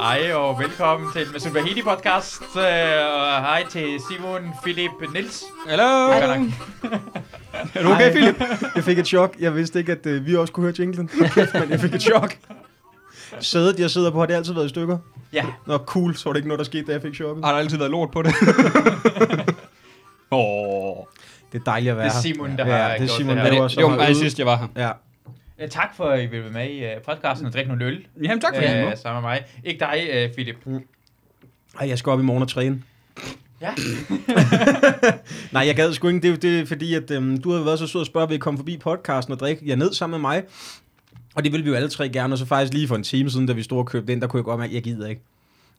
Hej og velkommen til Masud Vahidi podcast. Uh, og hej til Simon, Philip, Nils. Hallo! Er du okay, Philip? Jeg fik et chok. Jeg vidste ikke, at uh, vi også kunne høre jinglen. Men jeg fik et chok. Sædet, jeg sidder på, har det altid været i stykker? Ja, Nå, cool. Så var det ikke noget, der skete, da jeg fik chokket. Har der altid været lort på det? Åh. oh. Det er dejligt at være det er. Simon, der Ja, har det er gjort Simon, det her. som Jo, har sidst jeg var her. Ja. Uh, tak for, at I vil være med i uh, podcasten og drikke nogle øl. Jamen tak for det. Uh, sammen med mig. Ikke dig, uh, Philip. Ej, jeg skal op i morgen og træne. Ja. Nej, jeg gad sgu ikke. Det, det er fordi, at øhm, du har været så sød at spørge, om vi komme forbi podcasten og drikke jer ned sammen med mig. Og det ville vi jo alle tre gerne, og så faktisk lige for en time siden, da vi stod og købte ind, der kunne jeg godt mærke, at jeg gider ikke.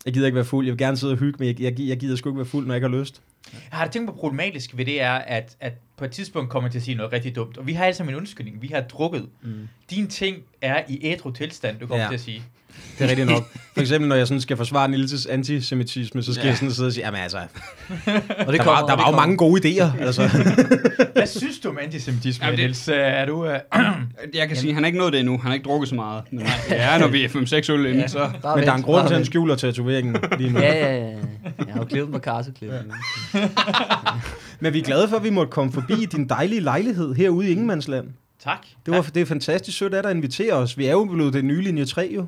Jeg gider ikke være fuld. Jeg vil gerne sidde og hygge, men jeg, jeg, jeg gider sgu ikke være fuld, når jeg ikke har lyst. Jeg har tænkt på problematisk ved det er, at, at på et tidspunkt kommer til at sige noget rigtig dumt. Og vi har sammen en undskyldning. Vi har drukket. Mm. Dine ting er i ædru tilstand, du kommer Ja. til at sige. Det er rigtigt nok. For eksempel, når jeg sådan skal forsvare Nilses antisemitisme, så skal ja. jeg sådan sidde og sige, jamen altså, Og der det var, kommer, der var jo mange gode idéer. Altså. Hvad synes du om antisemitisme, Jamen, det- Niels? Uh, er du... Uh, Jeg kan sige, han har ikke nået det endnu. Han har ikke drukket så meget. Men ja, når vi er 5-6 øl inde, så... Men der er en grund til, at han skjuler tatoveringen lige nu. Ja, ja, ja. Jeg har jo klippet med karseklippet. Men vi er glade for, at vi måtte komme forbi din dejlige lejlighed herude i Ingemandsland. tak. Det, var, det er fantastisk sødt af dig at invitere os. Vi er jo blevet det nye linje 3 jo.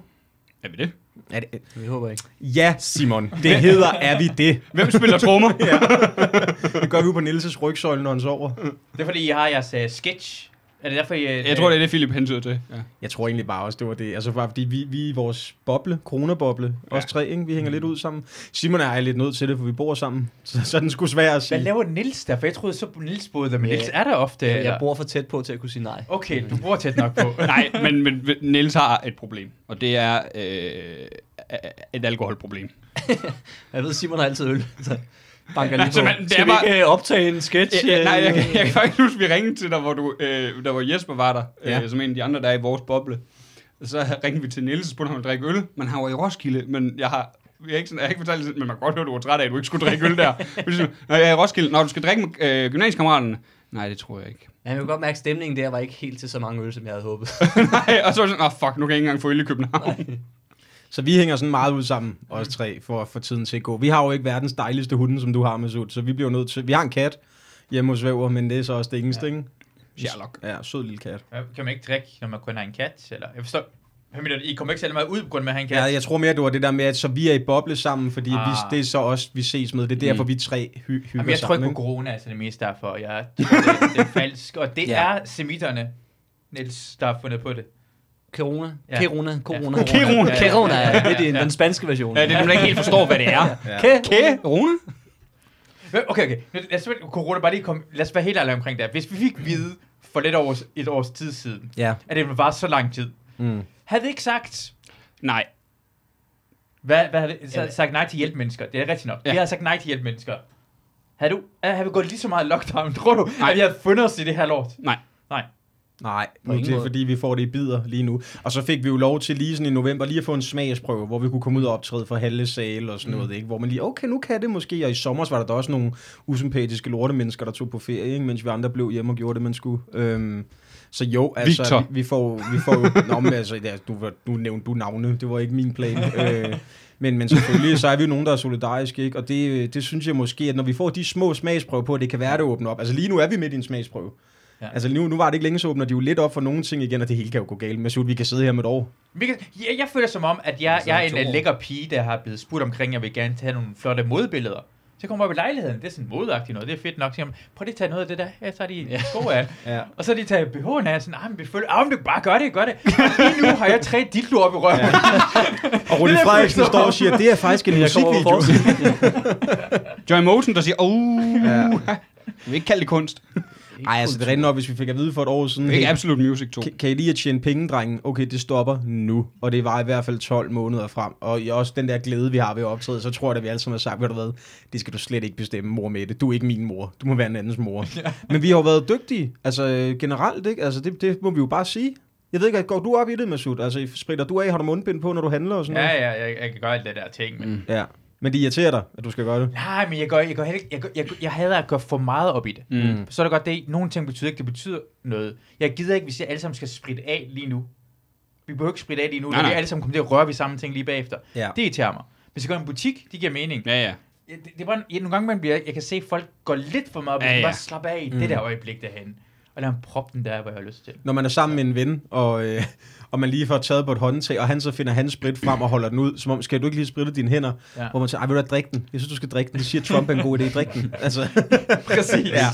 Er vi det? Er det? Vi håber ikke. Ja, Simon. Det hedder, er vi det? Hvem spiller trommer? Det gør vi jo på Nilses rygsøjle, når han sover. Det er fordi, I har jeres uh, sketch. Er det derfor, I... Uh, Jeg tror, det er det, Philip hentyder til. Ja. Jeg tror egentlig bare også, det var det. Altså bare fordi vi, vi er i vores boble, coronaboble, ja. os tre, ikke? vi hænger lidt ud sammen. Simon og jeg er lidt nødt til det, for vi bor sammen. Så, så den skulle svær at sige. Hvad laver Nils der? For jeg troede så, Nils boede der, men Ja. Nils er der ofte. Jeg eller? bor for tæt på til at kunne sige nej. Okay, du bor tæt nok på. Nej, men, men Niels har et problem. Og det er øh, et alkoholproblem. Jeg ved, Simon har altid øl. Så banker lige Altså, man- det er Skal vi bare- ikke øh, optage en sketch? Ja, ja, nej, jeg, øh? kan- jeg kan faktisk huske, at vi ringede til dig, hvor, du, øh, der hvor Jesper var der, Ja. øh, som en af de andre, der er i vores boble. Og så ringede vi til Niels og spurgte, om han drikke øl. Men han var i Roskilde, men jeg har, jeg har ikke, sådan, jeg har ikke fortalt det, men man kan godt høre, at du var træt af, at du ikke skulle drikke øl der. Vi siger, Nå, jeg er i Roskilde. Når du skal drikke med øh, gymnasiekammeraterne. Nej, det tror jeg ikke. Ja, jeg kan godt mærke, at stemningen der var ikke helt til så mange øl, som jeg havde håbet. Nej, og så var det sådan, oh, fuck, nu kan jeg ikke engang få øl i København. Så vi hænger sådan meget ud sammen, os tre, for at få tiden til at gå. Vi har jo ikke verdens dejligste hunde, som du har, Masud, så vi bliver nødt til... Vi har en kat hjemme hos Væver, men det er så også det eneste, ikke? Sherlock. Ja, sød lille kat. Kan man ikke drikke, når man kun har en kat? Eller, jeg forstår... Du? I kommer ikke særlig meget ud på grund af at have en kat? Ja, jeg tror mere, det var det der med, at så vi er i boble sammen, fordi ah. Vi, det er så også, vi ses med. Det er derfor, Mm. vi tre hy- hygger Jamen, jeg tror sammen. ikke på corona, altså det meste derfor. Jeg tror, det, det er falsk. Og det Ja. ja. er semitterne, Niels, der har fundet på det. Corona. Ja. Corona. Corona. Ja. Corona. Ja, ja. Corona, det er Ja, den, ja. den spanske version. Ja, det er dem, der ikke helt forstår, hvad det er. Ja. Corona? Okay, okay. Lad os, corona, bare lige komme, lad os være helt ærlige omkring det. Hvis vi fik vide for lidt over et års tid siden, Ja. at det var så lang tid, Mm. havde vi ikke sagt, Nej. hvad, hvad havde vi, så, Ja. sagt nej til hjælpmennesker? Det er rigtigt nok. Ja. Ja. Vi har sagt nej til hjælpmennesker. Har du, har vi gået lige så meget i lockdown, tror du, Nej. at vi har fundet os i det her lort? Nej. Nej. Nej, nu det er måde. fordi, vi får det i bidder lige nu. Og så fik vi jo lov til lige sådan i november lige at få en smagsprøve, hvor vi kunne komme ud og optræde for halve sale og sådan noget, ikke? Hvor man lige, okay, nu kan det måske. Og i sommer var der da også nogle usympatiske lortemennesker, der tog på ferie, ikke? mens vi andre blev hjemme og gjorde det, man skulle. Øhm, så jo, altså, Victor. vi, vi får, vi får jo, nå, men altså, ja, du, nu nævnte du navne, det var ikke min plan. øh, men, men selvfølgelig, så er vi jo nogen, der er solidariske, ikke? Og det, det synes jeg måske, at når vi får de små smagsprøver på, at det kan være, det åbner op. Altså lige nu er vi midt i en smagsprøve. Ja. Altså nu, nu var det ikke længe, så åbner de jo lidt op for nogle ting igen, og det hele kan jo gå galt. Men så vi kan sidde her med et år. Vi kan, jeg, jeg føler som om, at jeg, Altså, jeg er en lækker pige, der har blevet spurgt omkring, at jeg vil gerne tage nogle flotte modebilleder. Så kommer jeg op i lejligheden, det er sådan modagtigt noget, det er fedt nok. Så siger man, prøv lige at tage noget af det der, ja, så er de Ja. ja. sko af. Ja. Og så er de taget BH'en af, sådan, ah, men vi føler, ah, men du bare gør det, gør det. Og lige nu har jeg tre dildo op i røven. Ja. Og er Frederiksen står og siger, det er faktisk en musikvideo. Joy Motion, der siger, oh, Ja. vil ikke kalde det kunst. Ej, altså det er nok, hvis vi fik at vide for et år siden, Det er hey, Absolute Music 2. kan, kan I lige at tjene penge, drengen? Okay, det stopper nu. Og det var i hvert fald 12 måneder frem. Og i også den der glæde, vi har ved at optræde, så tror jeg, at vi alle sammen har sagt, ved du hvad, det skal du slet ikke bestemme, mor med det. Du er ikke min mor. Du må være en andens mor. Ja. Men vi har jo været dygtige, altså generelt, ikke? Altså det, det må vi jo bare sige. Jeg ved ikke, går du op i det, Masud? Altså, spritter du af, har du mundbind på, når du handler og sådan Ja, noget? ja, jeg, jeg kan gøre alt det der ting, men... Mm. Ja. Men det irriterer dig, at du skal gøre det. Nej, men jeg går, jeg går heller ikke, jeg, jeg, jeg hader at gå for meget op i det. Mm. Så er det godt, det nogle ting betyder ikke, det betyder noget. Jeg gider ikke, hvis jeg alle sammen skal spritte af lige nu. vi behøver ikke spritte af lige nu, Nej, når vi nej. alle sammen kommer til at røre ved samme ting lige bagefter. Ja. Det irriterer mig. Hvis jeg går i en butik, det giver mening. Ja, ja. Ja, Det, det er bare, ja, nogle gange, man bliver, jeg kan se, at folk går lidt for meget op, Ja, ja, ja. ja. bare slappe af i mm. det der øjeblik derhen. Og lad ham proppe den der, hvor jeg har lyst til. Når man er sammen med en ven, og, øh, og man lige får taget på et håndtag, og han så finder hans sprit frem og holder den ud, som om, skal du ikke lige spritte dine hænder? Ja. Ja. Hvor man siger, ej, vil du have drikke den? Jeg synes, du skal drikke den. Det siger Trump er en god idé, drik den. Altså, Præcis. ja.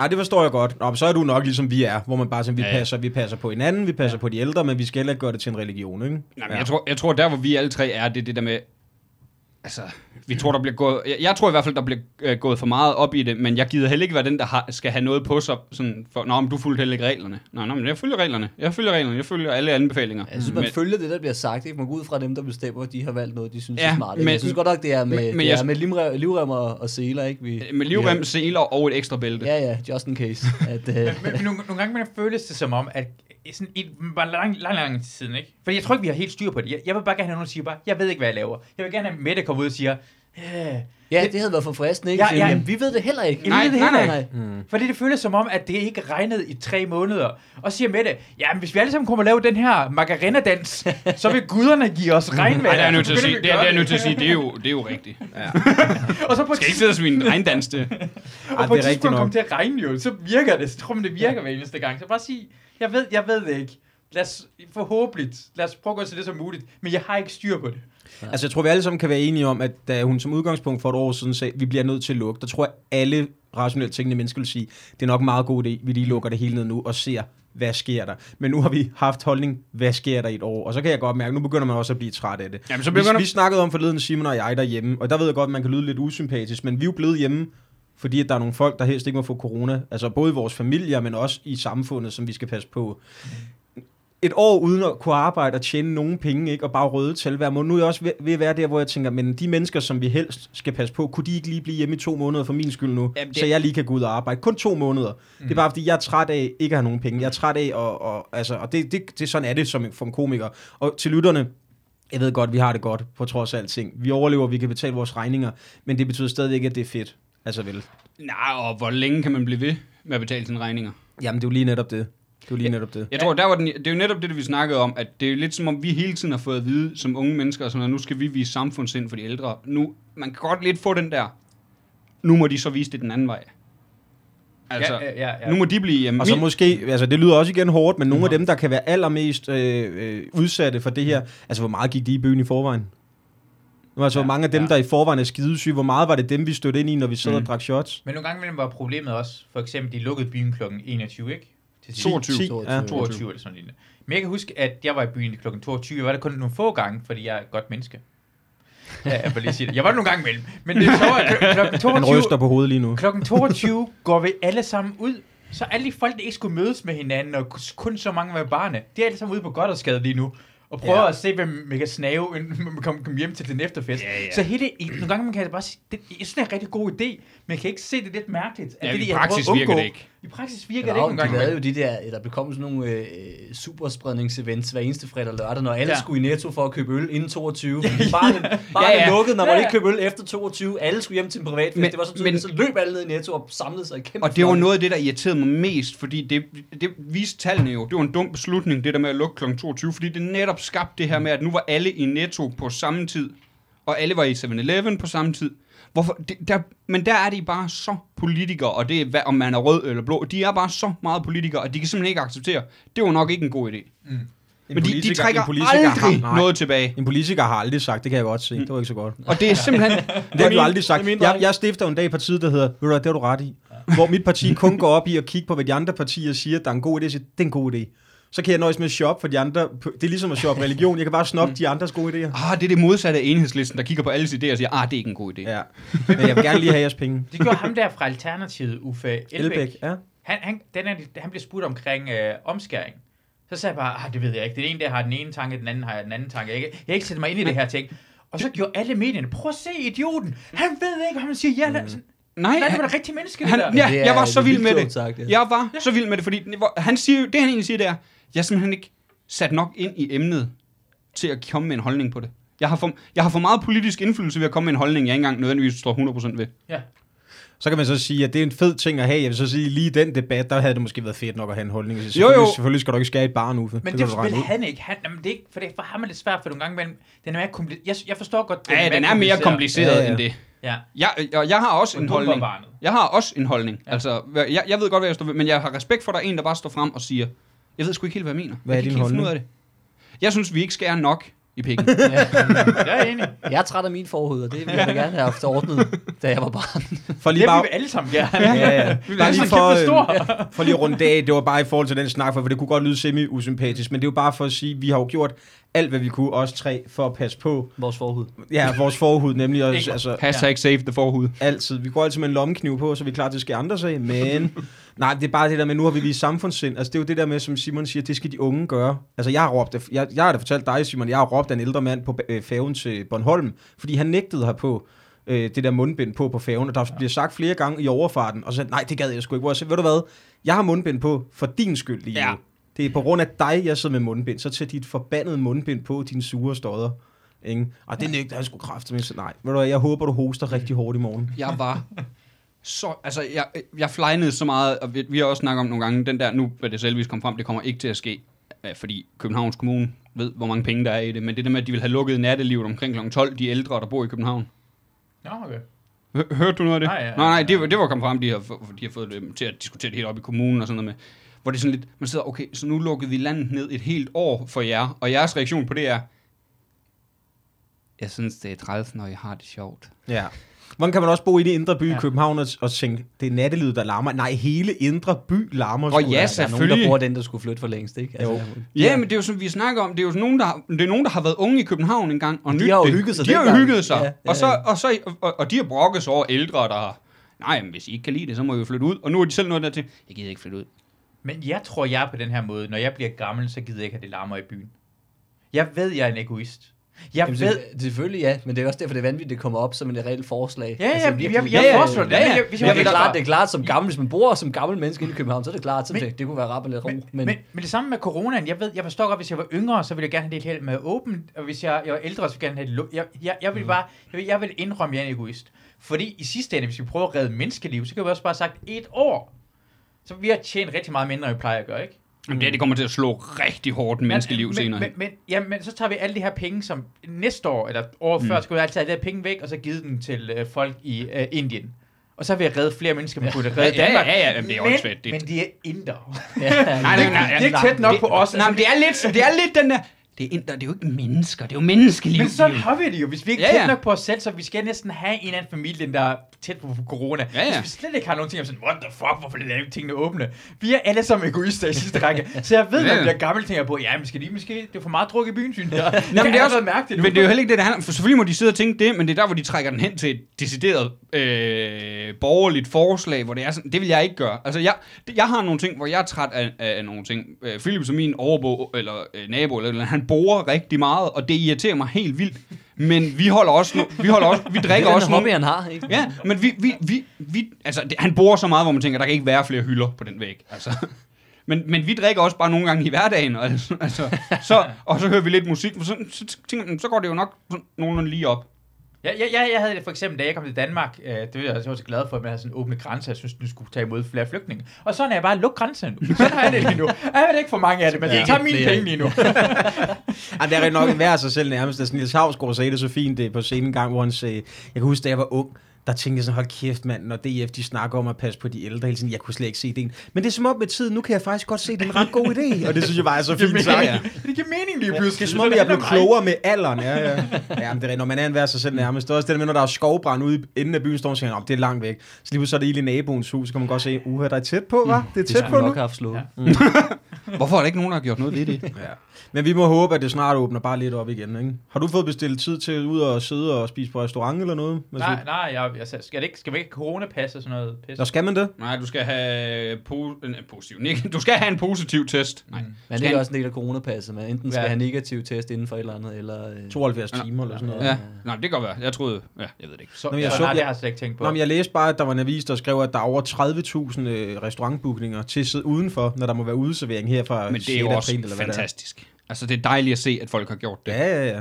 Ej, det forstår jeg godt. Nå, så er du nok ligesom vi er, hvor man bare siger, vi, Ja, ja, ja. passer, vi passer på hinanden, vi passer ja. på de ældre, men vi skal heller ikke gøre det til en religion, ikke? Nej, men jeg, tror, jeg tror, der hvor vi alle tre er, det er det der med... Altså, vi tror, der bliver gået... Jeg, jeg tror i hvert fald, der bliver øh, gået for meget op i det, men jeg gider heller ikke være den, der har, skal have noget på sig, sådan for, Nå, men du fulgte heller ikke reglerne. Nej, nej, men jeg følger reglerne. Jeg følger reglerne. Jeg følger alle anbefalinger. Jeg synes, man men, følger det, der bliver sagt. Ikke? Man går ud fra dem, der bestemmer, at de har valgt noget, de synes Ja, er smart. Ikke? men- jeg synes godt nok, det er med, men- det jeg- er med livrem, livrem og, og seler. Ikke? Vi, med livrem, seler og et ekstra bælte. Ja, ja, just in case. At, uh, Men, men nogle, nogle gange man føles det som om, at sådan et, bare lang, lang, lang tid siden, ikke? Fordi jeg tror ikke, vi har helt styr på det. Jeg, jeg vil bare gerne have nogen, der siger bare, jeg ved ikke, hvad jeg laver. Jeg vil gerne have Mette komme ud og siger, "Øh, ja, det havde været for fristende, ikke? Ja, Ja, ja. ja. Jamen, vi ved det heller ikke. Jeg ved det nej, heller nej. ikke. Mm. Fordi det føles som om, at det ikke regnede i tre måneder. Og siger Mette, ja, men hvis vi alle sammen kommer og lave den her margarina-dans, så vil guderne give os regnvejr. Nej, det er jeg nødt til at sige. vi Det er, det er nødt til at sige. Det er jo, det er jo rigtigt. Og så på skal ikke sidde svine en regndans til. Og på det et rigtigt tidspunkt kommer til at regne jo, så virker det. Så tror man, det virker hver eneste gang. Så bare sig, jeg ved, jeg ved det ikke. Lad os, forhåbentlig, lad os prøve at gå til det som muligt. Men jeg har ikke styr på det. Altså, jeg tror, vi alle sammen kan være enige om, at da hun som udgangspunkt for et år siden sagde, at vi bliver nødt til at lukke, der tror jeg, alle rationelt tænkende mennesker vil sige, det er nok en meget god idé, vi lige lukker det hele ned nu og ser, hvad sker der. Men nu har vi haft holdning, hvad sker der i et år? Og så kan jeg godt mærke, nu begynder man også at blive træt af det. Jamen, så Vi, begynder... vi snakkede om forleden, Simon og jeg derhjemme, og der ved jeg godt, at man kan lyde lidt usympatisk, men vi er jo blevet hjemme, fordi at der er nogle folk, der helst ikke må få corona. Altså både i vores familier, men også i samfundet, som vi skal passe på. Et år uden at kunne arbejde og tjene nogen penge, ikke? og bare røde tal hver måned. Nu er jeg også ved, ved at være der, hvor jeg tænker, men de mennesker, som vi helst skal passe på, kunne de ikke lige blive hjemme i to måneder for min skyld nu, Jamen, det- så jeg lige kan gå ud og arbejde. Kun to måneder. Mm. Det er bare fordi, jeg er træt af ikke at have nogen penge. Jeg er træt af, og, og, altså, og det, det, det, sådan er det som, for en komiker. Og til lytterne, jeg ved godt, vi har det godt, på trods af alting. Vi overlever, vi kan betale vores regninger, men det betyder stadig ikke, at det er fedt. Altså vel. Nej, og hvor længe kan man blive ved med at betale sine regninger? Jamen, det er jo lige netop det. Det er jo lige netop det. Jeg tror, der var den, det er jo netop det, vi snakkede om, at det er lidt som om, vi hele tiden har fået at vide, som unge mennesker, sådan, at nu skal vi vise samfundssind for de ældre. Nu, man kan godt lidt få den der, nu må de så vise det den anden vej. Altså, ja, ja, ja. nu må de blive hjemme. Og så måske, altså det lyder også igen hårdt, men nogle af dem, der kan være allermest øh, øh, udsatte for det her, altså hvor meget gik de i byen i forvejen? Nu altså, Ja, hvor mange af dem, ja. der i forvejen er skidesyge, hvor meget var det dem, vi stødte ind i, når vi sad Mm. og drak shots? Men nogle gange imellem var problemet også, for eksempel, de lukkede byen kl. 21, ikke? Til sidst. 22. 10, ja. 22 eller sådan noget. Men jeg kan huske, at jeg var i byen kl. 22. Jeg var der kun nogle få gange, fordi jeg er et godt menneske. Ja, jeg vil lige sige det. Jeg var der nogle gange imellem. Men det er så, at kl. kl. Han 22, ryster på hovedet lige nu. Klokken 22 går vi alle sammen ud. Så alle de folk, der ikke skulle mødes med hinanden, og kun så mange med barne, de er alle sammen ude på godt og skade lige nu. Og prøver Ja. ja. at se, hvem man kan snave, inden man kommer kom hjem til den efterfest. Ja, ja. Så hele, nogle gange man kan bare sige, det, jeg synes, det er en rigtig god idé, men kan ikke se det lidt mærkeligt. at Ja, det, i jeg praksis at virker undgå. det ikke. I praksis virker Ja, det ikke nogle de lavede jo de der, der blev kommet sådan nogle øh, superspredningsevents hver eneste fredag og lørdag, når alle Ja. ja. skulle i Netto for at købe øl inden 22. Fordi bare bare Ja, ja, ja. ja. lukket, når man Ja, ja. ikke købe øl efter 22. Alle skulle hjem til en privatfest. Men- Men, det var så tydeligt, men- så løb alle ned i Netto og samlede sig i kæmpe Og det var noget af det, der irriterede mig mest, fordi det, det viste tallene jo. Det var en dum beslutning, det der med at lukke kl. 22, fordi det netop skabte det her med, at nu var alle i Netto på samme tid, og alle var i 7-Eleven på samme tid. Hvorfor? Det, der, men der er de bare så politikere, og det er, hvad, om man er rød eller blå, de er bare så meget politikere, at de kan simpelthen ikke acceptere. Det var nok ikke en god idé. En Men de, de trækker aldrig har- noget tilbage. En politiker har aldrig sagt, det kan jeg godt se. Det var ikke så godt. Og det er simpelthen... Det har jo aldrig sagt. Jeg, jeg stifter en dag et parti, der hedder, ved du hvad, det har du ret i. Hvor mit parti kun går op i at kigge på, hvad de andre partier siger, der er en god idé, så det er en god idé. Så kan jeg nøjes med at shoppe for de andre. Det er ligesom at shoppe religion. Jeg kan bare snoppe de andres gode idéer. Ah, det er det modsatte af enhedslisten, der kigger på alles idéer og siger, ah, det er ikke en god idé. Ja. Men jeg vil gerne lige have jeres penge. Det gjorde ham der fra Alternativet, Uffe Elbæk. Elbæk, ja. Han, han, den er, han blev spurgt omkring øh, omskæring. Så sagde jeg bare, ah, det ved jeg ikke. Den ene der har den ene tanke, den anden har den anden tanke. Jeg, jeg har ikke sætte mig ind i det her ting. Og så gjorde alle medierne, prøv at se idioten. Han ved ikke, hvad han siger. Ja, mm. sådan, Nej, Nej, det han, var da rigtig menneske, det han, der. ja, Det er- jeg var det så er vild med det. sagt, ja. Jeg var så vild med det, fordi han siger det han egentlig siger, det er, jeg er simpelthen ikke sat nok ind i emnet til at komme med en holdning på det. Jeg har for, jeg har for meget politisk indflydelse ved at komme med en holdning, jeg ikke engang nødvendigvis står 100% ved. Ja. Så kan man så sige, at det er en fed ting at have. Jeg vil så sige, lige i den debat, der havde det måske været fedt nok at have en holdning. Jo, Selvfølgelig, jo. selvfølgelig skal du ikke skære et barn, Uffe. Men det, det vil han ikke. Han, jamen, det er ikke, for det for ham er det svært, for nogle gange imellem, den er mere kompliceret. Jeg, jeg forstår godt, Ja, den er mere kompliceret Ja, ja. end det. Ja. Jeg, jeg, jeg har også Og en holdning. Jeg har også en holdning. Ja. Altså, jeg, jeg ved godt, hvad jeg står ved, men jeg har respekt for, at der er en, der bare står frem og siger, jeg ved sgu ikke helt, hvad jeg mener. Hvad er jeg din holdning? ud af det. Jeg synes, vi ikke skærer nok i pikken. Jeg er enig. Jeg er træt af min forhud, og det ville jeg da gerne have haft ordnet, da jeg var barn. For Det lige vil bare, vi alle sammen gerne. ja, ja. Bare lige så for, øh, for lige at runde af, det var bare i forhold til den snak, for det kunne godt lyde semi-usympatisk, men det er jo bare for at sige, at vi har jo gjort alt, hvad vi kunne, os tre, for at passe på Vores forhud. ja, vores forhud, nemlig også, Ikke- altså, Hashtag save the forhud. altid. Vi går altid med en lommekniv på, så vi er klar til at skære andre sig, men nej, det er bare det der med, nu har vi vist samfundssind. Altså, det er jo det der med, som Simon siger, det skal de unge gøre. Altså, jeg har råbt, jeg, jeg har da fortalt dig, Simon, jeg har råbt en ældre mand på øh, færgen til Bornholm, fordi han nægtede her på øh, det der mundbind på på færgen, og der bliver sagt flere gange i overfarten, og så nej, det gad jeg sgu ikke. Hvor jeg sagde, ved du hvad, jeg har mundbind på for din skyld lige Ja. nu. Det er på grund af dig, jeg sidder med mundbind, så tag dit forbandede mundbind på, din sure stodder. Ikke? Og det nægter han sgu kraftigt med, så nej. Ved du hvad, jeg håber, du hoster rigtig hårdt i morgen. Jeg var så, altså, jeg, jeg flejnede så meget, og vi, vi har også snakket om nogle gange, den der, nu er det selvvis kom frem, det kommer ikke til at ske, øh, fordi Københavns Kommune ved, hvor mange penge der er i det, men det der med, at de vil have lukket nattelivet omkring kl. 12, de ældre, der bor i København. Nå, okay. Hør- Hørte du noget af det? Nej, ja, nej, nej ja. det, var- det var kommet frem, de har, de har fået det til at diskutere det helt op i kommunen og sådan noget med, hvor det er sådan lidt, man sidder, okay, så nu lukkede vi landet ned et helt år for jer, og jeres reaktion på det er, jeg synes, det er træls, når I har det sjovt. Ja. Hvordan kan man også bo i det indre by i Ja. København og, og tænke, det er nattelivet, der larmer? Nej, hele indre by larmer. Og ja, da. Der er nogen, Selvfølgelig. der bruger den, der skulle flytte for længst, ikke? Altså, Jo. Ja, ja, men det er jo som vi snakker om, det er jo sådan nogen, der har, det er nogen, der har været unge i København engang, og De nydt har jo det. hygget sig De har jo hygget sig, Ja, ja, og, så, og, så, og, og de har brokket sig over ældre, der har, nej, men hvis I ikke kan lide det, så må I jo flytte ud. Og nu er de selv nået dertil, jeg gider ikke flytte ud. Men jeg tror, jeg er på den her måde. Når jeg bliver gammel, så gider jeg ikke have det larmer i byen. Jeg ved, jeg er en egoist. Jeg Jamen, ved... det, selvfølgelig ja, men det er også derfor, det er vanvittigt, det kommer op som et reelt forslag. Ja, ja, jeg, virkelig- jeg, jeg, jeg foreslår det. ja, ja. Jeg- hvis Ja, jeg det, er klart, det er klart, som gammel, hvis man bor som gammel menneske i København, så er det klart, så Men- det, det kunne være rart lidt ro. Men, Men, men, men, det samme med coronaen. Jeg ved, jeg forstår godt, hvis jeg var yngre, så ville jeg gerne have det helt med åbent. Og hvis jeg, jeg var ældre, så ville jeg gerne have det. Jeg, jeg, jeg vil bare, jeg vil, jeg vil indrømme, at jeg er en egoist. Fordi i sidste ende, hvis vi prøver at redde menneskeliv, så kan vi også bare have sagt et år. Så vi har tjent rigtig meget mindre, end vi plejer at gøre, ikke? Jamen, det, her, det kommer til at slå rigtig hårdt menneskeliv men, senere. Men, men, ja, men så tager vi alle de her penge, som næste år, eller året mm. før, skulle vi altid have de her penge væk, og så givet dem til øh, folk i øh, Indien. Og så vil jeg redde flere mennesker, man kunne redde Ja, ja, Danmark. ja, ja, jamen, det er men, det- men de er inder. ja, nej, nej, nej, det er ikke tæt nok det, på os. Nej, men det er lidt, det er lidt den der, det er, indre, det er jo ikke mennesker, det er jo menneskeliv. Men sådan har vi det jo. Hvis vi ikke Ja, ja. nok på os selv, så vi skal næsten have en eller anden familie, der er tæt på corona. Ja, ja. Hvis vi slet ikke har nogen ting, sådan, what the fuck, hvorfor er det tingene åbne? Vi er alle sammen egoister i sidste række. Så jeg ved, Ja, når ja. jeg bliver gammel, tænker på, ja, måske lige, måske, det er for meget druk i byen, synes jeg. Nå, men det er også, mærke men det er jo heller ikke det, det handler om. For selvfølgelig må de sidde og tænke det, men det er der, hvor de trækker den hen til et decideret øh, borgerligt forslag, hvor det er sådan, det vil jeg ikke gøre. Altså, jeg, jeg har nogle ting, hvor jeg er træt af, af nogle ting. Øh, Philip som min overbo, eller øh, nabo, eller, eller han borer rigtig meget, og det irriterer mig helt vildt. Men vi holder også, nu, vi holder også, vi det drikker er også den hobby, han har, ikke? Ja, men vi, vi, vi, vi altså, det, han borer så meget, hvor man tænker, der kan ikke være flere hylder på den væg. Altså. Men, men vi drikker også bare nogle gange i hverdagen, og, altså, så, og så hører vi lidt musik, og så, så, tænker, man, så går det jo nok nogenlunde lige op. Ja, ja, ja, jeg havde det for eksempel, da jeg kom til Danmark, øh, det var jeg også så glad for, at man havde sådan åbne grænser. Jeg synes, du skulle tage imod flere flygtninge. Og sådan er jeg bare, luk grænserne nu. Sådan har jeg det lige nu. Jeg ved ikke for mange af det, men Ja. tager mine penge lige nu. Ej, det er rigtig nok hver sig selv nærmest. Altså, Niels Havsgaard sagde det så fint det på scenen en gang, hvor han sagde, jeg kan huske, da jeg var ung, der tænkte jeg sådan, hold kæft mand, når DF de snakker om at passe på de ældre hele tiden, jeg kunne slet ikke se det. Men det er som om med tiden, nu kan jeg faktisk godt se, det er en ret god idé. Og det synes jeg bare er så fint sagt. ja. Det giver mening lige Det pludselig. er som om, jeg er blevet klogere med alderen. Ja, ja. ja men det er. Når man er en hver sig selv nærmest. Det er også det der med, når der er skovbrand ude i enden af byen, står man og siger, "Nå, det er langt væk. Så lige så er det i naboens hus, så kan man godt se, uha, der er tæt på, hva? Det er Det tæt på nu. Ja. Hvorfor er der ikke nogen, der har gjort noget ved det? Ja. Men vi må håbe, at det snart åbner bare lidt op igen. Ikke? Har du fået bestilt tid til ud og sidde og spise på restaurant eller noget? Nej, nej, jeg, jeg, sagde, skal, det ikke, skal vi ikke have coronapas og sådan noget pis? du? Nå, skal man det? Nej, du skal have po- en, positiv. nik- Du skal have en positiv test. Nej. Mm. Men det er også en del af coronapasset, man enten skal Ja. have negativ test inden for et eller andet, eller... Øh, 72 timer eller sådan noget. Ja, nej, det kan godt være. Jeg troede, ja, jeg ved det ikke. Så, Nå, men jeg så, så- nej, det jeg- har jeg slet ikke tænkt på. Nå, men jeg læste bare, at der var en avis, der skrev, at der er over 30.000 øh, restaurantbookninger til sidde udenfor, når der må være udeservering her fra Men det er 6. jo også april, eller fantastisk. Altså, det er dejligt at se, at folk har gjort det. Ja, ja, ja.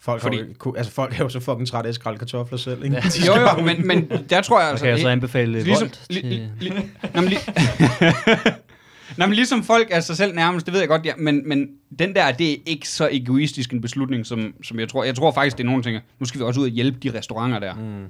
Folk, Fordi- har, jo, altså, folk er jo så fucking trætte af at skrælle kartofler selv, ikke? Ja. Jo, jo, men, men der tror jeg Så altså... kan jeg så det- anbefale ligesom, Volt li, li, li, nå, men, li, nå, men ligesom folk er sig selv nærmest, det ved jeg godt, ja, men, men den der, det er ikke så egoistisk en beslutning, som, som jeg tror. Jeg tror faktisk, det er nogen ting. Nu skal vi også ud og hjælpe de restauranter der. Mm.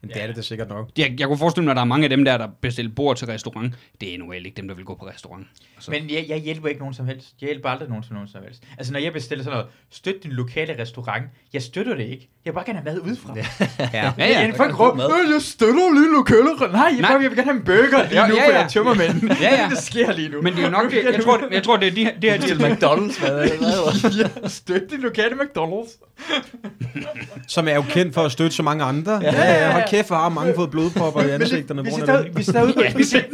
Men det er det da sikkert nok. Jeg, jeg kunne forestille mig, at der er mange af dem der, der bestiller bord til restaurant. Det er nu ikke dem, der vil gå på restaurant. Altså, Men jeg, jeg hjælper ikke nogen som helst. Jeg hjælper aldrig nogen som nogen som helst. Altså, når jeg bestiller sådan noget, støt din lokale restaurant, jeg støtter det ikke. Jeg vil bare gerne have mad udefra. Ja, Ja. ja, ja. god råber, mad. "Øh, jeg støtter lige lokale re-" Nej, jeg, Nej. bare, jeg vil gerne have en burger lige Ja, nu, ja, for ja. jeg er tømmermænd. Ja, ja. det sker lige nu. Men det er jo nok, det, jeg, tror, jeg tror, det er de, her- det her Til til McDonald's, ja, støt din lokale McDonald's. Som er jo kendt for at støtte så mange andre. Ja, ja, ja. Hold kæft, hvor har mange fået blodpropper i ansigterne. Hvis på jeg, det. jeg ud på, hvis, jeg,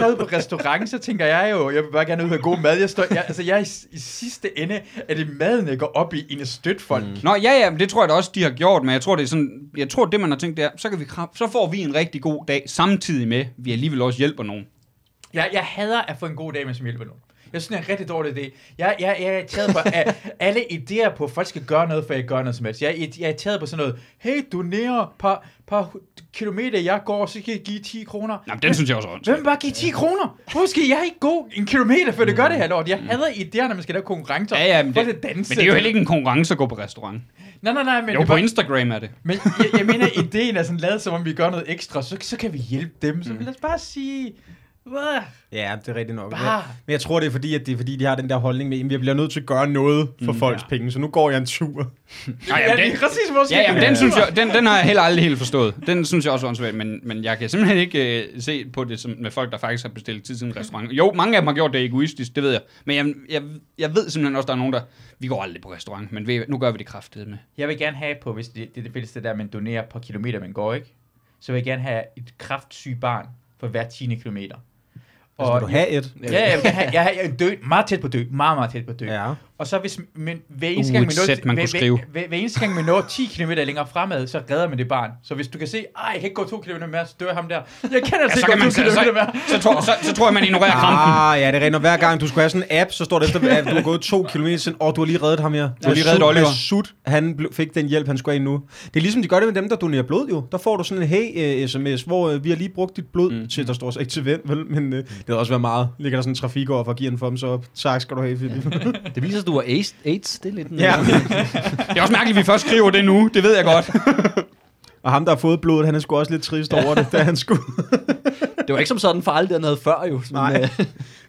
jeg ud på restaurant, så tænker jeg jo, jeg vil bare gerne ud og have god mad. Jeg, står, jeg, altså, jeg er i, i sidste ende, er det maden, jeg går op i, end at støtte folk. Mm. Nå, ja, ja, men det tror jeg da også, de har gjort, men jeg tror, det er sådan, jeg tror, det man har tænkt, det er, så, kan vi, så får vi en rigtig god dag, samtidig med, at vi alligevel også hjælper nogen. Jeg, jeg hader at få en god dag, mens som hjælper nogen. Jeg synes, det er en rigtig dårlig idé. Jeg, jeg, jeg er irriteret på at alle idéer på, at folk skal gøre noget, for jeg gør noget som helst. Jeg, er- jeg er irriteret på sådan noget, hey, donere par, par kilometer, jeg går, så kan jeg give 10 kroner. Nå, men den synes jeg også er Hvem bare give 10 kroner? Hvor skal jeg ikke gå en kilometer, før det gør det her lort? Jeg hader idéer, når man skal lave konkurrencer. Ja, ja, men det, skal danse. men det er jo heller ikke en konkurrence at gå på restaurant. Nej, nej, nej, men, Jo, det på var, Instagram er det. men jeg, jeg mener, ideen er sådan lavet, som om vi gør noget ekstra, så, så kan vi hjælpe dem. Så lad os bare sige... Ja, det er rigtigt nok. Bare. Men jeg tror, det er fordi, at det er fordi, de har den der holdning med, at vi bliver nødt til at gøre noget for mm, folks ja. penge, så nu går jeg en tur. Nej, Ja, den, er præcis måske. ja, jamen, den, synes jeg, den, den har jeg heller aldrig helt forstået. Den synes jeg også er åndssvagt, men, men jeg kan simpelthen ikke uh, se på det som, med folk, der faktisk har bestilt tid til en restaurant. Jo, mange af dem har gjort det egoistisk, det ved jeg. Men jeg, jeg, jeg ved simpelthen også, der er nogen, der... Vi går aldrig på restaurant, men ved, nu gør vi det kraftigt med. Jeg vil gerne have på, hvis det, det er det fedeste der, man donerer per kilometer, man går, ikke? Så vil jeg gerne have et kraftsyg barn for hver 10. kilometer. Og skal du have et? Ja, jeg vil have, jeg, jeg er død, meget tæt på død, meget, meget tæt på død. Ja. Og så hvis men, hver eneste Uh, gang, man når, sæt, man hver, hver, hver, hver, eneste gang, man når 10 km længere fremad, så redder man det barn. Så hvis du kan se, ej, jeg kan ikke gå 2 km mere, så dør ham der. Jeg kan altså så ikke gå man 2 så, km så, mere. så, tror, så, så tror jeg, man ignorerer krampen. Ah, ja, det er. Og hver gang du skulle have sådan en app, så står det efter, at du har gået to kilometer siden, og du har lige reddet ham her. Du har lige reddet Oliver. Sut, han fik den hjælp, han skulle have nu. Det er ligesom, de gør det med dem, der donerer blod jo. Der får du sådan en hey-sms, hvor øh, vi har lige brugt dit blod mm. til, der står så ikke til hvem, vel? Men øh, det vil også være meget. Ligger der sådan en trafikoffer og giver en for dem så op. Tak skal du have, Philip. Det viser, at du har AIDS. AIDS. Det er lidt ja. Det er også mærkeligt, at vi først skriver det nu. Det ved jeg godt. Og ham, der har fået blodet, han er sgu også lidt trist over det, da han skulle. Det var ikke som sådan farligt, den havde før jo. Men, Nej. øh,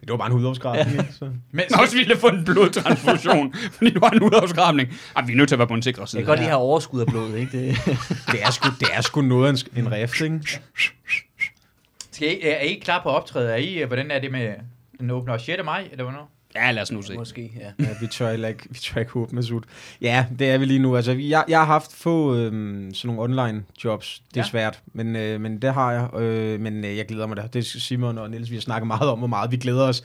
det var bare en hudafskrabning, ikke? Så. Men, Jeg har også ville få en blodtransfusion, fordi du har en udafskrabning. Ej, vi er nødt til at være på en sikker side. jeg kan godt lige have overskud af blod, ikke? Det, Det er sgu, det er sgu noget af en, en rift, ikke? skal I, er I klar på optræde? Er I, hvordan er det med, den åbner 6. maj, eller hvornår? Ja, lad os nu se. måske, ja. Ja, vi tør heller ikke, vi tør ikke håbe med sut. Ja, det er vi lige nu. Altså, jeg, jeg har haft få øhm, sådan nogle online jobs. Det er Ja. svært, men, øh, men det har jeg. Øh, men øh, jeg glæder mig da. Det er Simon og Niels, vi har snakket meget om, hvor meget vi glæder os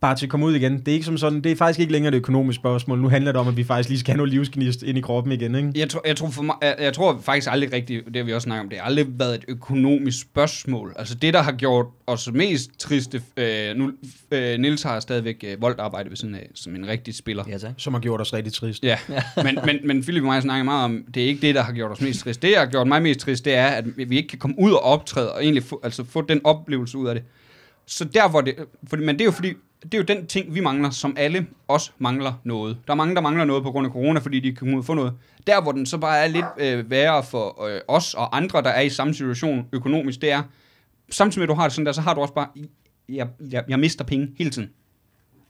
bare til at komme ud igen. Det er ikke som sådan, det er faktisk ikke længere et økonomisk spørgsmål. Nu handler det om, at vi faktisk lige skal have noget livsgnist ind i kroppen igen, ikke? Jeg tror, jeg, tror for mig, jeg, jeg tror faktisk aldrig rigtigt, det har vi også snakket om, det har aldrig været et økonomisk spørgsmål. Altså det, der har gjort os mest triste, øh, nu, øh, Nils har stadigvæk øh, voldarbejde ved siden af, som en rigtig spiller. Ja, tak. Som har gjort os rigtig trist. Ja, men, men, men Philip og mig snakker meget om, det er ikke det, der har gjort os mest trist. Det, der har gjort mig mest trist, det er, at vi ikke kan komme ud og optræde, og egentlig få, altså få den oplevelse ud af det. Så der, hvor det... Fordi, men det er jo fordi, det er jo den ting, vi mangler, som alle også mangler noget. Der er mange, der mangler noget på grund af corona, fordi de kan ud og få noget. Der, hvor den så bare er lidt øh, værre for øh, os og andre, der er i samme situation økonomisk, det er, samtidig med, at du har det sådan der, så har du også bare, jeg, jeg, jeg mister penge hele tiden.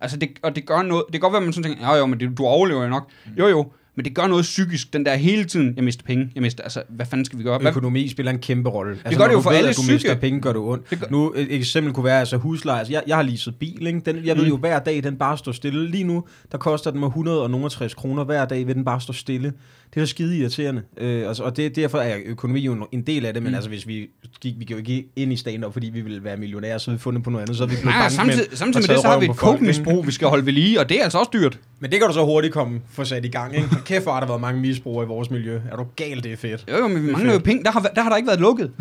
Altså, det, og det gør noget, det kan godt være, at man sådan tænker, jo jo, men det, du overlever jo nok. Jo jo, men det gør noget psykisk, den der hele tiden, jeg mister penge, jeg mister, altså, hvad fanden skal vi gøre? Hvad, Økonomi spiller en kæmpe rolle. Altså, gør når det jo for ved, alle at du psyke. mister penge, gør det ondt. Det gør- Nu, et eksempel kunne være, altså husleje. Altså, jeg, jeg har leaset bil, ikke? Den, jeg ved jo hver dag, den bare står stille. Lige nu, der koster den mig 160 kroner hver dag, vil den bare stå stille. Det er da skide irriterende. Øh, altså, og det, derfor er økonomi jo en- del af det, men Mm. altså, hvis vi gik, vi kan jo ikke ind i stand fordi vi ville være millionærer, så havde vi fundet på noget andet, så havde vi blevet Nej, samtidig, samtidig med det, så har vi et coke-misbrug, vi skal holde ved lige, og det er altså også dyrt. Men det kan du så hurtigt komme få sat i gang, ikke? Kæft, hvor har der været mange misbrugere i vores miljø. Er du gal, det er fedt. Jo, jo, men vi mangler jo penge. Der har, der har der ikke været lukket.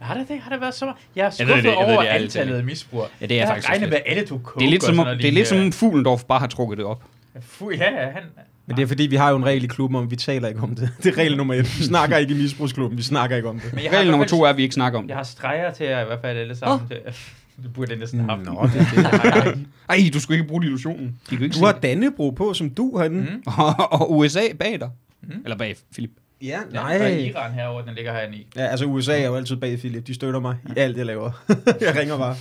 Har det det? Har det været så meget? Jeg er Jeg ved skuffet det, jeg ved over det ærligt talt antallet af misbrugere. Ja, det er jeg faktisk også med, alle coke Det er lidt som, det er lidt som om Fuglendorf bare har trukket det op. Fu, ja, ja, han... Men det er fordi, vi har jo en regel i klubben om, vi taler ikke om det. Det er regel nummer et. Vi snakker ikke i misbrugsklubben, vi snakker ikke om det. Men jeg Regel har nummer to er, at vi ikke snakker om det. Jeg har streger til jer i hvert fald alle sammen. Til, det burde jeg næsten have haft. Nå, det, det. Ej, du skulle ikke bruge illusionen. Du har Dannebro på, som du har den. Mm. og, og USA bag dig. Mm. Eller bag Philip. Ja, Ja, nej. der er Iran herovre, den ligger herinde i. Ja, altså USA er jo altid bag Philip. De støtter mig i alt, jeg laver. jeg ringer bare.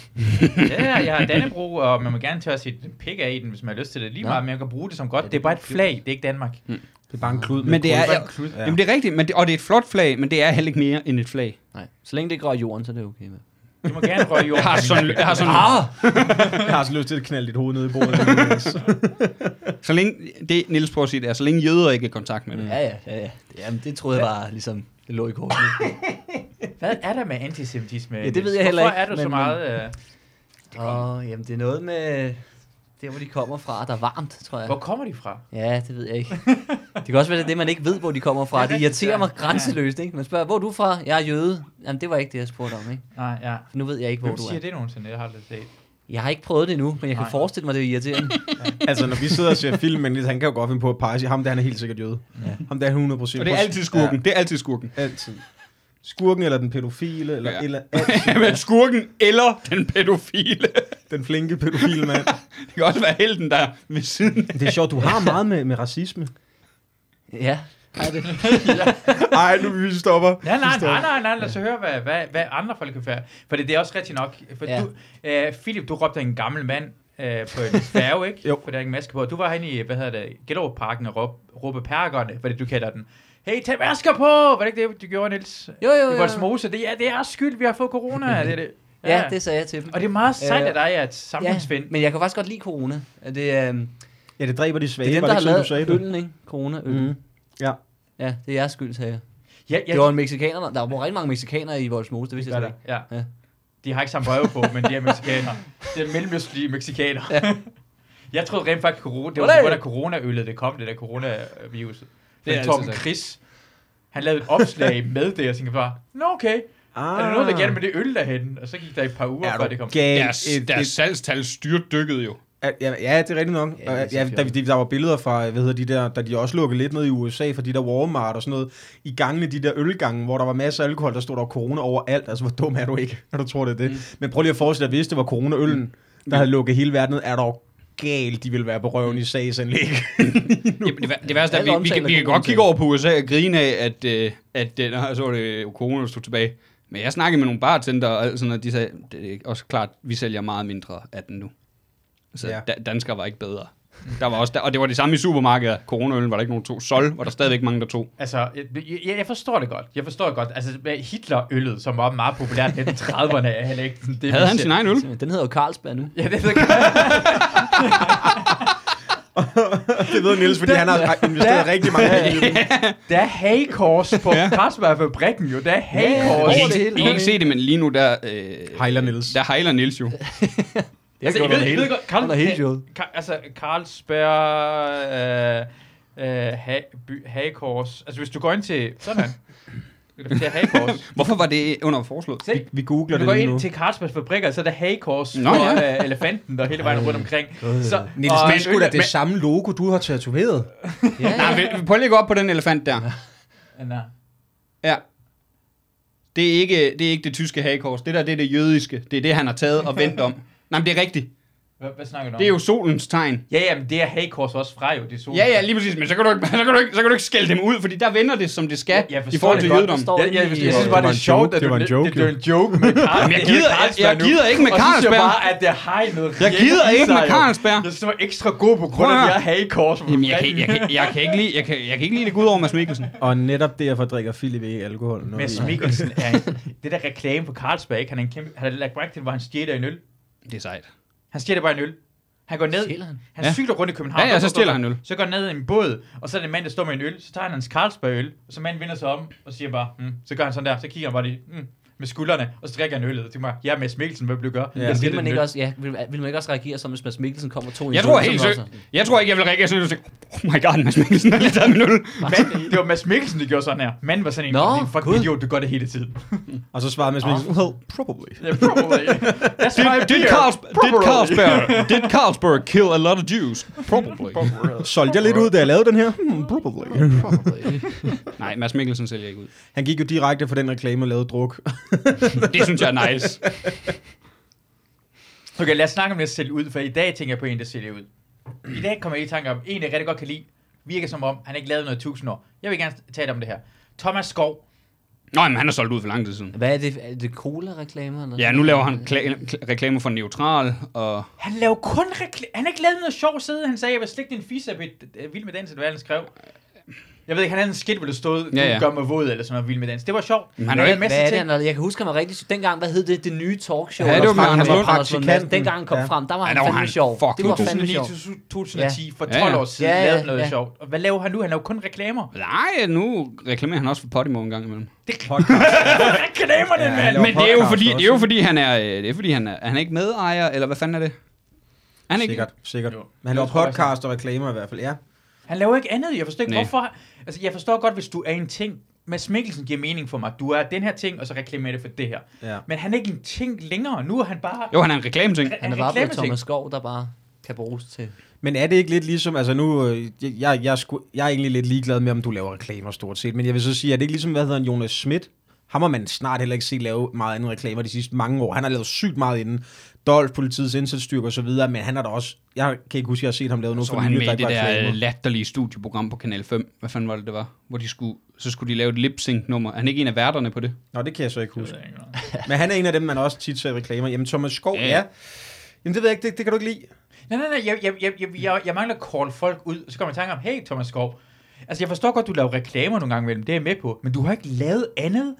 Ja, jeg har Dannebro, og man må gerne tørre sit pik af i den, hvis man har lyst til det lige Nå. meget, men jeg kan bruge det som godt. Det er bare et flag, det er ikke Danmark. Det er bare en klud med Men det er, en klud. Ja. Jamen det er rigtigt, men det, og det er et flot flag, men det er heller ikke mere end et flag. Nej, så længe det går i jorden, så er det okay med. Du må gerne røre jorden. Jeg har sådan, jeg har sådan Jeg har så lyst til at knalde dit hoved ned i bordet. så længe, det Niels prøver at sige, det er, så længe jøder ikke er i kontakt med det. Ja, ja, ja. ja. Jamen, det troede jeg bare, ligesom, det lå i kortet. Hvad er der med antisemitisme? Ja, det ved jeg heller Hvorfor ikke, er du så men- meget... Øh, Åh, jamen, det er noget med... Der, hvor de kommer fra, der er varmt, tror jeg. hvor kommer de fra? Ja, det ved jeg ikke. Det kan også være, det er det, man ikke ved, hvor de kommer fra. Ja, Det irriterer ja. mig grænseløst, ikke? Man spørger, hvor er du fra? Jeg er jøde. Jamen, det var ikke det, jeg spurgte om, ikke? Nej, ja. For nu ved jeg ikke, hvor Hvem du siger er. det nogensinde? Jeg har aldrig set. Jeg har ikke prøvet det endnu, men jeg kan Nej. forestille mig, det er irriterende. altså, når vi sidder og ser film, men han kan jo godt finde på at pege sig. Ham der, han er helt sikkert jøde. Ja. Ham der er 100 procent. Og det er altid skurken. Det er altid skurken. Ja, altid. Skurken eller den pædofile, eller, Ja. ja. eller altid Men skurken eller den pædofile. den flinke pædofile mand. Det kan også være helten, der er ved siden. Det er sjovt, du har meget med, med racisme. Ja, har det. Ej, nu vi stopper. Nej, nej, nej, nej, nej, lad os høre, hvad, hvad, hvad andre folk kan være. For det, det er også rigtigt nok. For Ja. ja. du, øh, Philip, du råbte en gammel mand øh, på en færge, ikke? Jo. For der er ingen maske på. Du var henne i, hvad hedder det, Gellerup-parken og råb, råbe pergerne, fordi du kalder den. Hey, tag masker på! Var det ikke det, du gjorde, Niels? Jo, jo, I jo. Voldsmose. Det er, det er skyld, vi har fået corona. det er det. Ja, det sagde jeg til dem. Og det er meget sejt Øh, af dig, at Ja, samfundsfind. men jeg kan faktisk godt lide corona. Det, er, øhm, Ja, det dræber de det svage. er dem, var der det har sådan, lavet sagde det? øllen, ikke? Corona, øl. Mhm. Ja. Ja, det er jeres skyld, sagde jeg. Ja, ja, Det var en mexicaner. Der var rigtig mange mexikanere i Voldsmose, det vidste jeg slet ikke. Ja. Ja. De har ikke samme breve på, men de er mexikanere. Det er mellemøstlige mexikanere. Ja. Jeg troede rent faktisk, corona, det var på grund af coronaøllet, det kom, det der coronavirus. Det er Torben sådan. Chris, han lavede et opslag med det, og tænkte bare, nå okay, Ah. er der noget, der gælder med det øl derhen? Og så gik der et par uger, Er før det kom. gal? Deres, Et- deres et- salgstal styrtdykkede jo. Ja, det er rigtigt nok. Ja, er ja, der, der var billeder fra, hvad hedder de der, da de også lukkede lidt ned i USA, for de der Walmart og sådan noget, i gangene, de der ølgange, hvor der var masser af alkohol, der stod der corona overalt. Altså, hvor dum er du ikke, når du tror, det er det. Mm. Men prøv lige at forestille dig, hvis det var corona-øllen, der havde lukket hele verden ned, er der galt, de ville være på røven i sagsanlæg. Jamen, det, det værste er, at vi, vi, kan, vi kan god godt kigge over på USA og grine af, at, øh, at øh, så var det jo corona, der stod tilbage. Men jeg snakkede med nogle bartender, og sådan noget, de sagde, det er også klart, vi sælger meget mindre af den nu. Så Ja. ja. da, danskere var ikke bedre. Der var også, der, og det var det samme i supermarkedet. Coronaølen var der ikke nogen to. Sol var der stadigvæk mange, der tog. Altså, jeg, jeg, forstår det godt. Jeg forstår det godt. Altså, Hitler-øllet, som var meget populært i 1930'erne, er heller ikke det, Havde han sin egen øl? Den hedder jo Carlsberg nu. Ja, det ved jeg det ved Niels, fordi han har investeret Ja. rigtig mange penge i det. Der er hagekors på ja. Carlsberg-fabrikken jo. Der er hagekors. over I, det kan, hele. I kan ikke se det, men lige nu, der... Øh, Hejler Niels. Der hejler Niels jo. Jeg Altså, jeg ved, jeg ved godt, Carl, Under hele showet. Ka- altså, Carlsberg, øh, øh, ha, by, Hagekors. Altså, hvis du går ind til, sådan, til Hagekors. Hvorfor var det under foreslået? Se, Vi googler Hvis du det går lige nu. ind til Carlsbergs fabrikker, så er der Hagekors Nå, ja. øh, elefanten, der hele vejen rundt omkring. Så, Niels, og det sgu da det samme logo, du har tatoveret. Ja, Nej, vi, vi prøver lige at gå op på den elefant der. Nå. Ja. Det er ikke det, er ikke det tyske hagekors. Det der, det er det jødiske. Det er det, han har taget og vendt om. Nej, men det er rigtigt. Hvad, hvad snakker du om? Det er jo solens tegn. Ja, ja, men det er Hagekors også fra jo, det er sol. Ja, ja, lige præcis. Men så kan du ikke, så kan du ikke, så kan du ikke skælde dem ud, fordi der vender det, som det skal, Jeg forstår i forhold det til jødedom. står Ja, ja, jeg, jeg synes Det bare, var det er en sjovt, at Det var en det, joke, det, det er en joke med Carl. Men jeg gider- jeg- jeg gider ikke med Og jeg Carlsberg. bare, at det har noget Jeg gider ikke med. Carlsberg. Jeg synes, det var ekstra god på grund af, at jeg har Hagekors. Jamen, jeg kan, jeg, kan, jeg, kan ikke lide, jeg, kan, jeg kan ikke lide det gå ud over Mads Mikkelsen. Og netop derfor drikker Philip ikke alkohol. når Mads Mikkelsen er det der reklame på Carlsberg, ikke? han er en kæmpe, han har lagt mærke til, hvor han stjæler en øl. Det er sejt. Han stjæler bare en øl. Han går ned, han? han Ja. cykler rundt i København. Ja, ja, så stjæler han øl. Så går han ned i en båd, og så er der en mand, der står med en øl. Så tager han hans Carlsberg-øl, og så manden vender sig om og siger bare, mm. så gør han sådan der, så kigger han bare lige, mm. Med skuldrene, og så drikker han øllet. Det var, ja, Mads Mikkelsen, hvad vil du gøre? Ja. Jeg vil man ikke også, ja, vil, vil man ikke også reagere som, hvis Mads Mikkelsen kommer to i Jeg tror helt også- Jeg tror ikke, jeg vil reagere sådan, at jeg oh my god, Mads Mikkelsen har lige taget min øl. Men, det var Mads Mikkelsen, der gjorde sådan her. Manden var sådan en, Nå, en fucking gud. idiot, du gør det hele tiden. Og så svarede Mads Mikkelsen, well, probably. Yeah, probably. That's my Did, did. Carls, did. Carlsberg, did Carlsberg kill a lot of Jews? Probably. Solgte jeg lidt ud, da jeg lavede den her? Hmm, probably. Nej, Mads Mikkelsen sælger ikke ud. Han gik jo direkte for den reklame og lavede druk. Det synes jeg er nice. Okay, lad os snakke om det at sælge ud, for i dag tænker jeg på en, der sælger ud. I dag kommer jeg i tanke om, en jeg rigtig godt kan lide, virker som om, han ikke lavet noget i tusind år. Jeg vil gerne tale om det her. Thomas Skov. Nå, men han er solgt ud for lang tid siden. Hvad er det? Er det cola-reklamer? Eller Ja, nu laver han kla- kla- reklamer for Neutral, og Han laver kun reklame. Han har ikke lavet noget sjovt side. Han sagde, jeg vil slægte en fisse af et vild med dans, eller hvad han skrev. Jeg ved ikke, han havde en skidt, hvor det stod, du Ja, ja. gør mig våd, eller sådan noget vild med dans. Det var sjovt. Han er havde ikke- en masse er det, ting. han lavede? Jeg kan huske, han var rigtig... Dengang, hvad hed det? Det nye talkshow? Ja, det var. Anders Lund Madsen. Praktikanten. Dengang han kom Ja. frem, der var Ja, han var fandme han sjov. fucking Det var fandme sjov. 2009 til 2010, for Ja, 12 ja. år siden, Ja, ja, lavede noget ja. sjovt. Og hvad laver han nu? Han laver kun reklamer. nej, nu reklamerer han også for Podimo en gang imellem. Reklamer, den Ja, mand! han Men det er jo fordi, det er jo fordi han er, øh, det er fordi han er, han er ikke medejer, eller hvad fanden er det? Er Han er ikke, Sikkert, sikkert. Men han laver podcast og reklamer i hvert fald, ja. Han laver ikke andet. Jeg forstår ikke, Nej. hvorfor. Altså, jeg forstår godt, hvis du er en ting. Mads Mikkelsen giver mening for mig. Du er den her ting, og så reklamerer det for det her. ja. Men han er ikke en ting længere. Nu er han bare... jo, han er en reklameting. Han er bare blevet. Thomas Skov, der bare kan bruges til... Men er det ikke lidt ligesom, altså nu, øh, jeg, jeg, jeg, er sgu, jeg er egentlig lidt ligeglad med, om du laver reklamer stort set, men jeg vil så sige, er det ikke ligesom, hvad hedder han, Jonas Schmidt? Ham har man snart heller ikke set lave meget andet reklamer de sidste mange år. Han har lavet sygt meget inden. Dolph, politiets indsatsstyrke og så videre, men han har da også, jeg kan ikke huske, at jeg har set ham lave noget Så var han med i det der reklamer. latterlige studieprogram på Kanal 5. Hvad fanden var det, det var? Hvor de skulle, så skulle de lave et lip-sync-nummer. Er han ikke en af værterne på det? Nå, det kan jeg så ikke huske. ikke. Men han er en af dem, man også tit ser i reklamer. Jamen, Thomas Skov, Ja. ja. ja. Jamen, det ved jeg ikke, det, det kan du ikke lide. Nej, nej, nej. Jeg, jeg, jeg, jeg, jeg, jeg mangler at call folk ud. Så kommer jeg i tanke om, hey Thomas Skov. Altså, jeg forstår godt, du laver reklamer nogle gange imellem. Det er jeg med på. Men du har ikke lavet andet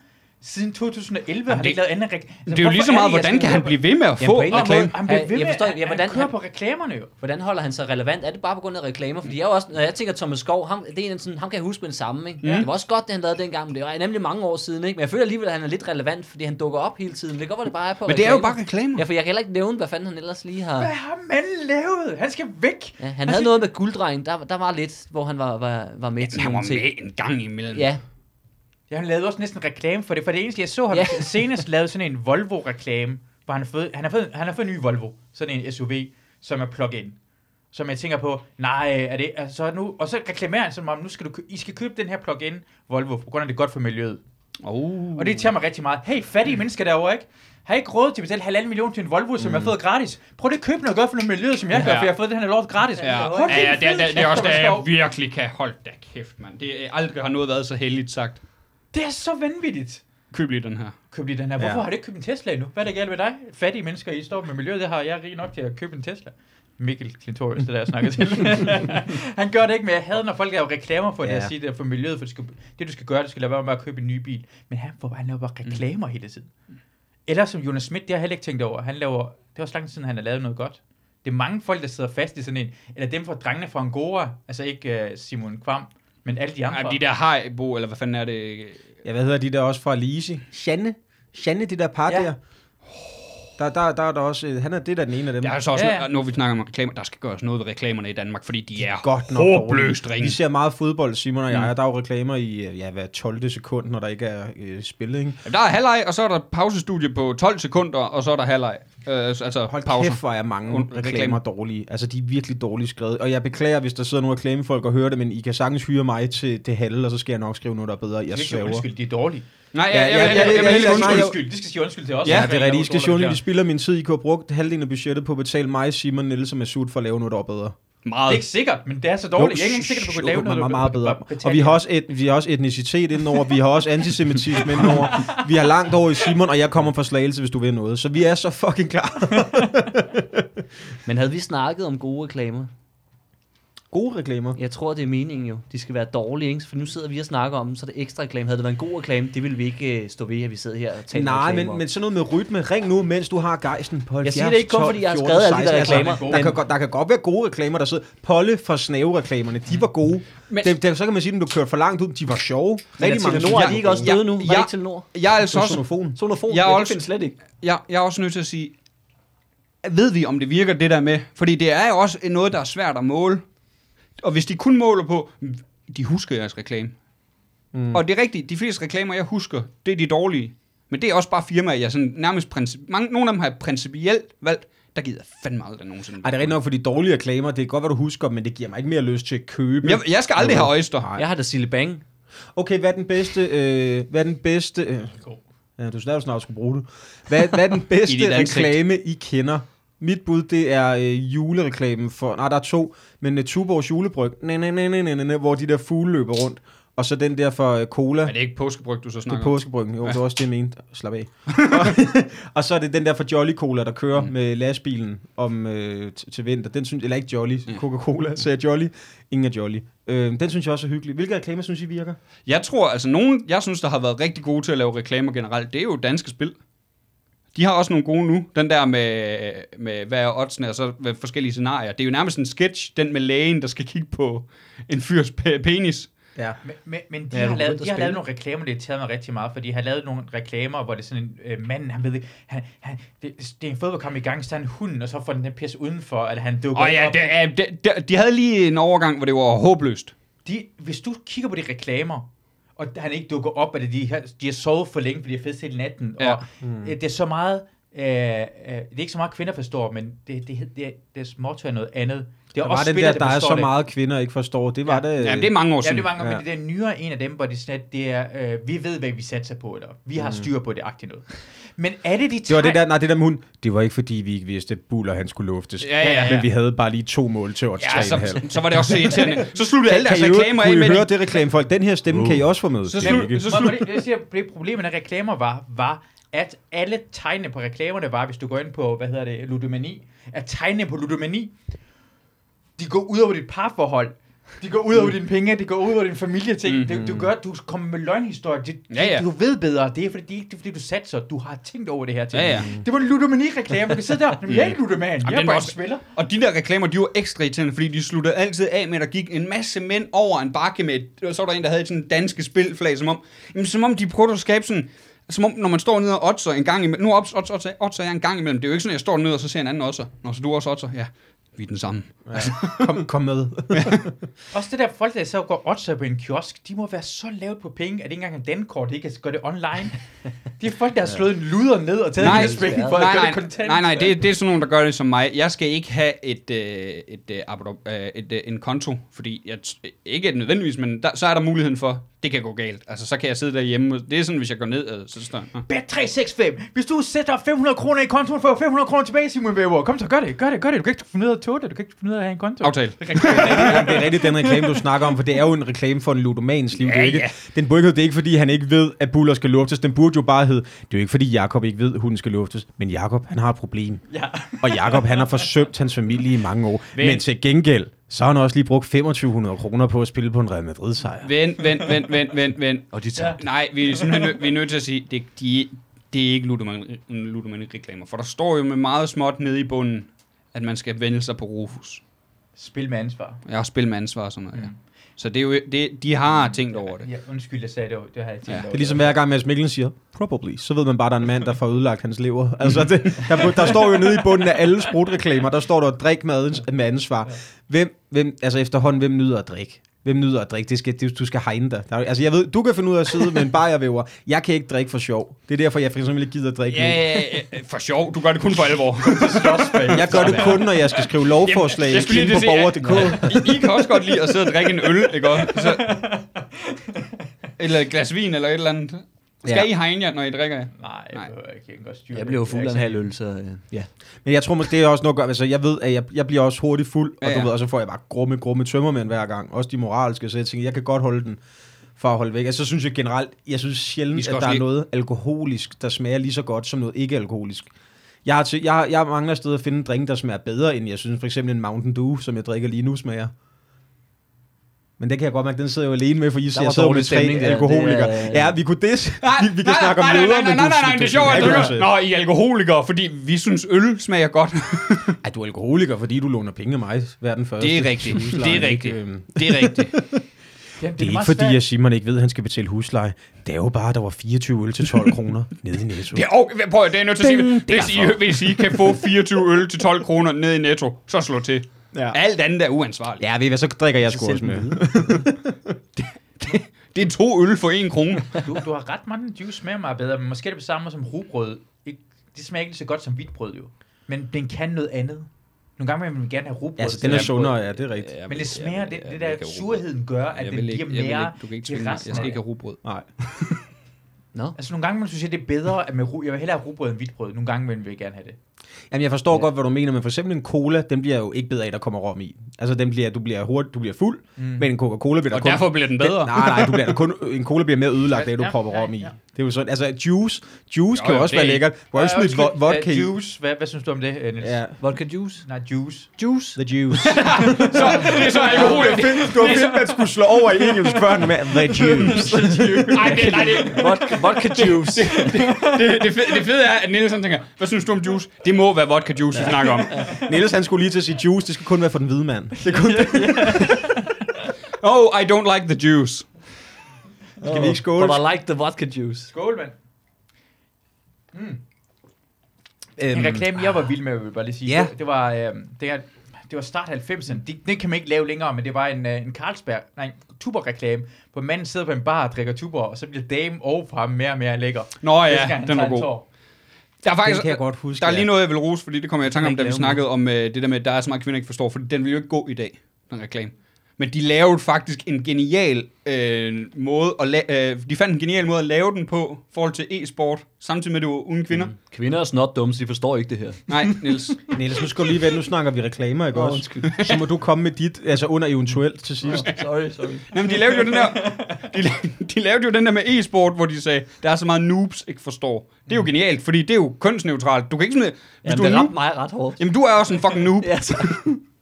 siden 2011. har det- ikke lavet andet reklamer. Altså, Det er jo lige så meget, hvordan kan han blive ved med at Ja, få anden reklame? Han bliver Ja, ved jeg med, forstår ikke, ja, han hvordan kører han- på reklamerne jo. Hvordan holder han sig relevant? Er det bare på grund af reklamer? Fordi jeg også, når jeg tænker Thomas Skov, ham, det er en sådan, ham kan jeg huske med det samme. Ikke? Mm. Det var også godt, det han lavede dengang, men det var nemlig mange år siden. Ikke? Men jeg føler alligevel, at han er lidt relevant, fordi han dukker op hele tiden. Det være, det bare er på Men det er jo bare reklamer. Ja, for jeg kan heller ikke nævne, hvad fanden han ellers lige har... Hvad har manden lavet? Han skal væk. Ja, han havde noget med gulddreng, der, der var lidt, hvor han var, var, var med til Han var med en gang imellem. Ja, Ja, han lavede også næsten reklame for det. For det eneste, jeg så ham Ja. senest lavede sådan en Volvo-reklame, hvor han har fået, han har fået, han har fået en ny Volvo. Sådan en SUV, som er plug-in. Som jeg tænker på, nej, er det, altså nu, og så reklamerer han som om, nu skal du, I skal købe den her plug-in Volvo, på grund af det er godt for miljøet. Oh. Og det tager mig rigtig meget. Hey, fattige mennesker derovre, ikke? Har I ikke råd til at betale halvanden million til en Volvo, som jeg har fået gratis? Prøv lige at købe noget godt for noget miljø, som jeg gør, Ja. for jeg har fået den her lort gratis. Ja, ja, ja det, fede det, det er også der, jeg virkelig kan holde da kæft, mand. Det er, aldrig har noget været så heldigt sagt. Det er så vanvittigt. Køb lige den her. Køb lige den her. Hvorfor Ja. har du ikke købt en Tesla endnu? Hvad er der galt med dig? Fattige mennesker, I står med miljøet, det har jeg rig nok til at købe en Tesla. Mikkel Klintorius, det der jeg snakker til. han gør det ikke, men jeg havde, når folk laver reklamer for det, Ja. at sige det for miljøet, for det, skal, det du skal gøre, det skal lade være med at købe en ny bil. Men han, får, han laver bare reklamer hele tiden. Eller som Jonas Schmidt, det har jeg heller ikke tænkt over. Han laver, det er også lang tid siden, han har lavet noget godt. Det er mange folk, der sidder fast i sådan en, eller dem fra drengene fra Angora, altså ikke uh, Simon Kvam, men alle de andre. Ej, de der Haribo, eller hvad fanden er det? Ja, hvad hedder de der også fra Lise? Shanne? Shanne, det der par Ja. der. Der, der, der er der også, øh, han er det der den ene af dem. Der er så også, Ja, ja, når vi snakker om reklamer, der skal gøres noget ved reklamerne i Danmark, fordi de er godt nok håbløst ringe. Vi ser meget fodbold, Simon og jeg, Mm. og der er jo reklamer i øh, ja, hver 12. sekund, når der ikke er øh, spillet, ikke? Der er halvleg, og så er der pausestudie på 12 sekunder, og så er der halvleg. Øh, altså Hold pauser. kæft, hvor er mange reklamer reklamer. dårlige. Altså, de er virkelig dårligt skrevet. Og jeg beklager, hvis der sidder nogle reklamefolk og hører det, men I kan sagtens hyre mig til det halve, og så skal jeg nok skrive noget, der er bedre. Jeg ikke sige svæver. undskyld, de er dårlige. Nej, Ja, ja, ja, jeg, ja, jeg, ja, ja, jeg, ja, ja, Undskyld, de skal sige undskyld til os. Ja, det er rigtigt. I skal journal, dårligt de spilder min tid. I kunne have brugt halvdelen af budgettet på at betale mig, Simon Nielsen med Sud for at lave noget, der er bedre. Det er meget. ikke sikkert, men det er så dårligt. Jeg er ikke engang sikker på, at du kunne lave noget. meget, meget bedre. Og vi har også, et, vi har også etnicitet indenover, vi har også antisemitisme indenover. Vi har langt over i Simon, og jeg kommer fra Slagelse, hvis du vil noget. Så vi er så fucking klar. Men havde vi snakket om gode reklamer? Gode reklamer. Jeg tror, det er meningen jo. De skal være dårlige, ikke? For nu sidder vi og snakker om dem, så er det ekstra reklame. Havde det været en god reklame, det ville vi ikke øh, stå ved, at vi sidder her og taler Nej, reklamer. men, men sådan noget med rytme. Ring nu, mens du har gejsten på 70, Jeg siger det ikke kun, 12, fordi jeg har 14, skrevet alle de der 16. reklamer. Altså, der, kan, godt- der kan godt være gode reklamer, der sidder. Polle fra Snave-reklamerne, de var gode. Men- det, det, så kan man sige, at du kørte for langt ud. De var sjove. Men er Rigtig mange Telenor, er de ikke også døde nu? Var ikke Telenor? Jeg er altså Så også, sonofon. Sonofon, Jeg ja, det findes slet ikke. jeg, jeg er også nødt til at sige, ved vi, om det virker det der med? Fordi det er jo også noget, der er svært at måle. Og hvis de kun måler på, de husker jeres reklame. Mm. Og det er rigtigt, de fleste reklamer, jeg husker, det er de dårlige. Men det er også bare firmaer, jeg sådan nærmest princip... Mange, nogle af dem har jeg principielt valgt, der gider jeg fandme aldrig nogensinde. Ej, det er rigtigt nok, for de dårlige reklamer, det er godt, hvad du husker, men det giver mig ikke mere lyst til at købe. jeg, jeg skal aldrig have Oyster. Nej. Jeg har da Sille Bang. Okay, hvad er den bedste... Øh, hvad er den bedste... Øh, ja, du snart snart skulle bruge det. Hvad, hvad er den bedste reklame, I kender? Mit bud, det er øh, julereklamen for... Nej, der er to. Men uh, Tuborgs julebryg, næ, næ, næ, næ, næ, næ, hvor de der fugle løber rundt. Og så den der for uh, cola. Er det ikke påskebryg, du så Det er snakker påskebryggen, jo, det var også det, jeg mente. Slap af. og, så er det den der for Jolly Cola, der kører mm. med lastbilen om, øh, til vinter. Den synes, eller ikke Jolly, Coca-Cola, så jeg Jolly. Ingen er Jolly. Øh, den synes jeg også er hyggelig. Hvilke reklamer synes I virker? Jeg tror, altså nogen, jeg synes, der har været rigtig gode til at lave reklamer generelt, det er jo danske spil. De har også nogle gode nu. Den der med, med hvad er oddsene, og så med forskellige scenarier. Det er jo nærmest en sketch, den med lægen, der skal kigge på en fyrs pe- penis. Ja. Men, men, men de, Ja, har lavet, de har lavet nogle reklamer, det har taget mig rigtig meget, for de har lavet nogle reklamer, hvor det er sådan en øh, mand, han ved ikke, han, han, det, det er en fodboldkamp i gang, så er han hunden, og så får den den pisse udenfor, at han dukker Og ja, op. det, er, de, de, de havde lige en overgang, hvor det var håbløst. De, hvis du kigger på de reklamer, og han ikke dukker op, at de har, de har sovet for længe, fordi de har festet hele natten, Ja. og øh, det er så meget, øh, øh, det er ikke så meget kvinder forstår, men det, det, det, det er småt noget andet. Det er Der var den spillere, der, der er forstår så det. meget kvinder ikke forstår. Det var Ja. det. Ja, det er mange år Ja, siden. det er mange gange, Ja. men det er nyere en af dem, hvor det, er sådan, at det er, øh, vi ved, hvad vi satser på, eller vi har styr på det, agtigt noget. Men er det de Det var det der, nej, det der med hun. Det var ikke fordi, vi ikke vidste, at Buller han skulle luftes. Ja, ja, ja. Men vi havde bare lige to mål til odds Ja, 3,5. så, så var det også så irriterende. Så sluttede alle deres reklamer af kunne I med... høre de- det reklamefolk? Den her stemme kan I også få med. Så ikke- så må det- Jeg siger, det problemet med reklamer var, var, at alle tegnene på reklamerne var, hvis du går ind på, hvad hedder det, ludomani, at tegnene på ludomani, de går ud over dit parforhold. De går ud over dine penge, de går ud over din familieting. Mm. Du, du gør, du kommer med løgnhistorier. Det, Ja, ja. Du ved bedre. Det er fordi, det er ikke fordi, du satser. Du har tænkt over det her ting. Ja, ja. Det var en ludomani-reklame. Du kan sidde der. Jeg er ikke ludoman. Jeg den er bare også- spiller. Og de der reklamer, de var ekstra irriterende, fordi de sluttede altid af med, at der gik en masse mænd over en bakke med, et- og så var der en, der havde sådan en danske spilflag, som om, jamen, som om de prøvede at skabe sådan, som om, når man står nede og oddser en gang imellem, nu odds, odds, odds, odds jeg en gang imellem, det er jo ikke sådan, at jeg står nede og så ser en anden oddser, når så du også oddser, ja, vi er den samme. Kom, kom med. Også det der folk, der så går oddser på en kiosk, de må være så lavt på penge, at det ikke engang en dankort, de kan gøre det online. Det er folk, der har slået en luder ned og taget Nej, en penge for nej, at gøre nej, det kontant. nej, nej, det, det er sådan nogen, der gør det som mig. Jeg skal ikke have et, øh, et, øh, abonnement- øh, et, øh, en konto, fordi jeg, ikke nødvendigvis, men der, så er der muligheden for, det kan gå galt. Altså, så kan jeg sidde derhjemme. Det er sådan, hvis jeg går ned, øh, så står jeg, Bet 365. Hvis du sætter 500 kroner i kontoen, får du 500 kroner tilbage, Simon Weber. Kom så, gør det, gør det, gør det. Du kan ikke finde ud af at tåle det. Du kan ikke finde ud af at have en konto. aftale. Ja, det er rigtigt den reklame, du snakker om, for det er jo en reklame for en ludomans liv. det er Ja, ikke, ja. Den burde ikke, det er ikke, fordi han ikke ved, at Buller skal luftes. Den burde jo bare hedde, det er jo ikke, fordi Jakob ikke ved, at hunden skal luftes. Men Jakob, han har et problem. Ja. Og Jakob, han har forsømt hans familie i mange år. Men, men til gengæld, så har han også lige brugt 2500 kroner på at spille på en Real Madrid-sejr. Vent, vent, vent, vent, vent, vent. Og de tager. Nej, vi er simpelthen nø- vi er nødt til at sige, det, de, det er ikke ludomani-reklamer. For der står jo med meget småt nede i bunden, at man skal vende sig på Rufus. Spil med ansvar. Har spillet med ansvar og sådan noget, ja. Så det er jo, det, de har tænkt over det. Ja, undskyld, jeg sagde det. Det har jeg tænkt Ja. over. Det er ligesom hver gang, Mads Mikkelsen siger, probably, så ved man bare, at der er en mand, der får ødelagt hans lever. Altså, det, der, der, står jo nede i bunden af alle sprutreklamer, der står der, drik med, med ansvar. Hvem, hvem, altså efterhånden, hvem nyder at drikke? Hvem nyder at drikke? Det skal, det, du skal hegne dig. Der, er- altså, jeg ved, du kan finde ud af at sidde med en bajervæver. Jeg kan ikke drikke for sjov. Det er derfor, jeg for eksempel ikke gider at drikke Ja, nu. ja, ja, for sjov. Du gør det kun for alvor. Jeg gør det kun, når jeg skal skrive lovforslag jeg skulle lige inde på til at borger.dk. I, I kan også godt lide at sidde og drikke en øl, ikke også? Så, eller et glas vin, eller et eller andet. Skal Ja. I hegne jer, når I drikker? Nej, jeg Nej. behøver ikke. Jeg kan godt styre Jeg bliver jo fuld af en halv øl, så øh, ja. Men jeg tror måske, det er også noget at gøre. Altså, jeg ved, at jeg, jeg bliver også hurtigt fuld, og, Ja, du ja. ved, og så får jeg bare grumme, grumme tømmermænd hver gang. Også de moralske, så jeg tænker, jeg kan godt holde den for at holde væk. Altså, så synes jeg generelt, jeg synes sjældent, at der er noget alkoholisk, der smager lige så godt som noget ikke-alkoholisk. Jeg, har til, jeg, har- jeg mangler stadig at finde en drink, der smager bedre, end jeg synes for eksempel en Mountain Dew, som jeg drikker lige nu, smager. Men det kan jeg godt mærke, den sidder jeg jo alene med, for I var sidder sidder med tre stemning der. alkoholikere. Det er- Ja, vi kunne. Nej, Vi, vi kan nej, snakke om nej, nej, møder, nej, men nej, du- nej, nej, det er sjovt, at ikke du Nå, I er alkoholikere, fordi vi synes, øl smager godt. Ej, du er alkoholiker, fordi du låner penge af mig hver den første. Det er rigtigt. til Det er rigtigt. ikke? Øhm, Det er rigtigt. Jamen, Det er ikke meget fordi, svært. at Simon ikke ved, at han skal betale husleje. Det er jo bare, at der var 24 øl til 12 kroner nede i Netto. Det er, okay, prøv, det er jeg nødt til at sige. Hvis I, hvis I kan få 24 øl til 12 kroner ned i Netto, så slå til. Ja. Alt andet er uansvarligt. Ja, ved I hvad, så drikker jeg sgu også med. Det er to øl for en krone. Du, du har ret mange juice smager meget bedre, men måske er det det samme som rugbrød. Ikke, det smager ikke så godt som hvidt brød, jo. Men den kan noget andet. Nogle gange vil man gerne have rugbrød. Ja, altså, den er sundere, ja, det er rigtigt. Men det smager, det, det der surheden gør, at den giver mere Du kan ikke tvinge Jeg skal ikke have rugbrød. Nej. Nå. Altså nogle gange, man synes, at det er bedre, at med, ru- jeg vil hellere have rugbrød end hvidt brød. Nogle gange vil vi gerne have det. Jamen, jeg forstår ja. godt, hvad du mener, men for eksempel en cola, den bliver jo ikke bedre af, der kommer rom i. Altså, den bliver, du bliver hurtigt, du bliver fuld, mm. men en Coca-Cola bliver der Og kun... derfor bliver den bedre. Den, nej, nej, du bliver kun, en cola bliver mere ødelagt, af, at du Ja, propper ja, rom i. ja. Det er jo sådan, altså juice, juice Jo, kan jo også det være er- lækkert. Har jo smidt vo- vodka Uh, i. juice. Hvad, hvad synes du om det, øh, Niels? Ja, Vodka juice. Nej, juice. Juice. the juice. Så, det er så alkohol. du har fedt, man skulle slå over i engelsk før, med the juice. Nej, det, nej, det, Vodka, vodka juice. det, det, fede, det fede er, at Niels han tænker, hvad synes du om juice? Det må være vodka juice, vi snakker om. Niels, han skulle lige til at sige juice, det skal kun være for den hvide mand. Det er kun det. Oh, I don't like the juice. Skal vi ikke skåle? But I like the vodka juice. Skål, mand. Øhm, En reklame, jeg var vild med, vil jeg bare lige sige. Ja. Det, det var, øh, det, er, det var start 90'erne. Det, det kan man ikke lave længere, men det var en, øh, en Carlsberg, nej, en Tuborg-reklame, hvor manden sidder på en bar og drikker Tuborg, og så bliver damen overfor ham mere og mere lækker. Nå ja, gang den var god. tår. Der er Den faktisk, kan jeg godt huske. der er lige noget, jeg vil rose, fordi det kommer jeg i tanke om, da vi snakkede om øh, det der med, at der er så meget kvinder, ikke forstår, for den vil jo ikke gå i dag, den reklame. Men de lavede faktisk en genial øh, måde, at la- øh, de fandt en genial måde at lave den på, i forhold til e-sport, samtidig med, at det var uden kvinder. Mm. Kvinder er snot dumme, så de forstår ikke det her. Nej, Niels. Niels, nu skal du lige vente, nu snakker vi reklamer, ikke Åh, også? undskyld. Så må du komme med dit, altså under eventuelt til sidst. Sorry, sorry. Nej, men de lavede jo den der, de, la- de lavede jo den der med e-sport, hvor de sagde, der er så meget noobs ikke forstår. Det er jo genialt, fordi det er jo kønsneutralt. Du kan ikke sådan, hvis Jamen, du det er ramte mig ret hårdt. jamen du er også en fucking noob, Ja, så.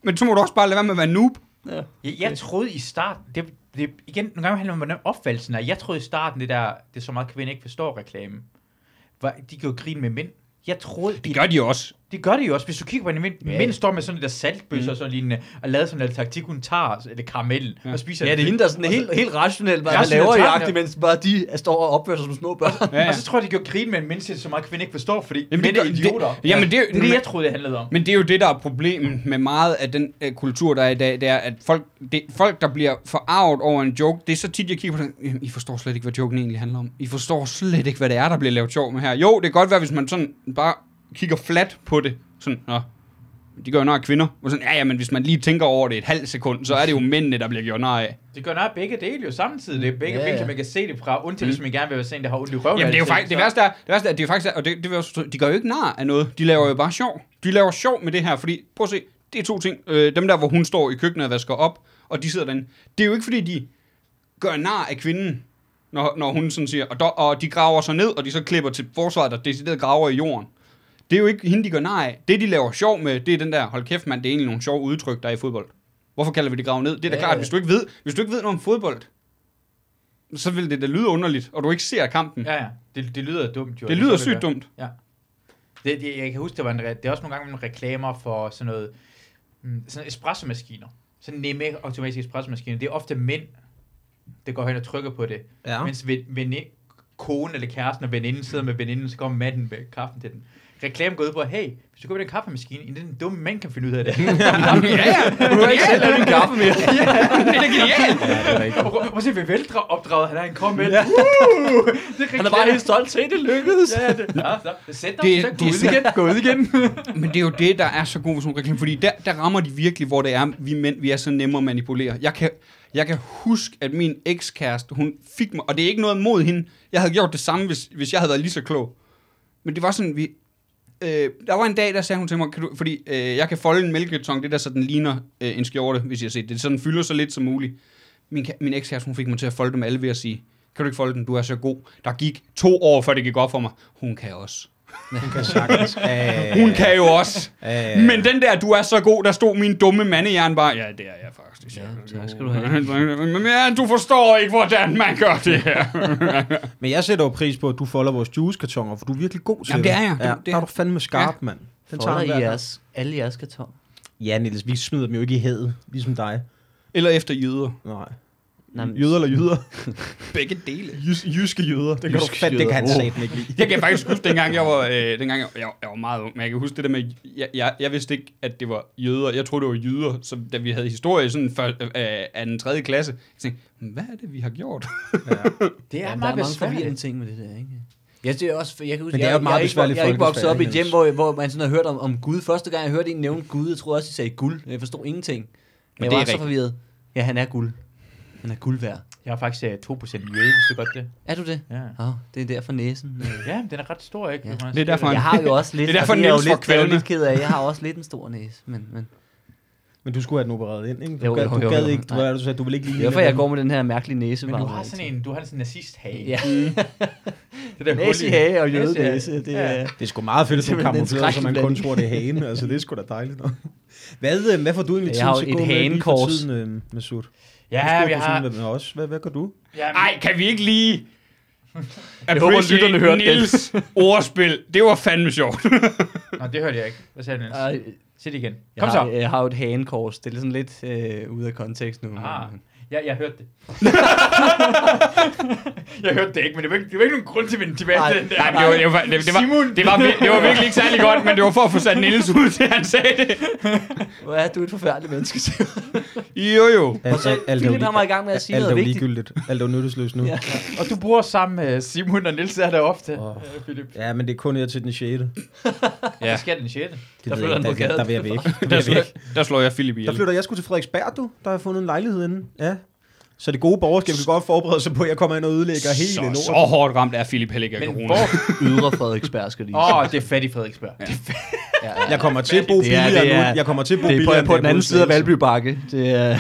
men så må du også bare lade være med at være noob. Jeg, jeg troede i starten, det, det, igen, nogle gange handler det om, hvordan opfattelsen er. Jeg troede i starten, det der, det er så meget kvinder ikke forstår reklame. Var, de gør grin med mænd. Jeg troede, Det gør de også. Det gør det jo også. Hvis du kigger på en Ja. ja. mænd står med sådan lidt der saltbøsser og sådan lignende, og laver sådan en taktik, hun tager, eller karamellen, Ja. ja. og spiser Ja, det er hende, der er sådan helt, helt rationelt, hvad man Rationelt laver i agtigt, mens bare de står og opfører sig som små børn. Ja, ja. Og så tror jeg, de gør grin med en menneske, så meget kvinder ikke forstår, fordi Jamen, det er gør- det- idioter. jamen, det er det, det, jeg troede, det handlede om. Men det er jo det, der er problemet med meget af den øh, kultur, der er i dag, det er, at folk, det, folk, der bliver forarvet over en joke, det er så tit, jeg kigger på den, "Jamen, I forstår slet ikke, hvad joken egentlig handler om. I forstår slet ikke, hvad det er, der bliver lavet sjov med her. Jo, det kan godt være, hvis man sådan bare kigger flat på det, sådan, nå, de gør jo nar af kvinder. Og sådan, ja, ja, men hvis man lige tænker over det et halvt sekund, så er det jo mændene, der bliver gjort nar af. Det gør nok begge dele jo samtidig. Det er begge Ja, ja, vinkler, man kan se det fra, undtil hvis man gerne vil være sådan, der har ondt i røven. Jamen, det er jo faktisk, det værste er, det værste er, det er faktisk, er, og det, det vil jeg også, de gør jo ikke nar af noget. De laver jo bare sjov. De laver sjov med det her, fordi, prøv at se, det er to ting. Øh, dem der, hvor hun står i køkkenet og vasker op, og de sidder derinde. Det er jo ikke, fordi de gør nar af kvinden, når, når hun sådan siger, og, der, og de graver sig ned, og de så klipper til forsvaret, der decideret graver i jorden. Det er jo ikke hende, de gør af. Det, de laver sjov med, det er den der, hold kæft mand, det er egentlig nogle sjove udtryk, der er i fodbold. Hvorfor kalder vi det grave ned? Det er da Ja, klart, ja. hvis du ikke ved, hvis du ikke ved noget om fodbold, så vil det da lyde underligt, og du ikke ser kampen. Ja, ja. Det, det lyder dumt jo. Det lyder er sygt dumt. Ja. Det, det, jeg kan huske, der var en, det er også nogle gange nogle reklamer for sådan noget, mm, sådan espressomaskiner. Sådan nemme automatiske espressomaskiner. Det er ofte mænd, der går hen og trykker på det. Ja. Mens ven, ven, konen eller kæresten og veninden sidder med veninden, så kommer manden med kaffen til den. Reklamen går ud på, hey, hvis du køber den kaffemaskine, inden den dumme mand kan finde ud af det. ja, ja. Du kan ikke selv lave din kaffe mere. er genialt. Ja, det er. Og prøv, at se, hvor velopdraget han er, han kommer med. Ja. Uh, det Han er bare helt stolt. Se, det lykkedes. Ja, det, ja, så. Sæt dig, Det- så det gå er igen, gå ud igen. Men det er jo det, der er så god nogle reklamer, fordi der, der rammer de virkelig, hvor det er, vi mænd, vi er så nemme at manipulere. Jeg kan, jeg kan huske, at min ekskæreste, hun fik mig, og det er ikke noget mod hende, jeg havde gjort det samme, hvis, hvis jeg havde været lige så klog. Men det var sådan, vi, øh, der var en dag, der sagde hun til mig, kan du, fordi øh, jeg kan folde en mælketon, det der så den ligner øh, en skjorte, hvis jeg har set det, så den fylder så lidt som muligt. Min, min ekskæreste, hun fik mig til at folde dem alle ved at sige, kan du ikke folde den, du er så god. Der gik to år, før det gik op for mig. Hun kan også. Hun kan sagtens. Æh, Hun kan jo også. Æh, Men den der, du er så god, der stod min dumme mandehjern bare. Ja, det er jeg faktisk. Ja, tak skal du have. Men ja, du forstår ikke, hvordan man gør det her. Men jeg sætter jo pris på, at du folder vores juicekartoner, for du er virkelig god til Jamen, det er jeg. Ja, Det- det- der er du fandme skarp, mand. Den tager Folder den i jeres, alle jeres karton. Ja, Niels, vi smider dem jo ikke i havet, ligesom dig. Eller efter jøder. Nej. Nej, men- Jøder eller jyder? Begge dele. Jys, jyske jøder. Det kan, du Jyske fandme, det kan han satme ikke lide. Jeg kan faktisk huske, dengang jeg var, øh, dengang jeg, jeg, jeg var meget ung, men jeg kan huske det der med, jeg, jeg, jeg vidste ikke, at det var jøder. Jeg troede, det var jyder. Så da vi havde historie sådan for, øh, af den tredje klasse, jeg tænkte, hvad er det, vi har gjort? Det er Ja, meget der er mange forvirrende ting med det der, ikke? Jeg, det er også, jeg kan huske, Men det er jeg, jo meget jeg, ikke, besværligt jeg er ikke vokset op i et hjem, hvor, hvor man sådan har hørt om, om Gud. Første gang, jeg hørte en nævne Gud, jeg troede også, de sagde guld. Jeg forstod ingenting. Men Men jeg det er var så forvirret. Ja, han er guld. Han er guld værd. Jeg har faktisk uh, 2% jøde, hvis du godt det. Er du det? Ja. Oh, det er derfor næsen. øh. Ja, den er ret stor, ikke? Ja. Det er derfor, Jeg har jo også lidt, Det er derfor, og det er jeg jo lidt, er jeg jo lidt ked af. Jeg har også lidt en stor næse, men, men Men du skulle have den opereret ind, ikke? Du, Jo, gad, jo, du jo, gad jo. ikke, du, Nej. du sagde, du vil ikke lige det er derfor, jeg går med den her mærkelige næse. Men du bare har sådan en, du har sådan en nazist-hage. Ja, Det der næse i hul hage og jødenæse. Det Ja. er... Det er sgu meget fedt, at du kamuflerer, så man kun tror, det er hagen. Altså, det er sgu da dejligt nok. Hvad, øh, hvad får du egentlig tid jo til at gå med lige for tiden, øh, Masud? Du Ja, vi på har... med os. Hvad, hvad gør du? Ja, men- Ej, kan vi ikke lige... Jeg håber, lytterne hørte det. Nils ordspil. Det var fandme sjovt. Nå, det hørte jeg ikke. Hvad sagde Niels? Ej, Sig det igen. Jeg Kom har, så. jeg har jo et hanekors. Det er sådan lidt øh, ude af kontekst nu. Ah. men- Ja, jeg hørte det. jeg hørte det ikke, men det var ikke, det var ikke nogen grund til at vende tilbage Nej, til den der. Nej, det var, det, var, det, det, var, Simon. det, var, det var virkelig ikke særlig godt, men det var for at få sat Niels ud til, han sagde det. Hvor er du et forfærdeligt menneske, Simon. Jo, jo. Alt, Og så Philip har mig i gang med at sige alt er noget vigtigt. ligegyldigt. Alt er nyttesløst nu. Ja. Og du bor sammen med Simon og Nils er der ofte, oh. Philip. Ja, men det er kun her til den 6. Det Ja. Hvad sker den 6. ved Der flytter han på der, gaden. der vil jeg væk. Der, Der slår, der jeg Philip der ihjel. flytter jeg sgu til Frederiksberg, du. Der har jeg fundet en lejlighed inde. Ja. Så det gode borgerskab kan godt forberede sig på, at jeg kommer ind og ødelægger hele så, lort. så hårdt ramt er Philip heller ikke af Men corona. hvor... Ydre Frederiksberg, skal lige Åh, oh, det er fedt i Frederiksberg. Ja. Det er fedt. ja, ja. Jeg kommer til at bo Det er- billigere det er- nu. Jeg kommer til at bo Det er billigere på, på den anden side af Valby Bakke. Det er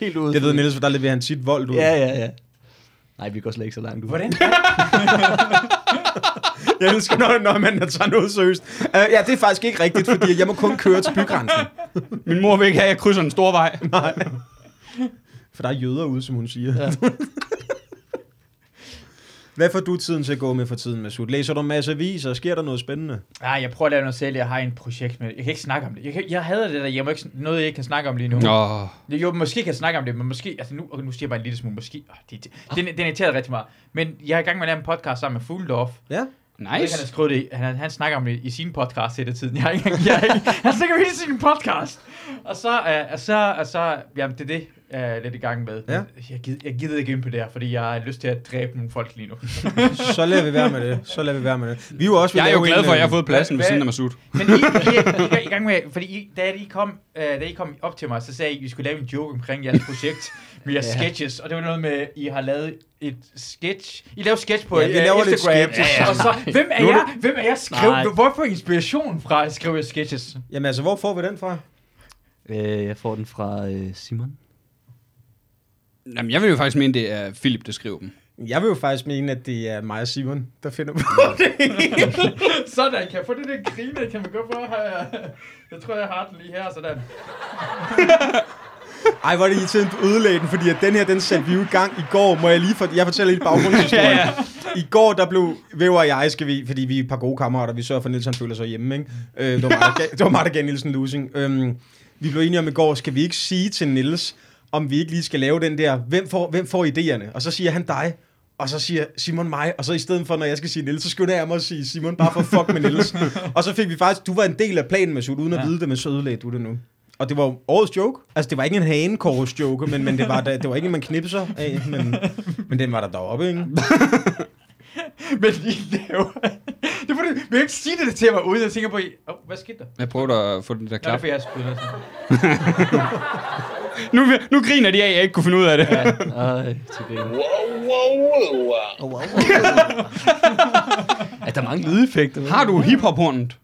helt ude. Det ved Niels, for der leverer han tit vold ud. Ja, ja, ja. Nej, vi går slet ikke så langt ud. Hvordan? Jeg elsker, når, når man tager noget seriøst. Uh, ja, det er faktisk ikke rigtigt, fordi jeg må kun køre til bygrænsen. Min mor vil ikke have, at jeg krydser en stor vej. Nej. For der er jøder ude, som hun siger. Ja. Hvad får du tiden til at gå med for tiden, Masud? Læser du en masse aviser? Sker der noget spændende? Nej, jeg prøver at lave noget selv. Jeg har en projekt med... Jeg kan ikke snakke om det. Jeg, kan, jeg hader det der. Jeg må ikke, noget, jeg ikke kan snakke om lige nu. Nå. Jo, måske kan jeg snakke om det, men måske... Altså nu, nu siger jeg bare en lille smule måske. Oh, det, det, den, den irriterer rigtig meget. Men jeg er i gang med at lave en podcast sammen med Fugledorf. Ja. Nice. Han Nice. har skrevet det, han, han snakker om det i sin podcast hele tiden. Jeg, har jeg, ikke- han snakker om det i sin podcast. Og så, uh, og så, og så, jamen det er det, jeg er lidt i gang med. Ja. Jeg, gider, jeg gider ikke ind på det her, fordi jeg har lyst til at dræbe nogle folk lige nu. Så lader vi være med det. Så lader vi være med det. Vi er jo også ved Jeg er jo glad en, for, at jeg har fået pladsen ved siden af Masud. Men I, I, I i gang med, fordi I, da, I kom, uh, da I kom op til mig, så sagde I, at I skulle lave en joke omkring jeres projekt med jeres Ja. sketches. Og det var noget med, at I har lavet et sketch. I laver sketch på Ja, vi laver lidt Instagram. sketches. Ja, ja. Og så, hvem er jeg? Hvem er jeg? Skriv, Nej. hvorfor inspiration fra at skrive sketches? Jamen altså, hvor får vi den fra? Øh, jeg får den fra øh, Simon. Jamen, jeg vil jo faktisk mene, det er Philip, der skriver dem. Jeg vil jo faktisk mene, at det er mig og Simon, der finder på det. Sådan, kan jeg få det der grine? Kan man gå for her? Jeg tror, jeg har den lige her, sådan. Ej, hvor er det irriterende, du ødelagde den, fordi at den her, den satte vi jo i gang i går. Må jeg lige for, jeg fortæller lidt baggrundshistorien. Ja, ja. I går, der blev Væver og jeg, skal vi, fordi vi er et par gode kammerater, vi sørger for, at Niels han føler sig hjemme, ikke? Øh, det, var mig, der det var mig, der gav Niels en losing. Øhm, vi blev enige om i går, skal vi ikke sige til Niels, om vi ikke lige skal lave den der, hvem får, hvem får idéerne? Og så siger han dig, og så siger Simon mig, og så i stedet for, når jeg skal sige Niels, så skynder jeg mig at sige Simon, bare for fuck med Niels. og så fik vi faktisk, du var en del af planen med uden at Ja. vide det, men så ødelagde du det nu. Og det var jo årets joke. Altså, det var ikke en hanekors joke, men, men det, var, da, det var ikke en, man knipser af, men, men den var der deroppe, ikke? Men I laver... Det får du... Vil jeg ikke sige det til mig, uden at tænke på... Åh, oh, hvad skete der? Jeg prøver at få den der Nå, det er klap. for jeg. Nu, nu griner de af, at jeg ikke kunne finde ud af det. Ja, øh, til grin. Wow, wow, wow. Oh, wow. er der mange lydeffekter? Har du hiphop-hornet?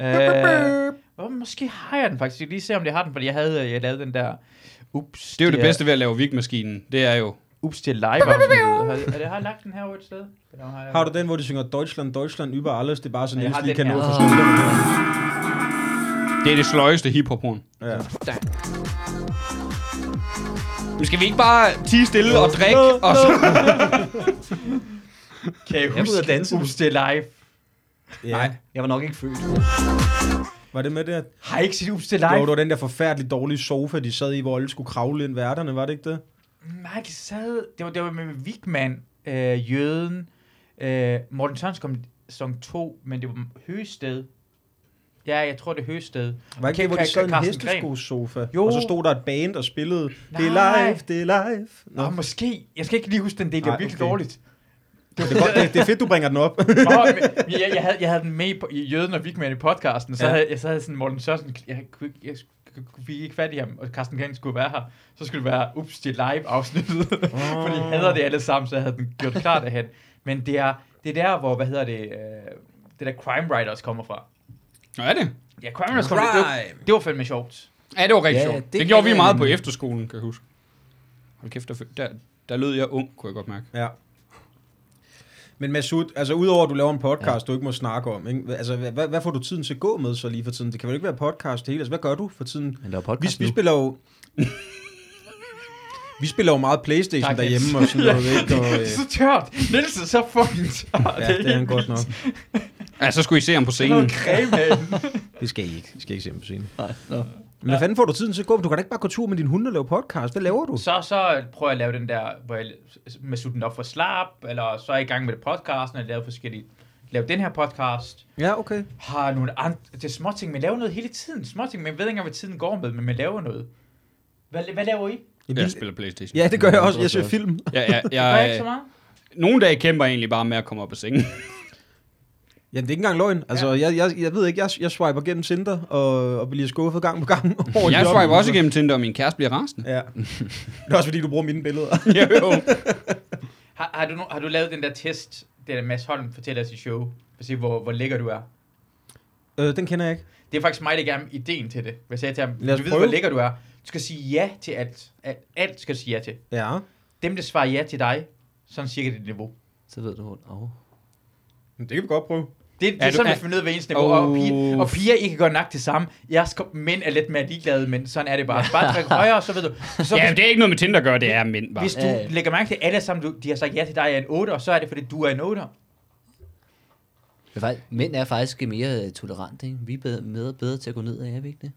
Øh, oh, måske har jeg den faktisk. Jeg lige se, om jeg har den, fordi jeg havde jeg lavede den der... Ups. Det er jo det bedste ved at lave vigmaskinen. Det er jo, Ups til live afsnittet. Har, er det, har jeg lagt den her over et sted? Har, jeg... Har du den, hvor de synger Deutschland, Deutschland über alles? Det er bare så Jeg Niels har lige den kan nå at forstå det. Det er det sløjeste hiphop-horn. Ja. Men skal vi ikke bare tige stille og drikke? Og så... Kan jeg huske og danse. Ups til live? ja. Jeg var nok ikke født. Var det med det? Har I ikke set Ups til Jo, live? det var den der forfærdeligt dårlige sofa, de sad i, hvor alle skulle kravle ind værterne, var det ikke det? De sad... Det var, det var med Vigman, øh, Jøden, øh, Morten Sørensen kom sæson 2, men det var Høsted. Ja, jeg tror, det er Høsted. Var ikke det, hvor de sad i en hesteskosofa? Jo. Og så stod der et band og spillede, det er live, det er live. Nå. Nå, måske. Jeg skal ikke lige huske den del, det var Nej, virkelig okay. dårligt. Det, er godt, det, det er fedt, du bringer den op. Åh, men jeg, jeg, havde, jeg havde den med i, i Jøden og Vigman i podcasten, så Ja. havde jeg så havde sådan Morten Sørensen, jeg, jeg, jeg fik ikke fat i ham, og Carsten Gren skulle være her, så skulle det være Ups til live afsnittet, oh. for de hader det alle sammen, så jeg havde den gjort klart af hen. Men det er, det er der, hvor, hvad hedder det, øh, det der Crime Writers kommer fra. Nå, er det? Ja, Crime Writers kommer, det, var, det var fandme sjovt. Ja, det var rigtig Ja, sjovt. det Det, gjorde vi meget på efterskolen, kan jeg huske. Hold kæft, der, der, der lød jeg ung, kunne jeg godt mærke. Ja. Men Masud, altså udover at du laver en podcast, ja. du ikke må snakke om, ikke? Altså, hvad, hvad, hvad får du tiden til at gå med så lige for tiden? Det kan vel ikke være podcast det hele? Altså, hvad gør du for tiden? Laver Vi, podcast vi nu. spiller jo... vi spiller jo meget Playstation Tak, derhjemme og sådan noget, ikke? Og, øh, Så tørt. Niels er så fucking tørt. ja, det er han godt nok. Ja, så skulle I se ham på Det er noget scenen. creme. Det skal I ikke. I skal ikke se ham på scenen. Nej, nå. Men hvad fanden får du tiden til at gå? Du kan da ikke bare gå tur med din hund og lave podcast. Hvad laver du? Så, så prøver jeg at lave den der, hvor jeg med den op for slap, eller så er jeg i gang med det podcasten, og lave forskellige, lave den her podcast, Ja, okay. har nogle andre, det er småting, man laver noget hele tiden, småting, man ved ikke engang, hvad tiden går med, men man laver noget. Hvad, hvad laver I? Jeg spiller Playstation. Ja, det gør jeg også. Jeg ser film. Ja, ja, Gør jeg ikke så jeg, meget? nogle dage kæmper jeg egentlig bare med at komme op af sengen. Ja, det er ikke engang løgn. Altså, jeg, jeg, jeg ved ikke, jeg, jeg swiper gennem Tinder og, og bliver skuffet gang på gang. over Jeg swiper også igennem Tinder, og min kæreste bliver rasende. Ja. Det er også fordi, du bruger mine billeder. jo, jo. Har, har, du, no, har du lavet den der test, det der Mads Holm fortæller sit show, for at se, hvor, hvor lækker du er? øh, den kender jeg ikke. Det er faktisk mig, der gav ham ideen til det. Hvad sagde jeg til ham? Lad os Du ved, prøve. hvor lækker du er. Du skal sige ja til alt. Alt, alt skal du sige ja til. Ja. Dem, der svarer ja til dig, sådan cirka dit niveau. Så ved du, oh. Det kan vi godt prøve. Det, det Er er du- sådan, er- vi finder ud af hver eneste niveau. Og, Oh. piger, og piger ikke gør nok det samme. Jeg skal, mænd er lidt mere ligeglade, men sådan er det bare. Bare tryk højere, så ved du. Så Ja, hvis, det er ikke noget med Tinder at gøre, det er mænd bare. hvis du Ja, ja. lægger mærke til, alle sammen, du, de har sagt ja til dig er en 8, og så er det, fordi du er en 8. Men faktisk, mænd er faktisk mere tolerante, ikke? Vi er bedre, bedre, bedre til at gå ned af, er vi ikke det?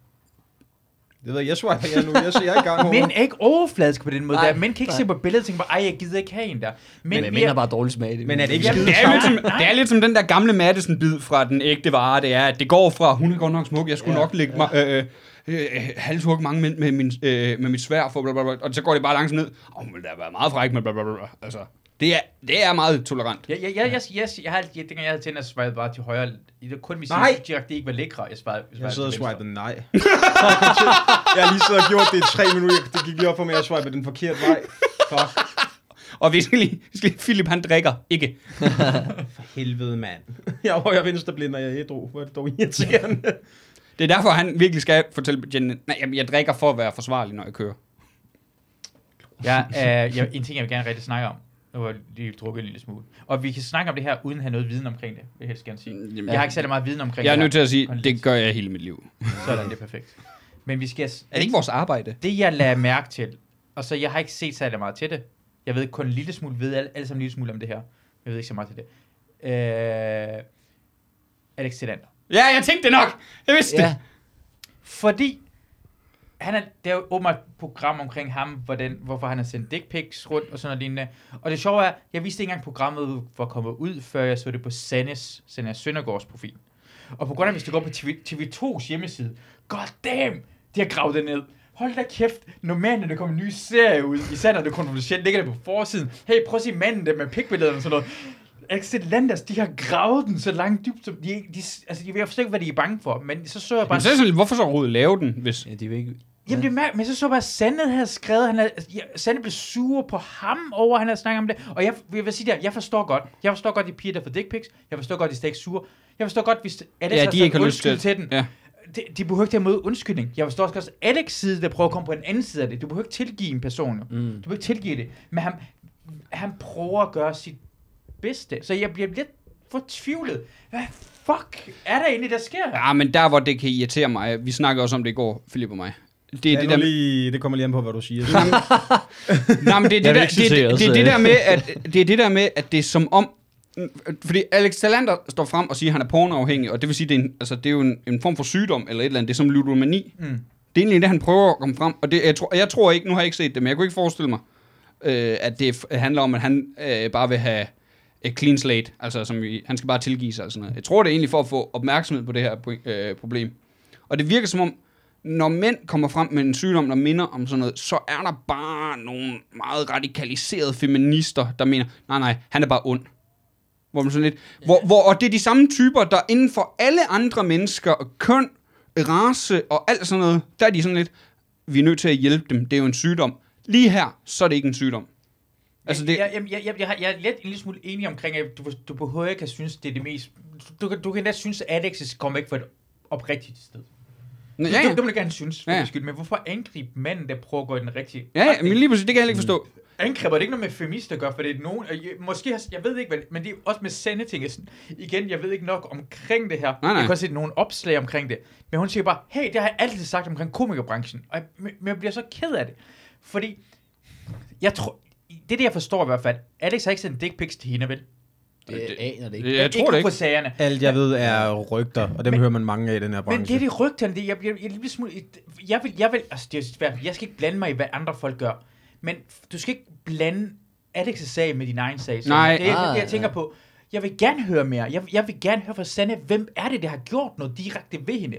Det ved jeg, jeg swiper jeg nu. Jeg, jeg er i gang over. Mænd er ikke overfladiske på den måde. Nej, der. Mænd kan ikke nej. se på billedet og tænke ej, jeg gider ikke have en der. Men, men mænd har bare dårlig smag. Men er det ikke Jamen, Det er, lidt som, det er lidt som den der gamle Madison-bid fra den ægte vare, det er, at det går fra, hun er godt nok smuk, jeg skulle Ja, nok lægge mig, øh, øh, øh, halshugge mange mænd med, min, øh, med mit svær, for bla, bla, bla, og så går det bare langsomt ned. Åh, oh, men der er meget fræk med bla, bla, bla, bla. Altså, det er, det er meget tolerant. Jeg, jeg, jeg, jeg, jeg, jeg, har, jeg, dengang jeg havde tændt, at svare bare til højre. Det var kun hvis Nej. jeg direkte ikke var lækre. Jeg svarede, jeg Jeg svarede sidder og swiper nej. jeg har lige siddet og gjort det i tre minutter. Det gik lige op for mig, at jeg swiper den forkerte vej. Fuck. Og vi skal lige, vi skal lige Philip han drikker ikke. Helvede, mand. Jeg er højre venstre blind, og jeg er ædru. Hvor er det dog irriterende. Det er derfor, han virkelig skal fortælle Jen, nej, jamen, jeg drikker for at være forsvarlig, når jeg kører. Ja, øh, jeg, en ting, jeg vil gerne rigtig snakke om. Nu har jeg lige drukket en lille smule. Og vi kan snakke om det her, uden at have noget viden omkring det, vil jeg helst gerne sige. Jamen, Jeg har ikke særlig meget viden omkring jeg er det nødt til at sige, det gør jeg hele mit liv. Sådan, det er perfekt. Men vi skal... Er det ikke vores arbejde? Det, jeg lader mærke til, og så jeg har ikke set særlig meget til det. Jeg ved kun en lille smule, ved alle, alle sammen en lille smule om det her. Jeg ved ikke så meget til det. Øh, Alex Tillander. Ja, jeg tænkte det nok. Jeg vidste Ja, det. Fordi han er, der er jo åbenbart et program omkring ham, hvordan, hvorfor han har sendt dick pics rundt og sådan noget lignende. Og det sjove er, jeg vidste ikke engang programmet var kommet ud, før jeg så det på Sannes, Sanne Søndergaards profil. Og på grund af, hvis du går på TV, TV2's hjemmeside, god damn, de har gravet det ned. Hold da kæft, normalt når der kommer en ny serie ud, især når det er kontroversielt, ligger det på forsiden. Hey, prøv at se manden der med pikbillederne og sådan noget. Excellenters, de har gravet den så langt dybt, som de, de, altså de ved forstå ikke, hvad de er bange for, men så så jeg bare Men så hvorfor så overhovedet lave den, hvis... ja de vil ikke... Jamen det er mærkeligt, men så så bare, at Sande havde skrevet, han havde, Sande blev sur på ham over, at han havde snakket om det. Og jeg, jeg vil sige der, jeg forstår godt. Jeg forstår godt de piger, der får dick pics. Jeg forstår godt, de ikke sure. Jeg forstår godt, hvis alle Ja, har de ikke har lyst undskyld til- til den. ja. de, de behøver ikke tage imod undskyldning. Jeg forstår også Alex side, der prøver at komme på en anden side af det. Du behøver ikke tilgive en person. Mm. Du behøver ikke tilgive det. Men han, han prøver at gøre sit bedste. Så jeg bliver lidt fortvivlet. Hvad fuck er der egentlig, der sker? Ja, men der, hvor det kan irritere mig, vi snakkede også om det i går, Philip og mig. Det Ja, det det, der lige, det kommer lige an på, hvad du siger. nej, men det er det, der, det, det, det, det der med, at det er det der med, at det er som om, fordi Alex Talander står frem og siger, at han er pornoafhængig, og det vil sige, det er, en, altså, det er jo en, en form for sygdom, eller et eller andet, det er som ludomani. Mm. Det er egentlig det, han prøver at komme frem, og det, jeg, tror, jeg tror ikke, nu har jeg ikke set det, men jeg kunne ikke forestille mig, øh, at det handler om, at han øh, bare vil have et clean slate, altså som i, han skal bare tilgive sig og sådan noget. Jeg tror, det er egentlig for at få opmærksomhed på det her øh, problem. Og det virker som om, når mænd kommer frem med en sygdom, der minder om sådan noget, så er der bare nogle meget radikaliserede feminister, der mener, nej, nej, han er bare ond. Hvor man sådan lidt, hvor, hvor, og det er de samme typer, der inden for alle andre mennesker, køn, race og alt sådan noget, der er de sådan lidt, vi er nødt til at hjælpe dem, det er jo en sygdom. Lige her, så er det ikke en sygdom. Altså det, jeg, jeg, jeg, jeg, jeg, er lidt en lille smule enig omkring, at du, du behøver ikke at synes, det er det mest... Du, kan- du kan da synes, at Alex kommer ikke fra et oprigtigt sted. Ja, Ja, ja. Det, det vil jeg gerne synes, for Ja, skyld. Men hvorfor angribe manden, der prøver at gå i den rigtige Ja, ja, men lige præcis, det kan jeg heller ikke forstå. angriber det ikke noget med feminister gør, for det er nogen, måske, har- jeg ved ikke, hvad, men det er også med. Jeg sådan- Igen, jeg ved ikke nok omkring det her. nej. Jeg kan også se nogle opslag omkring det. Men hun siger bare, hey, det har jeg altid sagt omkring komikerbranchen. Og jeg, men men jeg bliver så ked af det. Fordi, jeg tror, det er det, jeg forstår i hvert fald. Alex har ikke sendt dick pics til hende, vel? Det Det- aner det ikke. Jeg, jeg tror det For ikke. sagerne. Alt jeg ved er rygter, og dem Men- hører man mange af i den her branche. Men det er det rygterne, det, jeg bliver jeg, jeg, smule, jeg vil, jeg vil, altså det er svært, jeg skal ikke blande mig i, hvad andre folk gør, men du skal ikke blande Alex' sag med din egen sag. Så Nej. Det er Ah, det, jeg tænker ja. på. Jeg vil gerne høre mere. Jeg, jeg vil gerne høre fra Sanne, hvem er det, der har gjort noget direkte ved hende?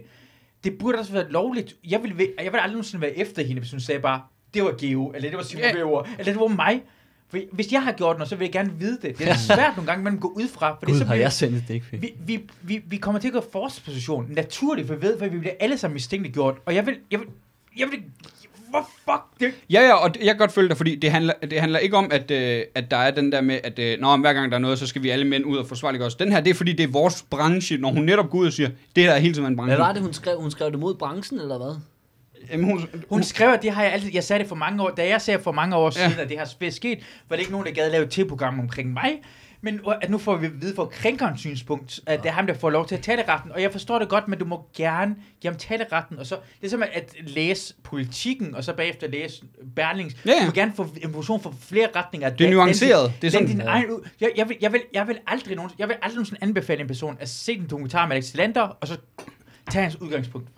Det burde også være lovligt. Jeg vil, jeg vil aldrig nogensinde være efter hende, hvis hun sagde bare, det var Geo, eller det var Simon yeah. eller det var mig. For Hvis jeg har gjort noget, så vil jeg gerne vide det. Det er svært nogle gange, man gå ud fra. Fordi Gud, så har jeg sendt et dick pic? vi, vi, vi, vi kommer til at gå i forsvarsposition. Naturligt, for vi ved, for vi bliver alle sammen mistænkeligt gjort. Og jeg vil, jeg vil, jeg vil, hvor fuck det? Ja, ja, og det- jeg kan godt følge dig, fordi det handler, det handler ikke om, at, øh, at der er den der med, at øh, når hver gang der er noget, så skal vi alle mænd ud og forsvare os. Den her, det er fordi, det er vores branche, når hun netop går ud og siger, det her er hele tiden en branche. Hvad var det, hun skrev? Hun skrev det mod branchen, eller hvad? Jamen, hun, Hun skrev, at det har jeg altid, jeg sagde det for mange år, da jeg sagde for mange år Ja. siden, at det har sket, var det ikke nogen, der gad lave et til-program omkring mig, men at nu får vi at vide fra krænkerens synspunkt, at det er ham, der får lov til at tale retten, og jeg forstår det godt, men du må gerne give ham tale retten, og så, det er som at, læse politikken, og så bagefter læse Berlings. Ja, ja. Du må gerne få information fra flere retninger. Det er nuanceret. Det er sådan- den, din Ja. egen, jeg, jeg, vil, jeg, vil, jeg vil aldrig nogen, jeg vil aldrig nogensinde anbefale en person at se den dokumentar med Alex Lander, og så tage hans udgangspunkt.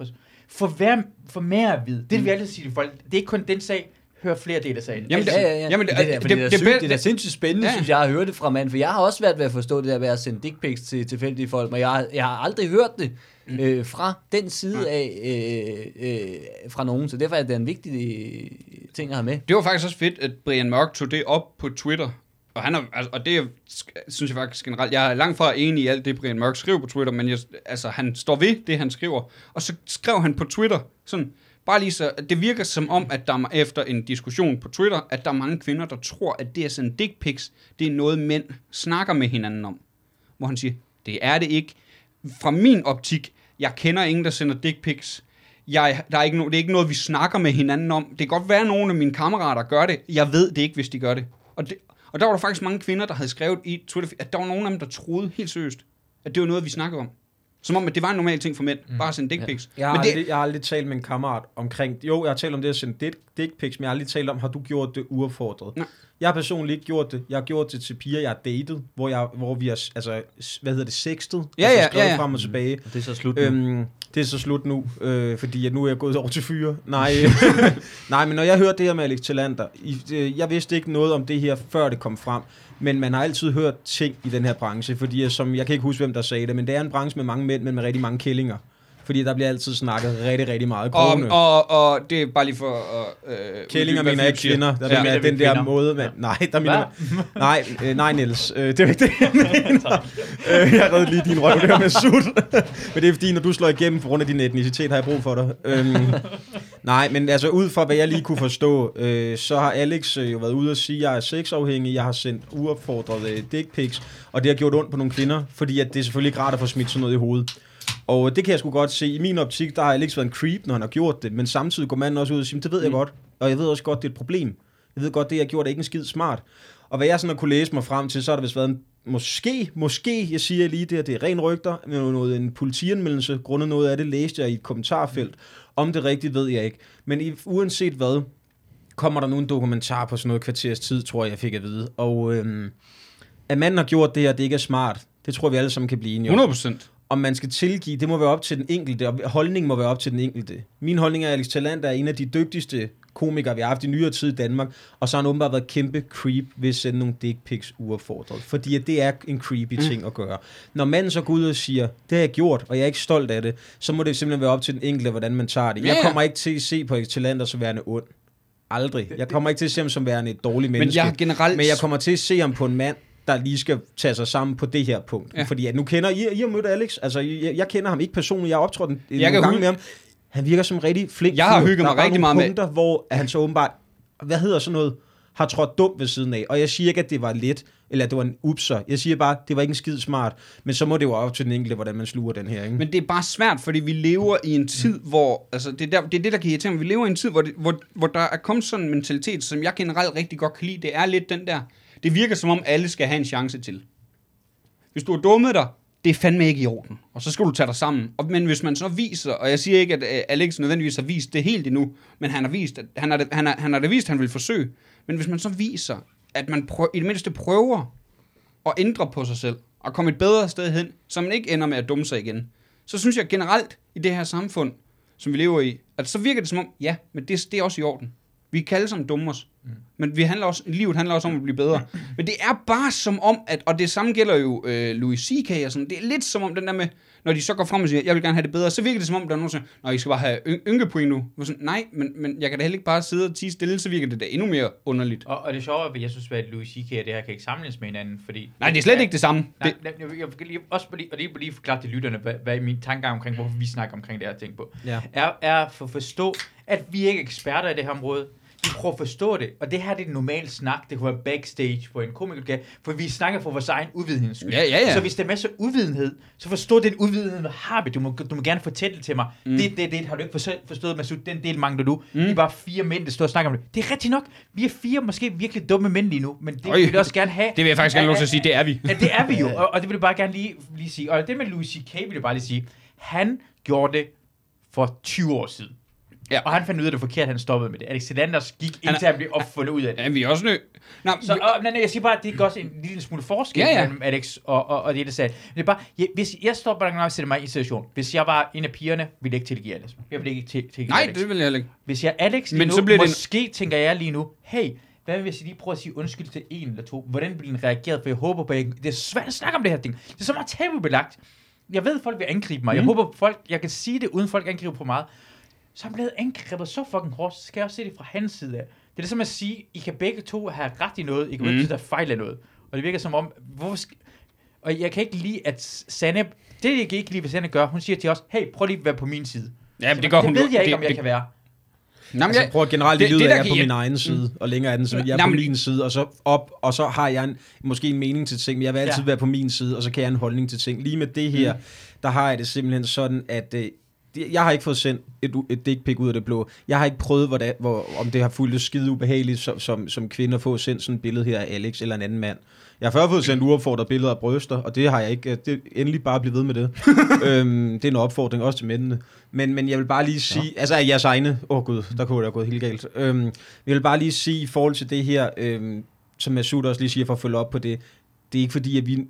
For, hver, for mere at vide. Det vil vi altid sige til folk. Det er ikke kun den sag. Hør flere dele af sagen. Jamen, Altså, det- Ja, ja, ja. jamen, det, det- det, det, det- det, det, det- er er da sindssygt spændende, Ja. synes jeg, at høre det fra mand, for jeg har også været ved at forstå det der med at sende dick pics til tilfældige folk, men jeg, har- jeg har aldrig hørt det Mm. øh, fra den side af, øh, øh, fra nogen, så derfor er det en vigtig øh, ting at have med. Det var faktisk også fedt, at Brian Mørk tog det op på Twitter. Og, han er, altså, og det synes jeg faktisk generelt, jeg er langt fra enig i alt det, Brian Mørk skriver på Twitter, men jeg, altså, han står ved det, han skriver. Og så skrev han på Twitter, sådan, bare lige så, det virker som om, at der er- efter en diskussion på Twitter, at der er mange kvinder, der tror, at det at sende dick pics, det er noget, mænd snakker med hinanden om. Hvor han siger, det er det ikke. Fra min optik, jeg kender ingen, der sender dick pics. Jeg, der er ikke no, det er ikke noget, vi snakker med hinanden om. Det kan godt være, at nogle af mine kammerater gør det. Jeg ved det ikke, hvis de gør det. Og, det, og der var der faktisk mange kvinder, der havde skrevet i Twitter, at der var nogle af dem, der troede helt seriøst, at det var noget, vi snakkede om. Som om, at det var en normal ting for mænd. Mm. Bare at sende dick pics. Jeg har, Men det, aldrig, jeg har aldrig talt med en kammerat omkring... Jo, jeg har talt om det at sende dick, dick pics, men jeg har aldrig talt om, har du gjort det uaffordret? Nej. Jeg har personligt ikke gjort det. Jeg har gjort det til piger, jeg har datet, hvor, jeg, hvor vi har, altså, hvad hedder det, sextet? Ja, altså, ja, skrevet ja, ja. frem og tilbage. Og det er så slut nu. Øhm, det er så slut nu, øh, fordi at nu er jeg gået over til fyre. Nej, nej, men når jeg hørte det her med Alex Tillander, i, øh, jeg vidste ikke noget om det her, før det kom frem. Men man har altid hørt ting i den her branche, fordi jeg, som, jeg kan ikke huske, hvem der sagde det, men det er en branche med mange mænd, men med rigtig mange kællinger. Fordi der bliver altid snakket rigtig, rigtig meget og, kone. og, og det er bare lige for at... Øh, Kællinger mener ikke kvinder. Der Ja. ja, mener den der måde, man, nej, der mener man, nej, øh, nej, Niels, øh, det er ikke det, jeg mener. øh, jeg redde lige din røv der med sut. men det er fordi, når du slår igennem på grund af din etnicitet, har jeg brug for dig. Øhm, nej, men altså ud fra, hvad jeg lige kunne forstå, øh, så har Alex øh, jo været ude og sige, at jeg er sexafhængig, jeg har sendt uopfordrede dick pics, og det har gjort ondt på nogle kvinder, fordi at det er selvfølgelig ikke rart at få smidt sådan noget i hovedet. Og det kan jeg sgu godt se. I min optik, der har Alex været en creep, når han har gjort det. Men samtidig går manden også ud og siger, det ved jeg Mm. godt. Og jeg ved også godt, det er et problem. Jeg ved godt, det jeg har gjort er ikke en skid smart. Og hvad jeg sådan har kunne læse mig frem til, så har der vist været en, måske, måske, jeg siger lige det, at det er ren rygter, men noget, en politianmeldelse, grundet noget af det læste jeg i et kommentarfelt. Om det rigtigt ved jeg ikke. Men i, uanset hvad, kommer der nu en dokumentar på sådan noget kvarters tid, tror jeg, jeg fik at vide. Og øhm, at manden har gjort det her, det ikke er smart, det tror jeg, vi alle sammen kan blive enige om 100 procent. Om man skal tilgive, det må være op til den enkelte, og holdningen må være op til den enkelte. Min holdning er, at Alex Talant er en af de dygtigste komikere, vi har haft i nyere tid i Danmark, og så har han åbenbart været kæmpe creep ved at sende nogle dick pics uaffordret. Fordi at det er en creepy ting at gøre. Når manden så går ud og siger, det har jeg gjort, og jeg er ikke stolt af det, så må det simpelthen være op til den enkelte, hvordan man tager det. Ja, Jeg kommer ikke til at se på Alex Talant som værende ond. Aldrig. Jeg kommer ikke til at se ham som værende et dårligt menneske. Men jeg generelt... Men jeg kommer til at se ham på en mand, der lige skal tage sig sammen på det her punkt. Ja. Fordi at nu kender I, I har mødt Alex. Altså, jeg, jeg kender ham ikke personligt. Jeg har optrådt en, kan nogle gange med ham. Han virker som rigtig flink Jeg har hygget Der mig er rigtig meget med- punkter, hvor han så åbenbart, hvad hedder sådan noget, har trådt dumt ved siden af. Og jeg siger ikke, at det var let, eller at det var en upser. Jeg siger bare, at det var ikke en skid smart. Men så må det jo op til den enkelte, hvordan man sluger den her. Ikke? Men det er bare svært, fordi vi lever i en tid, hvor... Altså, det er, der, det er det, der kan irritere mig. Vi lever i en tid, hvor, det, hvor, hvor der er kommet sådan en mentalitet, som jeg generelt rigtig godt kan lide. Det er lidt den der... Det virker som om, alle skal have en chance til. Hvis du har dummet dig, det er fandme ikke i orden. Og så skal du tage dig sammen. Og, men hvis man så viser, og jeg siger ikke, at øh, Alex nødvendigvis har vist det helt endnu, men han har vist, at han har, det, han har, han har det vist, at han vil forsøge. Men hvis man så viser, at man prøv, i det mindste prøver at ændre på sig selv, og komme et bedre sted hen, så man ikke ender med at dumme sig igen, så synes jeg generelt i det her samfund, som vi lever i, at så virker det som om, ja, men det, det er også i orden. Vi kan alle sammen dumme os. Mm. Men vi handler også, livet handler også om at blive bedre. Men det er bare som om, at, og det samme gælder jo øh, Louis C.K. og sådan, det er lidt som om den der med, når de så går frem og siger, jeg vil gerne have det bedre, så virker det som om, der er nogen, der siger, nej, I skal bare have ynkepoint nu. Hvor Sådan, nej, men, men jeg kan da heller ikke bare sidde og tige stille, så virker det da endnu mere underligt. Og, og det sjove er, at jeg synes, at Louis C.K. og det her kan ikke sammenlignes med hinanden, fordi... Nej, det er slet ikke det samme. Nej, Det, jeg, jeg, jeg, lige, også lige, og lige, lige forklare til lytterne, hvad, hvad min tanke er omkring, hvorfor vi snakker omkring det her ting på, Ja. er, er for at forstå, at vi ikke er eksperter i det her område. Vi prøver at forstå det, og det her det er normal snak. Det kunne være backstage på en komiker, for vi snakker for vores egen uvidenheds skyld. Ja, ja, ja. Så hvis der er masser af uvidenhed, så forstå den uvidenhed, hvad har vi. Du må, du må gerne fortælle det til mig. Mm. Det, det, det har du ikke forstået, Masud. Den del mangler du. Mm. Vi er bare fire mænd, der står og snakker om det. Det er rigtigt nok. Vi er fire måske virkelig dumme mænd lige nu, men det Øj. vil vi også gerne have. det vil jeg faktisk gerne lov til at sige, det er vi. Ja, det er vi jo, og, og det vil jeg bare gerne lige, lige sige. Og det med Louis C.K. vil jeg bare lige sige, han gjorde det for 20 år siden. Ja. Og han fandt ud af det forkert, han stoppede med det. Alex Landers gik Han er- indtil han blev opfundet ud af det. Ja, vi er også nødt... Nå, Så, og, nej, nej, jeg siger bare, at det er også en lille smule forskel Ja, ja. mellem Alex og, og, og det, der sagde. Det er bare, jeg, hvis jeg står bare og sætter mig i en situation, hvis jeg var en af pigerne, ville jeg ikke tilgive Alex. Jeg ville ikke til, tilgive nej, Alex. det vil jeg ikke. Hvis jeg Alex lige Men nu, så bliver det en- måske tænker jeg lige nu, hey, hvad hvis jeg lige prøver at sige undskyld til en eller to? Hvordan bliver den reageret? For jeg håber på, at jeg, det er svært at snakke om det her ting. Det er så meget tabubelagt. Jeg ved, at folk vil angribe mig. Mm. Jeg håber, folk, jeg kan sige det, uden folk angriber på meget. Så er han blevet angrebet så fucking hårdt, så skal jeg også se det fra hans side af. Det er det som at sige, I kan begge to have ret i noget, I kan mm. ikke der fejl af noget. Og det virker som om, hvorfor skal... Og jeg kan ikke lide, at Sanne, det jeg kan ikke lide, hvad Sanne gør, hun siger til os, hey, prøv lige at være på min side. Ja, men det gør hun det ved jeg ikke, det, om jeg det, kan være. Nå, men Altså, jeg, jeg prøver generelt det- det, det, det, der jeg er på min egen side, og længere er den, så jeg er Nå, på min side, og så op, og så har jeg en, måske en mening til ting, men jeg vil altid Ja. være på min side, og så kan jeg have en holdning til ting. Lige med det her, Mm. der har jeg det simpelthen sådan, at øh, det- jeg har ikke fået sendt et, et dick pic ud af det blå. Jeg har ikke prøvet, hvor det, hvor, om det har fulgt skide ubehageligt som, som, som kvinde at få sendt sådan et billede her af Alex eller en anden mand. Jeg har før fået sendt uopfordret billeder af bryster, og det har jeg ikke. Det endelig bare blive ved med det. øhm, det er en opfordring også til mændene. Men, men jeg vil bare lige sige, ja. altså af jeres egne, åh oh gud, der kunne det have gået helt galt. Øhm, jeg vil bare lige sige i forhold til det her, øhm, som Masud også lige siger for at følge op på det, det er ikke fordi, at vi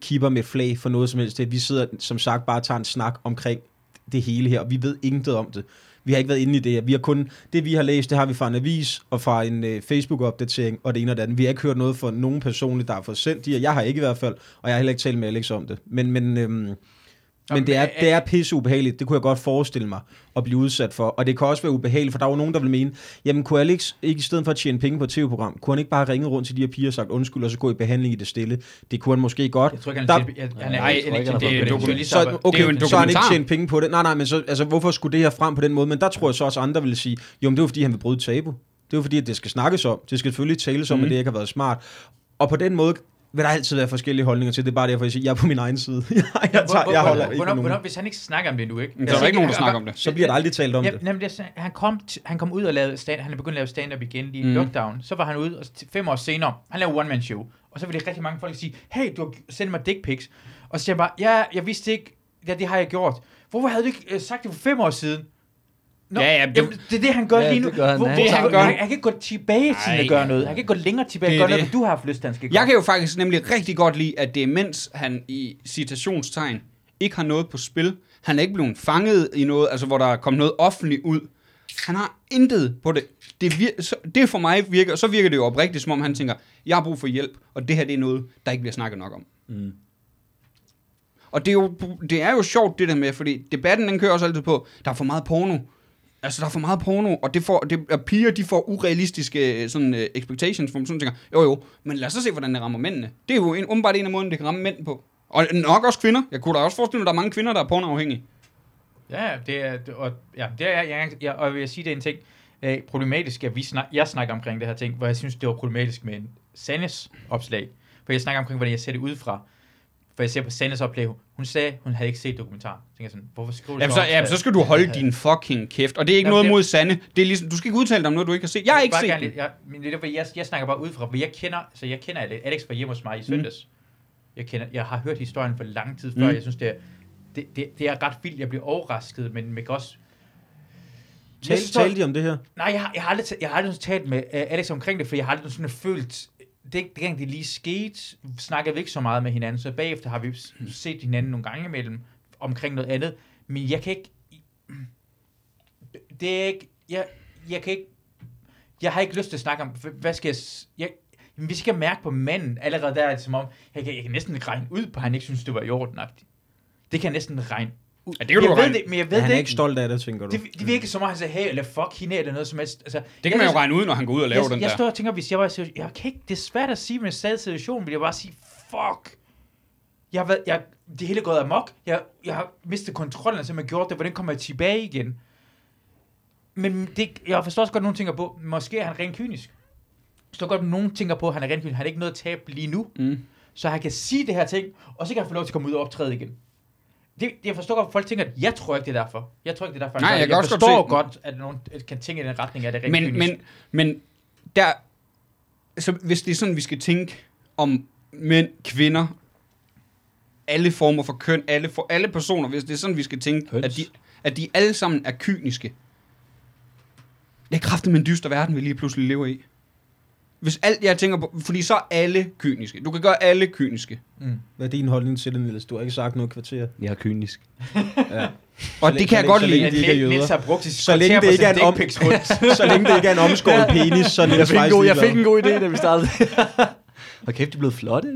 kipper med flag for noget som helst. Det at vi sidder som sagt bare og tager en snak omkring det hele her, og vi ved intet om det. Vi har ikke været inde i det. her. Vi har kun, det vi har læst, det har vi fra en avis og fra en øh, Facebook-opdatering og det ene og det andet. Vi har ikke hørt noget fra nogen personligt, der har fået sendt de her. Jeg har ikke i hvert fald, og jeg har heller ikke talt med Alex om det. Men, men, øhm, men det er, det er pisse ubehageligt. Det kunne jeg godt forestille mig at blive udsat for. Og det kan også være ubehageligt, for der er jo nogen, der vil mene, jamen kunne Alex ikke i stedet for at tjene penge på et tv-program, kunne han ikke bare ringe rundt til de her piger og sagt undskyld, og så gå i behandling i det stille? Det kunne han måske godt. Jeg tror ikke, han Der- er han er Nej, ikke- han er ikke det er dokumentar. Lige Så, okay, det er jo en så har han ikke tjent penge på det. Nej, nej, men så, altså, hvorfor skulle det her frem på den måde? Men der tror jeg så også, andre vil sige, jo, men det var fordi, han vil bryde tabu. Det er jo fordi, at det skal snakkes om. Det skal selvfølgelig tales om, Mhm. at det ikke har været smart. Og på den måde vil der altid være forskellige holdninger til. Det er bare derfor, jeg siger, jeg er på min egen side. jeg, jeg, Hvor- tager, jeg holder hvornår- ikke hvornår, hvis han ikke snakker om det nu, ikke? Men så er der ikke nogen, der snakker om det. Så bliver der aldrig talt om Ja, det. nemlig, det, han, kom, han kom ud og lavede stand, han er begyndt at lave stand-up igen lige i Mm. lockdown. Så var han ude, og fem år senere, han lavede one-man-show. Og så ville det rigtig mange folk sige, hey, du har sendt mig dick pics. Og så siger jeg bare, ja, jeg vidste ikke, ja, det har jeg gjort. Hvorfor havde du ikke øh, sagt det for fem år siden? Nå, Ja, ja, det- jamen, det er det, han gør Ja, lige nu. det gør han. Hvor, Han gør han, han. kan ikke gå tilbage til at gøre noget. Han kan ikke gå længere tilbage og gøre noget, du har haft lyst til, han skal Jeg kan jo faktisk nemlig rigtig godt lide, at det er mens han i citationstegn ikke har noget på spil. Han er ikke blevet fanget i noget, altså hvor der er kommet noget offentligt ud. Han har intet på det. Det, vir- så, det for mig virker, så virker det jo oprigtigt, som om han tænker, jeg har brug for hjælp, og det her det er noget, der ikke bliver snakket nok om. Mm. Og det er, jo, det er jo sjovt det der med, fordi debatten den kører også altid på, der er for meget porno. Altså, der er for meget porno, og, det får, det, og piger, de får urealistiske øh, sådan, uh, expectations, hvor man sådan tænker, jo jo, men lad os så se, hvordan det rammer mændene. Det er jo en, umiddelbart en af måden, det kan ramme mænd på. Og nok også kvinder. Jeg kunne da også forestille mig, at der er mange kvinder, der er pornoafhængige. Ja, ja, det er, og, ja, det er, jeg, jeg, og jeg vil sige, det er en ting, øh, problematisk, at vi snak, jeg snakker omkring det her ting, hvor jeg synes, det var problematisk med en Sandes opslag. For jeg snakker omkring, hvordan jeg ser det udefra. For jeg ser på Sandes opslag, hun sagde, hun havde ikke set dokumentar. Så tænker jeg sådan, hvorfor skriver du Jamen, så, opslag? jamen, så skal du holde din fucking kæft. Og det er ikke Jamen, noget det- mod Sande. Det er ligesom, du skal ikke udtale dig om noget, du ikke har set. Jeg har ikke set gerne, det. lidt- jeg, men det er jeg, jeg snakker bare udefra, for jeg kender, så jeg kender Alex, var hjemme hos mig i søndags. Jeg, kender, jeg har hørt historien for lang tid før, Mm. jeg synes, det er, det, det, det er ret vildt, jeg bliver overrasket, men man kan også... Tal, talte de om det her? Nej, jeg, har- jeg har aldrig, jeg har aldrig talt med uh, Alex omkring det, for jeg har aldrig sådan følt, det, det gang det lige skete, snakkede vi ikke så meget med hinanden, så bagefter har vi set hinanden nogle gange imellem omkring noget andet, men jeg kan ikke, det er ikke, jeg, jeg kan ikke, jeg har ikke lyst til at snakke om, hvad skal jeg, jeg jamen, hvis jeg kan mærke på manden, allerede der er det som om, jeg kan, jeg kan næsten regne ud på, at han ikke synes, det var i orden. Det kan jeg næsten regne. Ja, det kan du jeg ved regne- det, men jeg ved Men han det er ikke stolt af det, tænker du? det, det virker som om, han siger, hey, eller fuck hende, eller noget som helst. Altså, Det kan man jeg, jo regne ud, når han går ud og laver jeg, den jeg der. står og tænker, hvis jeg var i situation, jeg kan ikke, det er svært at sige, men i sad situation, vil jeg bare sige, fuck. Jeg har været, jeg, det hele er gået amok. Jeg, jeg har mistet kontrollen, og simpelthen gjort det. Hvordan kommer jeg tilbage igen? Men det, jeg forstår også godt, at nogen tænker på, måske er han rent kynisk. Jeg forstår godt, at nogen tænker på, at han er rent kynisk. Han har ikke noget at tabe lige nu. Mm. Så han kan sige det her ting, og så kan han få lov til at komme ud og optræde igen. Det, jeg forstår godt, at folk tænker, at jeg tror ikke, det er derfor. Jeg tror ikke, det er derfor. Nej, jeg det. kan også godt forstår se- godt, at nogen kan tænke i den retning, at det er rent Men, kynisk. men, men der, så hvis det er sådan, vi skal tænke om mænd, kvinder, alle former for køn, alle, for, alle personer, hvis det er sådan, vi skal tænke, Høns. at de, at de alle sammen er kyniske. Det er kraftigt med en dyster verden, vi lige pludselig lever i. Hvis alt, jeg tænker på, fordi så er alle kyniske. Du kan gøre alle kyniske. Mm. Hvad er din holdning til det, Niels? Du har ikke sagt noget kvarter. Jeg er kynisk. Ja. Og længe- det kan jeg godt lide. er Niels- Niels har brugt sit Så længe det ikke er en om- så længe det ikke er en omskåret penis, så er Jeg Niels fik, en god, jeg fik en god idé, da vi startede. Hvor kæft, de er blevet flotte.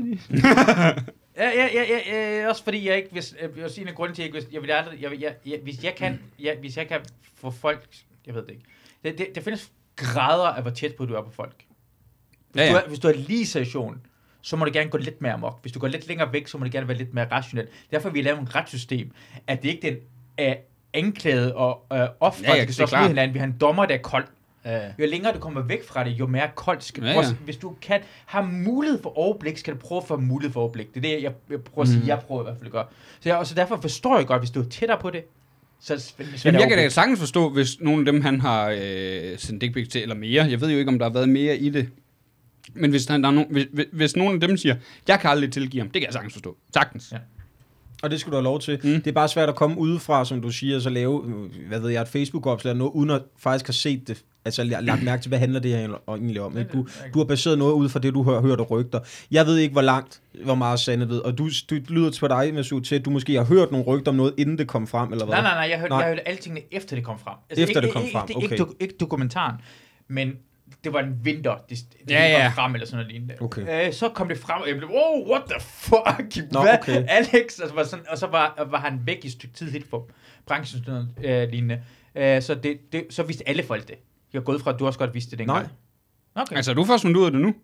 Ja, ja, ja, ja, ja, også fordi jeg ikke, hvis, jeg vil sige en af grunden til, at jeg jeg vil aldrig, jeg, vil- jeg, jeg, hvis jeg kan, jeg, hvis jeg kan få folk, jeg ved det ikke, det, det, der findes grader af, hvor tæt på du er på folk. Hvis, Ja, ja. Du er, hvis du er lige i situation, så må du gerne gå lidt mere amok. Hvis du går lidt længere væk, så må det gerne være lidt mere rationelt. Derfor har vi lavet et retssystem, at det ikke er den uh, anklagede og uh, offer, Ja, ja, der skal mod hinanden. Vi har en dommer, der er kold. Ja. Jo længere du kommer væk fra det, jo mere koldt skal Ja, ja, ja. ja. Hvis du kan have mulighed for overblik, skal du prøve at få mulighed for overblik. Det er det, jeg, jeg prøver at sige, Mm. jeg prøver i hvert fald at gøre. Så, jeg, og så derfor forstår jeg godt, hvis du er tættere på det, så Jamen, jeg kan da sagtens forstå, hvis nogle af dem, han har øh, sendt dick til, eller mere. Jeg ved jo ikke, om der har været mere i det. Men hvis, han, der er nogen, hvis, hvis- hvis nogen af dem siger, jeg kan aldrig tilgive ham, det kan jeg sagtens forstå. Sagtens. Ja. Og det skulle du have lov til. Mm. Det er bare svært at komme udefra, som du siger, og så lave, hvad ved jeg, et Facebook-opslag, eller noget, uden at faktisk have set det. Altså la- lagt mærke til, hvad handler det her egentlig om. Ikke? Du, du har baseret noget ud fra det, du har hørt og rygter. Jeg ved ikke, hvor langt, hvor meget Sande ved. Og du, du lyder til dig, Masu, til, at du måske har hørt nogle rygter om noget, inden det kom frem, eller hvad? Nej, nej, nej, jeg hørte, Nej. jeg hørte alle tingene efter det kom frem. Altså, Efter ikke, det kom ikke, frem, Ikke, ikke, okay. ikke dokumentaren, men det var en vinter, det, det Ja, ja, ja. kom frem, eller sådan noget lignende. Okay. Øh, så kom det frem, og jeg blev, oh, what the fuck, Nå, hvad, okay. Alex, og så, var sådan, og så var, var han væk i et stykke tid helt for branchen, sådan noget øh, lignende. Øh, så, det, det, så vidste alle folk det. Jeg er gået fra, at du også godt vidste det dengang. Nej. Okay. Altså, er du først fundet ud af det nu?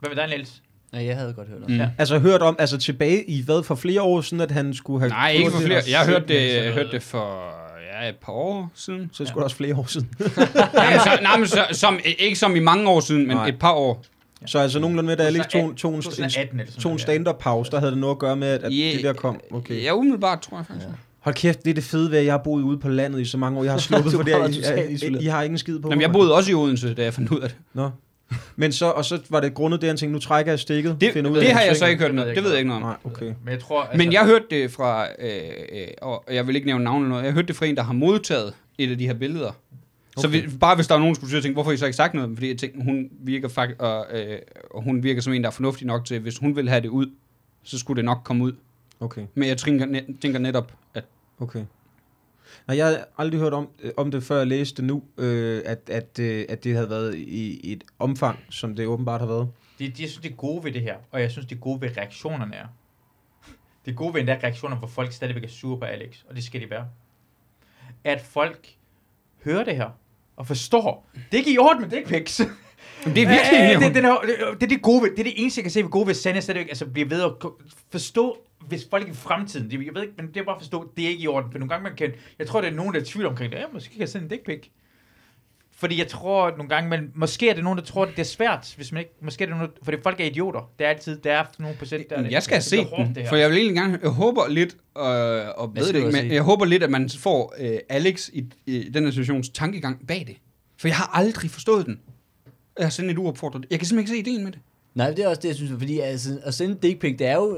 Hvad med dig, Niels? Ja, jeg havde godt hørt om Mm. Ja. Altså hørt om, altså tilbage i hvad, for flere år siden, at han skulle have... Nej, ikke for gjort flere. Jeg har hørt sådan det, noget. hørt det for ja, et par år siden. Så skulle det også flere år siden. nej, men så, nej, men så, som, ikke som i mange år siden, men Nej. et par år. Så altså nogenlunde med, da Alex tog, tog, en, 2018 eller sådan tog en noget, stand-up pause, der havde det noget at gøre med, at, at det der kom. Okay. Ja, umiddelbart, tror jeg faktisk. Hold kæft, det er det fede ved, at jeg har boet ude på landet i så mange år. Jeg har sluppet for det. I, I, isoleret. I, har ikke en skid på Jamen, jeg boede også i Odense, da jeg fandt ud af det. Nå. Men så, og så var det grundet det, han tænkte, nu trækker jeg stikket. Det, finder ud af det har jeg så ikke hørt Det noget. Det ved jeg ikke noget om. Nej, okay. Men jeg tror, altså, Men jeg hørte det fra, øh, øh, og jeg vil ikke nævne navn eller noget, jeg hørte det fra en, der har modtaget et af de her billeder. Så Okay. vi, bare hvis der er nogen, der skulle tænke, hvorfor har I så ikke sagt noget? Fordi jeg tænkte, hun virker, fakt, og, øh, og hun virker som en, der er fornuftig nok til, hvis hun vil have det ud, så skulle det nok komme ud. Okay, Men jeg tænker, net, tænker netop, at okay. Nej, jeg har aldrig hørt om, øh, om det, før jeg læste det nu, øh, at, at, øh, at det havde været i, i et omfang, som det åbenbart har været. Det, det, jeg synes, det gode ved det her, og jeg synes, det gode ved reaktionerne er, det gode ved den der reaktioner, hvor folk stadigvæk er sure på Alex, og det skal de være, at folk hører det her, og forstår, det er ikke i orden med dick pics. Det er virkelig en det, det, er, det, er det, gode ved, det er det eneste, jeg kan se ved gode ved Sande stadigvæk, altså bliver ved at forstå, hvis folk i fremtiden, det, jeg ved ikke, men det er bare at forstå, det er ikke i orden, for nogle gange man kan, jeg tror, det er nogen, der er tvivl omkring det, ja, måske kan jeg sende en dick pic. Fordi jeg tror nogle gange, men måske er det nogen, der tror, det er svært, hvis man ikke, måske er det nogen, fordi folk er idioter. Det er altid, der er nogle procent, der er det. jeg skal have det bliver set hårdt, den, det for jeg vil egentlig gerne, jeg håber lidt, øh, og ved det ikke, se? men jeg håber lidt, at man får øh, Alex i, i den her situations tankegang bag det. For jeg har aldrig forstået den. Jeg har sendt et uopfordret. Jeg kan simpelthen ikke se ideen med det. Nej, det er også det, jeg synes, fordi altså, at sende dick pic, det er jo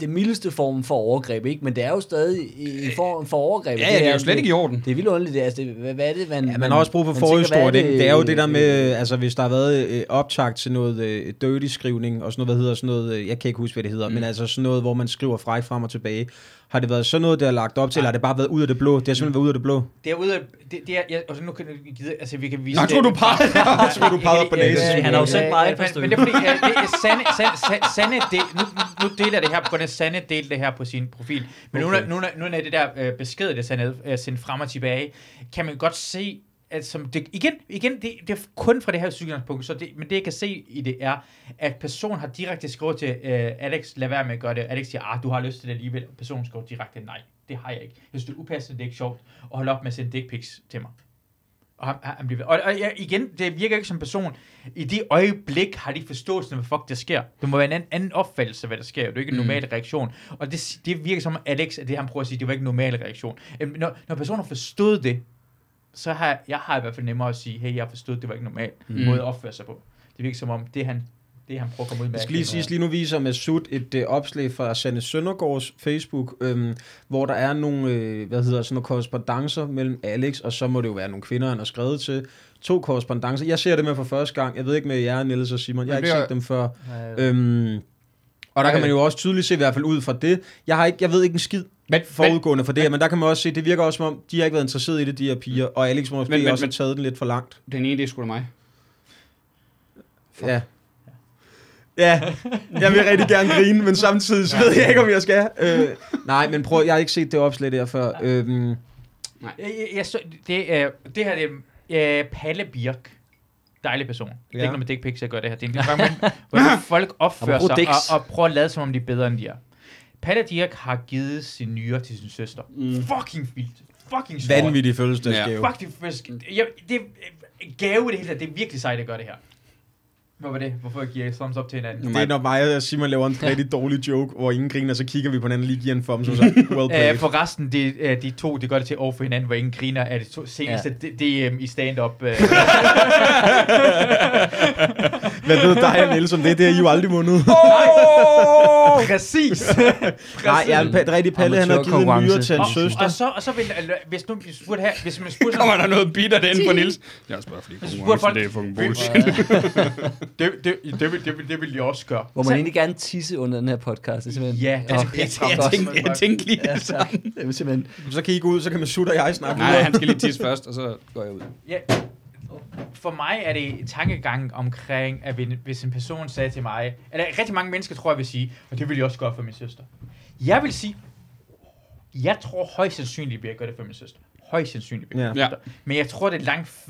det mildeste form for overgreb, ikke? Men det er jo stadig i, i form for overgreb. Ja, ja, det er jo slet ikke i orden. Det er vildt underligt, det, altså, det, hvad, hvad er det, man... Ja, man har også brug for forhistorie. Det, er det er jo det der med, øh, altså hvis der har været øh, optag til noget øh, dirty skrivning, og sådan noget, hvad hedder sådan noget, øh, jeg kan ikke huske, hvad det hedder, mm. men altså sådan noget, hvor man skriver fræk frem og tilbage. Har det været sådan noget, der er lagt op til, eller har det bare været ud af det blå? Det har simpelthen været ud af det blå. Det er ude af, det, det er, jeg, og nu kan jeg gide, altså vi kan vise Nå, jeg tror, du pegede. Jeg tror, du pegede på næsen. Han har jo selv bare et par men, det er fordi, ja, det er Sande, Sande, Sande del, nu, nu deler det her, på grund af Sande delte det her på sin profil. Men okay. Nu, nu, nu, nu er det der øh, besked, det Sande øh, sendt frem og tilbage, kan man godt se, at som det, igen, igen det, det er kun fra det her sygdomspunkt, så det, men det jeg kan se i det er, at personen har direkte skrevet til øh, Alex, lad være med at gøre det. Alex siger, ah, du har lyst til det alligevel. Personen skriver direkte, nej, det har jeg ikke. Jeg synes, det er upassende, det er ikke sjovt, og hold op med at sende dick pics til mig. Og, han, han bliver, og, og ja, igen, det virker ikke som person. I det øjeblik har de ikke forståelsen af, hvad fuck der sker. Det må være en anden, anden opfattelse af, hvad der sker. Det er ikke en normal reaktion. Og det, det virker som Alex, at det han prøver at sige, det var ikke en normal reaktion. Øhm, Når, når personen har forstået det, så har jeg, jeg har i hvert fald nemmere at sige, hey, jeg har forstået, det var ikke normal mm. måde at opføre sig på. Det virker som om, det han, det han prøver at komme ud med. Jeg skal lige sige, lige nu viser Masud et øh, opslag fra Sanne Søndergaards Facebook, øhm, hvor der er nogle, øh, hvad hedder sådan nogle korrespondencer mellem Alex, og så må det jo være nogle kvinder, han har skrevet til. To korrespondencer. Jeg ser det med for første gang. Jeg ved ikke med jer, Niels og Simon. Jeg har ikke set dem før. Øh, Øhm, og der kan man jo også tydeligt se, i hvert fald ud fra det. Jeg, har ikke, jeg ved ikke en skid Men, forudgående for det her, men der kan man også se, det virker også som om, de har ikke været interesseret i det, de her piger, og Alex må måske Men- men- også men- have taget den lidt for langt. den ene, det er sgu da mig. Ja. Ja, jeg vil rigtig gerne grine, men samtidig så ved jeg ikke, om jeg skal. Øh, nej, men prøv, jeg har ikke set det opslag der før. Øhm, Jeg, jeg, jeg, så, det, er, det her det er uh, Palle Birk. Dejlig person. Det er ikke noget med dick pics, jeg gør det her. Det er en program, hvor- folk opfører sig og, og prøver at lade, som om de er bedre, end de er. Palle Dirk har givet sin nyre til sin søster. Mm. Fucking vildt. Fucking stort. vanvittig fødselsdagsgave. Fuck, det, er- jeg, det er gave i det hele taget. Det er virkelig sejt at gøre det her. Hvad var det? Hvorfor giver jeg thumbs up til hinanden? Det er, når mig og Simon laver en rigtig dårlig joke, hvor ingen griner, så kigger vi på hinanden og lige giver en thumbs up. Well played. Uh, for resten, de, uh, de to, det gør det til over for hinanden, hvor ingen griner af det to seneste ja. DM i stand-up. Uh, Hvad ved dig, Niels, om det? Det har I jo aldrig vundet. Præcis. Nej, ja, pa- rigtig Palle, han har givet en nyre til hans og, søster. og, så, og så vil, hvis nu vi spurgte her, hvis man spurgte Kommer der noget bitter derinde på Nils? Jeg spørger, fordi konkurrencen, det er fucking bullshit. det, det, det, vil, det, vil, det vil de også gøre. Må man egentlig gerne tisse under den her podcast? Det er simpelthen... Ja, det er Åh, simpelthen Jeg godt. tænkte, jeg tænkte lige Ja, det er simpelthen... Så kan I gå ud, så kan man sutte og jeg snakke Nej, han skal lige tisse først, og så går jeg ud. Ja. For mig er det tankegang omkring, at hvis- en person sagde til mig, eller rigtig mange mennesker tror jeg vil sige, og det vil jeg også gøre for min søster. Jeg vil sige, jeg tror højst sandsynligt, at jeg gør det for min søster. Højst sandsynligt. vil jeg Ja. gøre det. Men jeg tror, det er langt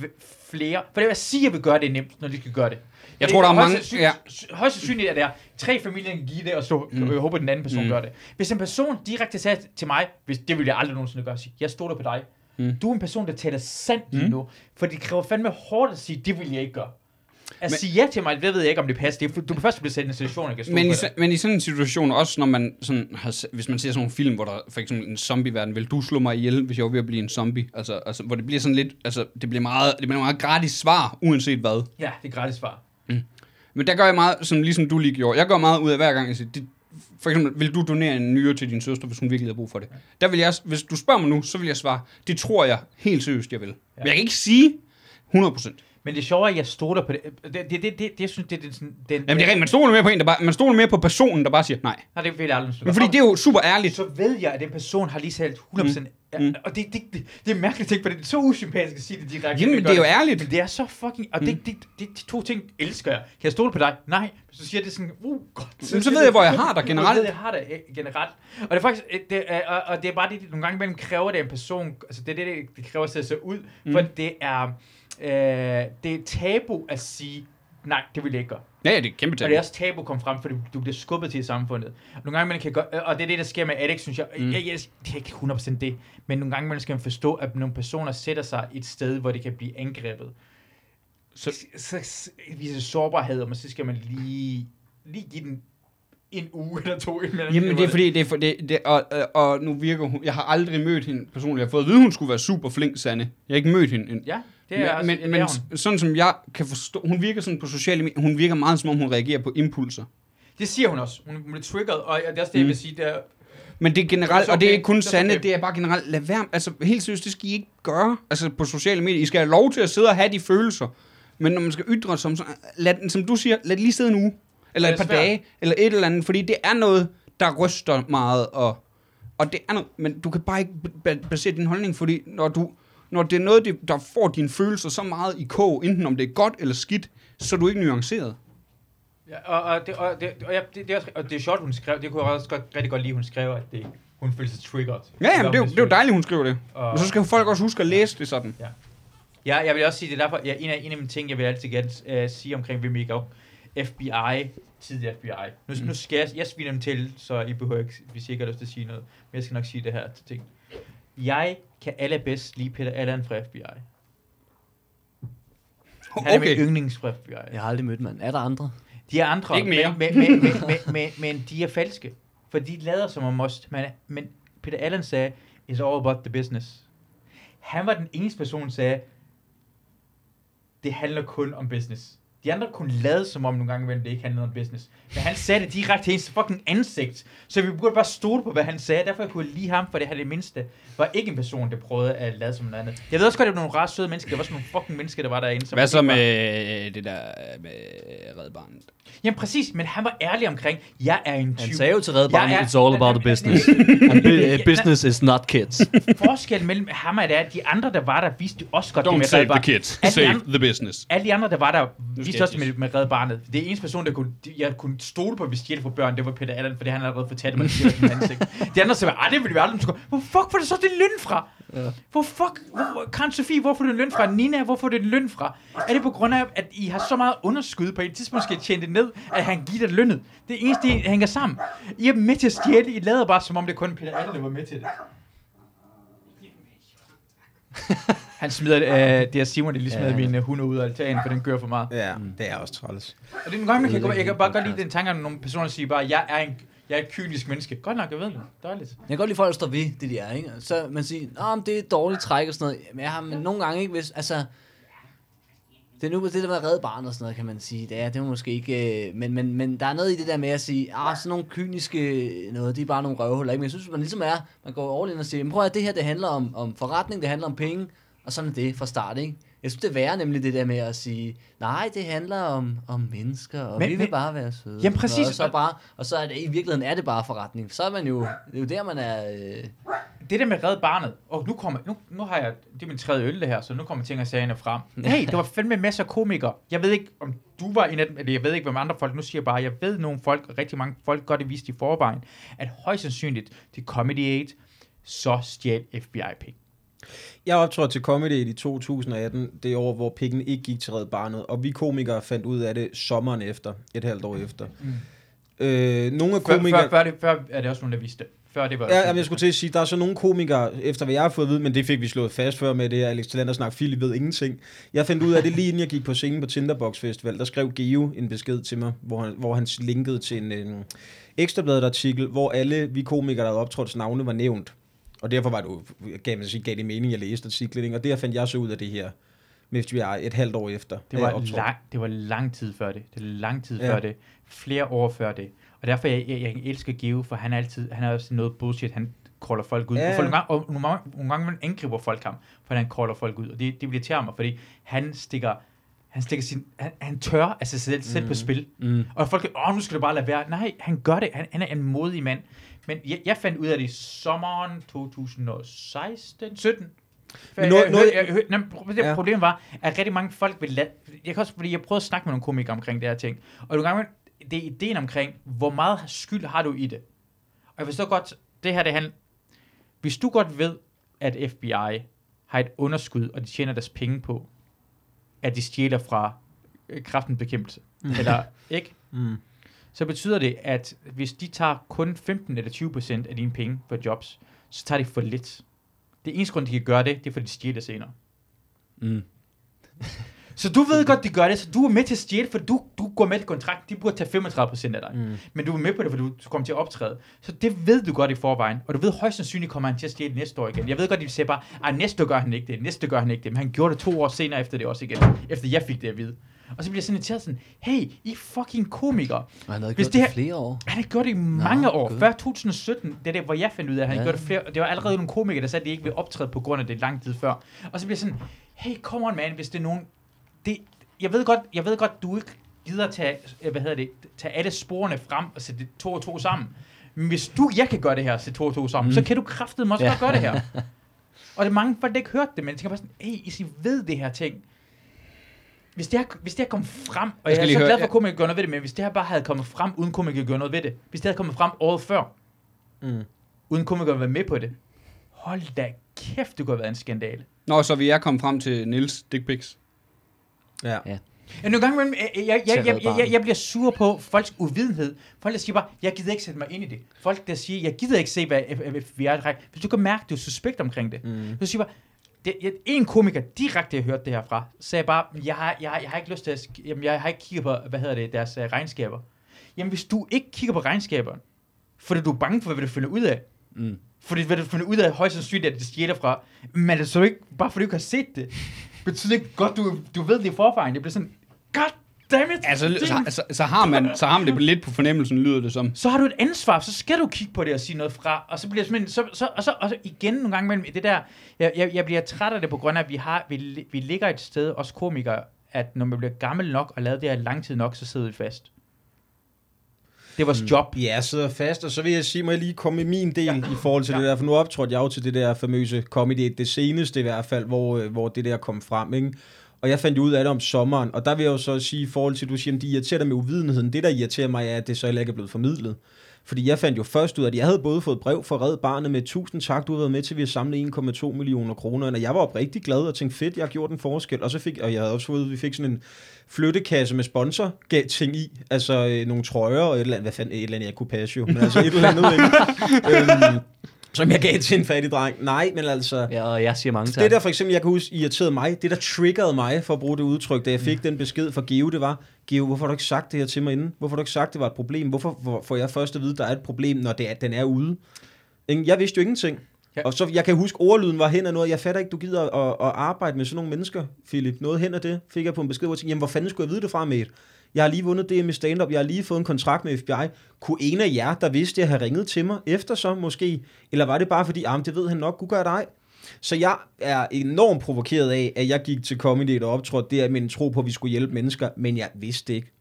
flere. For det vil sige, at jeg vil gøre det nemt, når de skal gøre det. Jeg Det tror, der er højst mange... sandsynligt- Ja. Højst sandsynligt, at der er tre familier, der kan give det, og så mm. jeg håber, at den anden person Mm. gør det. Hvis en person direkte sagde til mig, hvis, det vil jeg aldrig nogensinde gøre, sige, jeg stoler på dig. Mm. Mm. Du er en person, der taler sandt lige Mm. nu, for det kræver fandme hårdt at sige, det vil jeg ikke gøre. At sige ja til mig, det ved jeg ikke, om det passer. Det er, du kan først blive sat i en situation, jeg kan Men i, men i sådan en situation, også når man sådan har, hvis man ser sådan nogle film, hvor der for eksempel en zombie-verden, vil du slå mig ihjel, hvis jeg var ved at blive en zombie? Altså, altså hvor det bliver sådan lidt, altså det bliver meget, det bliver meget gratis svar, uanset hvad. Ja, det er gratis svar. Men der gør jeg meget, som ligesom du lige gjorde. Jeg gør meget ud af hver gang, jeg siger, det, for eksempel, vil du donere en nyre til din søster, hvis hun virkelig har brug for det? Der vil jeg, hvis du spørger mig nu, så vil jeg svare, det tror jeg helt seriøst, jeg vil. Ja. Men jeg kan ikke sige 100%. Men det sjove er, at jeg stoler på det. Det, det, det, det, det jeg synes, det er sådan... Den, Jamen det er rigtigt, man stoler mere på en, der bare, man stoler mere på personen, der bare siger nej. Nej, det vil jeg aldrig Men fordi det er jo super ærligt. Så ved jeg, at den person har lige sagt 100%. Mm. Mm. Og det, det, det, det er mærkeligt ting, for det er så usympatisk at sige det direkte. Jamen, Jeg det er jo ærligt. Men det er så fucking... Og det, det, det, de to ting elsker jeg. Kan jeg stole på dig? Nej. Så siger det sådan, uh, godt. Jamen, så ved jeg, hvor jeg har dig generelt. Så ved jeg, jeg har dig øh, generelt. Og det er faktisk, øh, det er, og, og det er bare det, nogle gange imellem kræver det en person, altså det er det, det kræver sig at se ud, mm. for det er, øh, det er tabu at sige, nej, det vil jeg ikke gøre. Ja, ja, det er kæmpe Og tal. det er også tabu kom frem, fordi du bliver skubbet til i samfundet. Og nogle gange man kan gøre, og det er det, der sker med Alex, synes jeg. Mm. jeg, jeg det er ikke 100% det, men nogle gange man skal man forstå, at nogle personer sætter sig et sted, hvor de kan blive angrebet. Så, så, så viser sårbarhed, og så skal man lige, lige give den en uge eller to. man Jamen, det er fordi, det er for, det, det, og, og, og nu virker hun, jeg har aldrig mødt hende personligt. Jeg har fået at vide, hun skulle være super flink, Sanne. Jeg har ikke mødt hende. En, Ja, det er også, men, det men, er hun. sådan som jeg kan forstå, hun virker sådan på sociale medier, hun virker meget som om hun reagerer på impulser. Det siger hun også. Hun bliver triggeret, og det er også det, jeg Mm. vil sige. Det er, Men det er generelt, Så og det er okay, ikke kun så Sanne, okay. det er bare generelt, lad være, altså helt seriøst, det skal I ikke gøre, altså på sociale medier. I skal have lov til at sidde og have de følelser, men når man skal ytre som, lad, den, som du siger, lad det lige sidde en uge, eller Ja, et det par er svært. dage, eller et eller andet, fordi det er noget, der ryster meget, og, og det er noget, men du kan bare ikke ba- basere din holdning, fordi når du, når det er noget, der får dine følelser så meget i kog, enten om det er godt eller skidt, så er du ikke nuanceret. Ja, og, og, det, og, det, og, ja, det, det, også, og det er sjovt, hun skrev, det kunne jeg også godt, rigtig godt lide, hun skrev, at det, hun følte sig triggered. Ja, jamen, det, er jo, det er jo dejligt, hun skriver det. Og- Men så skal folk også huske at læse det sådan. Ja, jeg vil også sige, det er derfor, ja, en, af, en af mine ting, jeg vil altid gerne uh, sige omkring Vimigo, FBI, tidligere FBI. Nu, mm. nu skal jeg, jeg sviner dem til, så I behøver ikke, hvis I ikke har lyst til at sige noget, men jeg skal nok sige det her til ting. Jeg kan allerbedst lide Peter Allen fra FBI. Han er Okay. min yndlings fra FBI. Jeg har aldrig mødt mand. Er der andre? De er andre, Ikke mere. Men, men, men, men, men, men de er falske. For de lader som om os. Men, men Peter Allen sagde, it's all about the business. Han var den eneste person, der sagde, det handler kun om business. De andre kunne lade som om nogle gange, imellem det ikke handlede om business. Men han sagde det direkte til hendes fucking ansigt. Så vi burde bare stole på, hvad han sagde. Derfor kunne jeg lide ham, for det her det mindste var ikke en person, der prøvede at lade som noget andet. Jeg ved også godt, at det var nogle ret søde mennesker. Det var sådan nogle fucking mennesker, der var derinde. som Hvad så ikke var- med det der med Red Barnet? Jamen præcis, men han var ærlig omkring, jeg er en tyv. Han sagde jo til Red Barnet, it's all about the business. Business is not kids. Forskellen mellem ham og det er, at de andre, der var der, vidste også godt det Don't med save Red the Barnet. kids, Alle de save the business. Alle de andre, der var der, vidste tisse. med, med Red Barnet. Det er eneste person, der kunne, jeg kunne stole på, hvis de fra børn, det var Peter Allen, for det han allerede fortalte mig, at det ansigt. De andre sagde, ej, det ville vi aldrig skulle. Hvor fuck får det så din løn fra? Ja. Hvor fuck, hvor, Karen Sofie, hvor får du løn fra? Nina, hvor får du løn fra? Er det på grund af, at I har så meget underskud på et tidspunkt, skal tjene det ned, at han giver dig lønnet? Det eneste, det hænger sammen. I er med til at stjæle, I lader bare, som om det kun er Peter Allen, der var med til det. Han smider, øh, det er Simon, der lige smider Ja. min øh, hund ud af altanen, for den gør for meget. Ja, det er også træls. Og det er gange, man kan, jeg kan bare godt lide den tanke, at nogle personer siger bare, jeg er en, jeg er et kynisk menneske. Godt nok, jeg ved det. Dejligt. Jeg kan godt lide folk, der står ved det, de er, ikke? Så man siger, Nå, men det er et dårligt træk og sådan noget. Men jeg har men nogle gange ikke, hvis, altså... Det er nu det der med at redde barnet og sådan noget, kan man sige. Det er, det er måske ikke... øh, Men, men, men der er noget i det der med at sige, ah, sådan nogle kyniske noget, det er bare nogle røvhuller, ikke? Men jeg synes, man ligesom er, man går all in og siger, "Men prøv at det her, det handler om, om forretning, det handler om penge, og sådan er det fra start, ikke? Jeg synes, det er værre nemlig det der med at sige, nej, det handler om, om mennesker, og men, vi vil men- bare være søde. Jamen, præcis. Og så, bare, og så er det, i virkeligheden er det bare forretning. Så er man jo, det er jo der, man er... Øh, Det der med redde barnet, og nu kommer, nu, nu har jeg, det er min tredje øl det her, så nu kommer ting og sagerne frem. Hey, der var fandme masser af komikere. Jeg ved ikke, om du var en af dem, eller jeg ved ikke, hvem andre folk, nu siger jeg bare, jeg ved nogle folk, og rigtig mange folk godt det vist i forvejen, at højst sandsynligt til Comedy 8, så stjal FBI penge. Jeg optrådte til Comedy i 2018, det år, hvor pengene ikke gik til Red Barnet, og vi komikere fandt ud af det sommeren efter, et halvt år efter. Mm. Øh, nogle af Før, komikere... før, før, det, før er det også nogen, der vidste det. Før det var... Ja, jamen, jeg skulle til at sige, der er så nogle komikere, efter hvad jeg har fået at vide, men det fik vi slået fast før med det her Alex Talander snak, Philip ved ingenting. Jeg fandt ud af det lige inden jeg gik på scenen på Tinderbox Festival, der skrev Geo en besked til mig, hvor han, hvor han linkede til en, en ekstrabladet artikel, hvor alle vi komikere, der havde optrådt navne, var nævnt. Og derfor var det jo, gav, man sige, gav det mening, at jeg læste artiklen, ikke? og der fandt jeg så ud af det her med FBI et halvt år efter. Det var, lang, det var lang tid før det. Det er lang tid Ja. før det. Flere år før det. Og derfor jeg, jeg, jeg elsker Geo, for han er altid, han er også noget bullshit, han kolder folk ud. Ja. For nogle, gange, og nogle, gange, nogle gange angriber folk ham, for han kolder folk ud. Og det, det irriterer mig, fordi han stikker, han stikker sin, han, han tør altså selv, selv Mhm. på spil. Mm. Og folk åh, nu skal du bare lade være. Nej, han gør det. Han, han er en modig mand. Men jeg, jeg fandt ud af det i sommeren 2016, 17. For Men noget- jeg, noget- jeg, jeg, jeg, nej, det Ja. problem var, at rigtig mange folk vil lade... Jeg kan også, fordi jeg prøvede at snakke med nogle komikere omkring det her ting. Og nogle gange, det er ideen omkring, hvor meget skyld har du i det? Og jeg forstår godt, det her, det handler... Hvis du godt ved, at FBI har et underskud, og de tjener deres penge på, at de stjæler fra øh, kraftens bekæmpelse, eller ikke? Mm. så betyder det, at hvis de tager kun 15 eller 20 procent af dine penge for jobs, så tager de for lidt. Det eneste grund, de kan gøre det, det er, fordi de stjæler senere. Mm. Så du ved godt, de gør det, så du er med til at stjæle, for du, du går med til kontrakt, de burde tage 35 procent af dig. Mm. Men du er med på det, for du kommer til at optræde. Så det ved du godt i forvejen. Og du ved højst sandsynligt kommer han til at stjæle næste år igen. Jeg ved godt, de siger bare, at næste gør han ikke det, næste gør han ikke det. Men han gjorde det to år senere efter det også igen. Efter jeg fik det at vide. Og så bliver jeg sådan irriteret sådan, hey, I fucking komikere. Og han havde Hvis gjort det det, her- flere år. Han har gjort det i mange Nå, år. Før 2017, det er det, hvor jeg fandt ud af, at han Ja. gjorde det flere. Det var allerede nogle komikere, der sagde, at de ikke ville optræde på grund af det lang tid før. Og så bliver jeg sådan, hey, come on man, hvis det er nogen... Det, jeg, ved godt, jeg ved godt, du ikke gider tage, øh, hvad hedder det, tage alle sporene frem og sætte to og to sammen. Men hvis du, jeg kan gøre det her, sætte to og to sammen, mm. så kan du kraftedeme også Ja. godt gøre det her. Og det er mange folk, der ikke hørt det, men jeg tænker bare sådan, hey, hvis I ved det her ting, hvis det her, hvis det her kom frem, og Jeg jeg, er så høre- glad for, at komikere gør noget ved det, men hvis det her bare havde kommet frem, uden komikere gør noget ved det, hvis det havde kommet frem året før, Mm. uden komikere at være med på det, hold da kæft, det kunne have været en skandale. Nå, så vi er kommet frem til Nils Dick Pics. Ja. Ja, nogle gange imellem, jeg, jeg, jeg, jeg, jeg, jeg, bliver sur på folks uvidenhed. Folk, der siger bare, jeg gider ikke sætte mig ind i det. Folk, der siger, jeg gider ikke se, hvad F- FBI er. Hvis du kan mærke, du er suspekt omkring det. Mm. Så siger bare, det, jeg, en komiker direkte, jeg hørte det her fra, sagde bare, jeg har, jeg, har, jeg har ikke lyst til at, jamen, jeg har ikke kigget på, hvad hedder det, deres uh, regnskaber. Jamen, hvis du ikke kigger på regnskaberne, fordi du er bange for, hvad du finder ud af, Mm. fordi hvad du finder ud af, højst sandsynligt, at det stjæler fra, men det er så ikke, bare fordi du ikke har set det, betyder ikke godt, du, du ved det i forvejen. Det bliver sådan, god damn it, Altså, så, så, så, har man, så har man det lidt på fornemmelsen, lyder det som. så har du et ansvar, så skal du kigge på det og sige noget fra, og så bliver det simpelthen, så, så, og, så, og så igen nogle gange mellem det der, jeg, jeg, jeg bliver træt af det på grund af, at vi, har, vi, vi ligger et sted, os komikere, at når man bliver gammel nok og lavet det her lang tid nok, så sidder vi fast. Det er vores mm. job. Ja, jeg sidder fast, og så vil jeg sige, må jeg lige komme med min del ja. i forhold til ja. det der, for nu optrådte jeg jo til det der famøse comedy, det seneste i hvert fald, hvor, øh, hvor det der kom frem, ikke? Og jeg fandt ud af det om sommeren, og der vil jeg jo så sige, i forhold til, at du siger, at de irriterer dig med uvidenheden, det der irriterer mig er, at det så heller ikke er blevet formidlet. Fordi jeg fandt jo først ud af, at jeg havde både fået brev fra Red Barnet med, tusind tak, du har været med til, at vi har samlet 1,2 millioner kroner, og jeg var oprigtig glad og tænkte, fedt, jeg har gjort en forskel, og så fik, og jeg havde også fået, at vi fik sådan en flyttekasse med sponsor ting i, altså øh, nogle trøjer og et eller andet, hvad fanden, et eller andet, jeg kunne passe jo, men altså et eller andet, ikke? øhm, som jeg gav til en fattig dreng. Nej, men altså, Ja, og jeg siger mange tak. det der for eksempel, jeg kan huske, irriterede mig, det der triggerede mig, for at bruge det udtryk, da jeg fik den besked fra Geo, det var, Geo, hvorfor har du ikke sagt det her til mig inden? Hvorfor har du ikke sagt, det var et problem? Hvorfor hvor- får jeg først at vide, der er et problem, når det er, den er ude? Jeg vidste jo ingenting. Ja. Og så, jeg kan huske, ordlyden var hen af noget, jeg fatter ikke, du gider at, at arbejde med sådan nogle mennesker, Philip. Noget hen af det, fik jeg på en besked, hvor jeg tænkte, jamen hvor fanden skulle jeg vide det fra, mate? Jeg har lige vundet DM i stand-up, jeg har lige fået en kontrakt med FBI. Kunne en af jer, der vidste jeg, have ringet til mig efter så måske? Eller var det bare fordi, ah, det ved han nok, kunne gøre dig? Så jeg er enormt provokeret af, at jeg gik til comedy og optrådte der med en tro på, at vi skulle hjælpe mennesker, men jeg vidste ikke.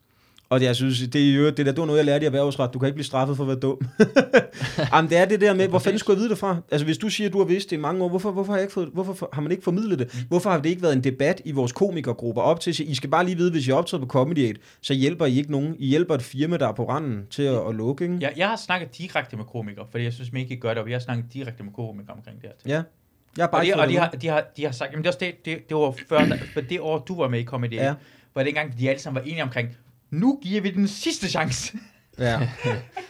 Og jeg synes, det, er øvrigt- det, der, det var noget, jeg lærte i erhvervsret. Du kan ikke blive straffet for at være dum. Jamen, det er det der med, hvor fanden skulle jeg vide det fra? Altså, hvis du siger, at du har vidst det i mange år, hvorfor, hvorfor, har, jeg ikke fået, hvorfor for- har man ikke formidlet det? Hvorfor har det ikke været en debat i vores komikergrupper op til at I skal bare lige vide, hvis I optræder på Comedy Aid, så hjælper I ikke nogen. I hjælper et firma, der er på randen til at, at lukke, ikke? Jeg, jeg har snakket direkte med komikere, fordi jeg synes, man ikke gør det, og jeg har snakket direkte med komikere omkring det her. ting. Ja. Jeg har bare Og, de, og de, har, de, har, de har sagt, jamen det, også det, det, det var før, for det år, du var med i Comedy, Ja. ja. var det engang, de alle sammen var enige omkring, nu giver vi den sidste chance. Ja.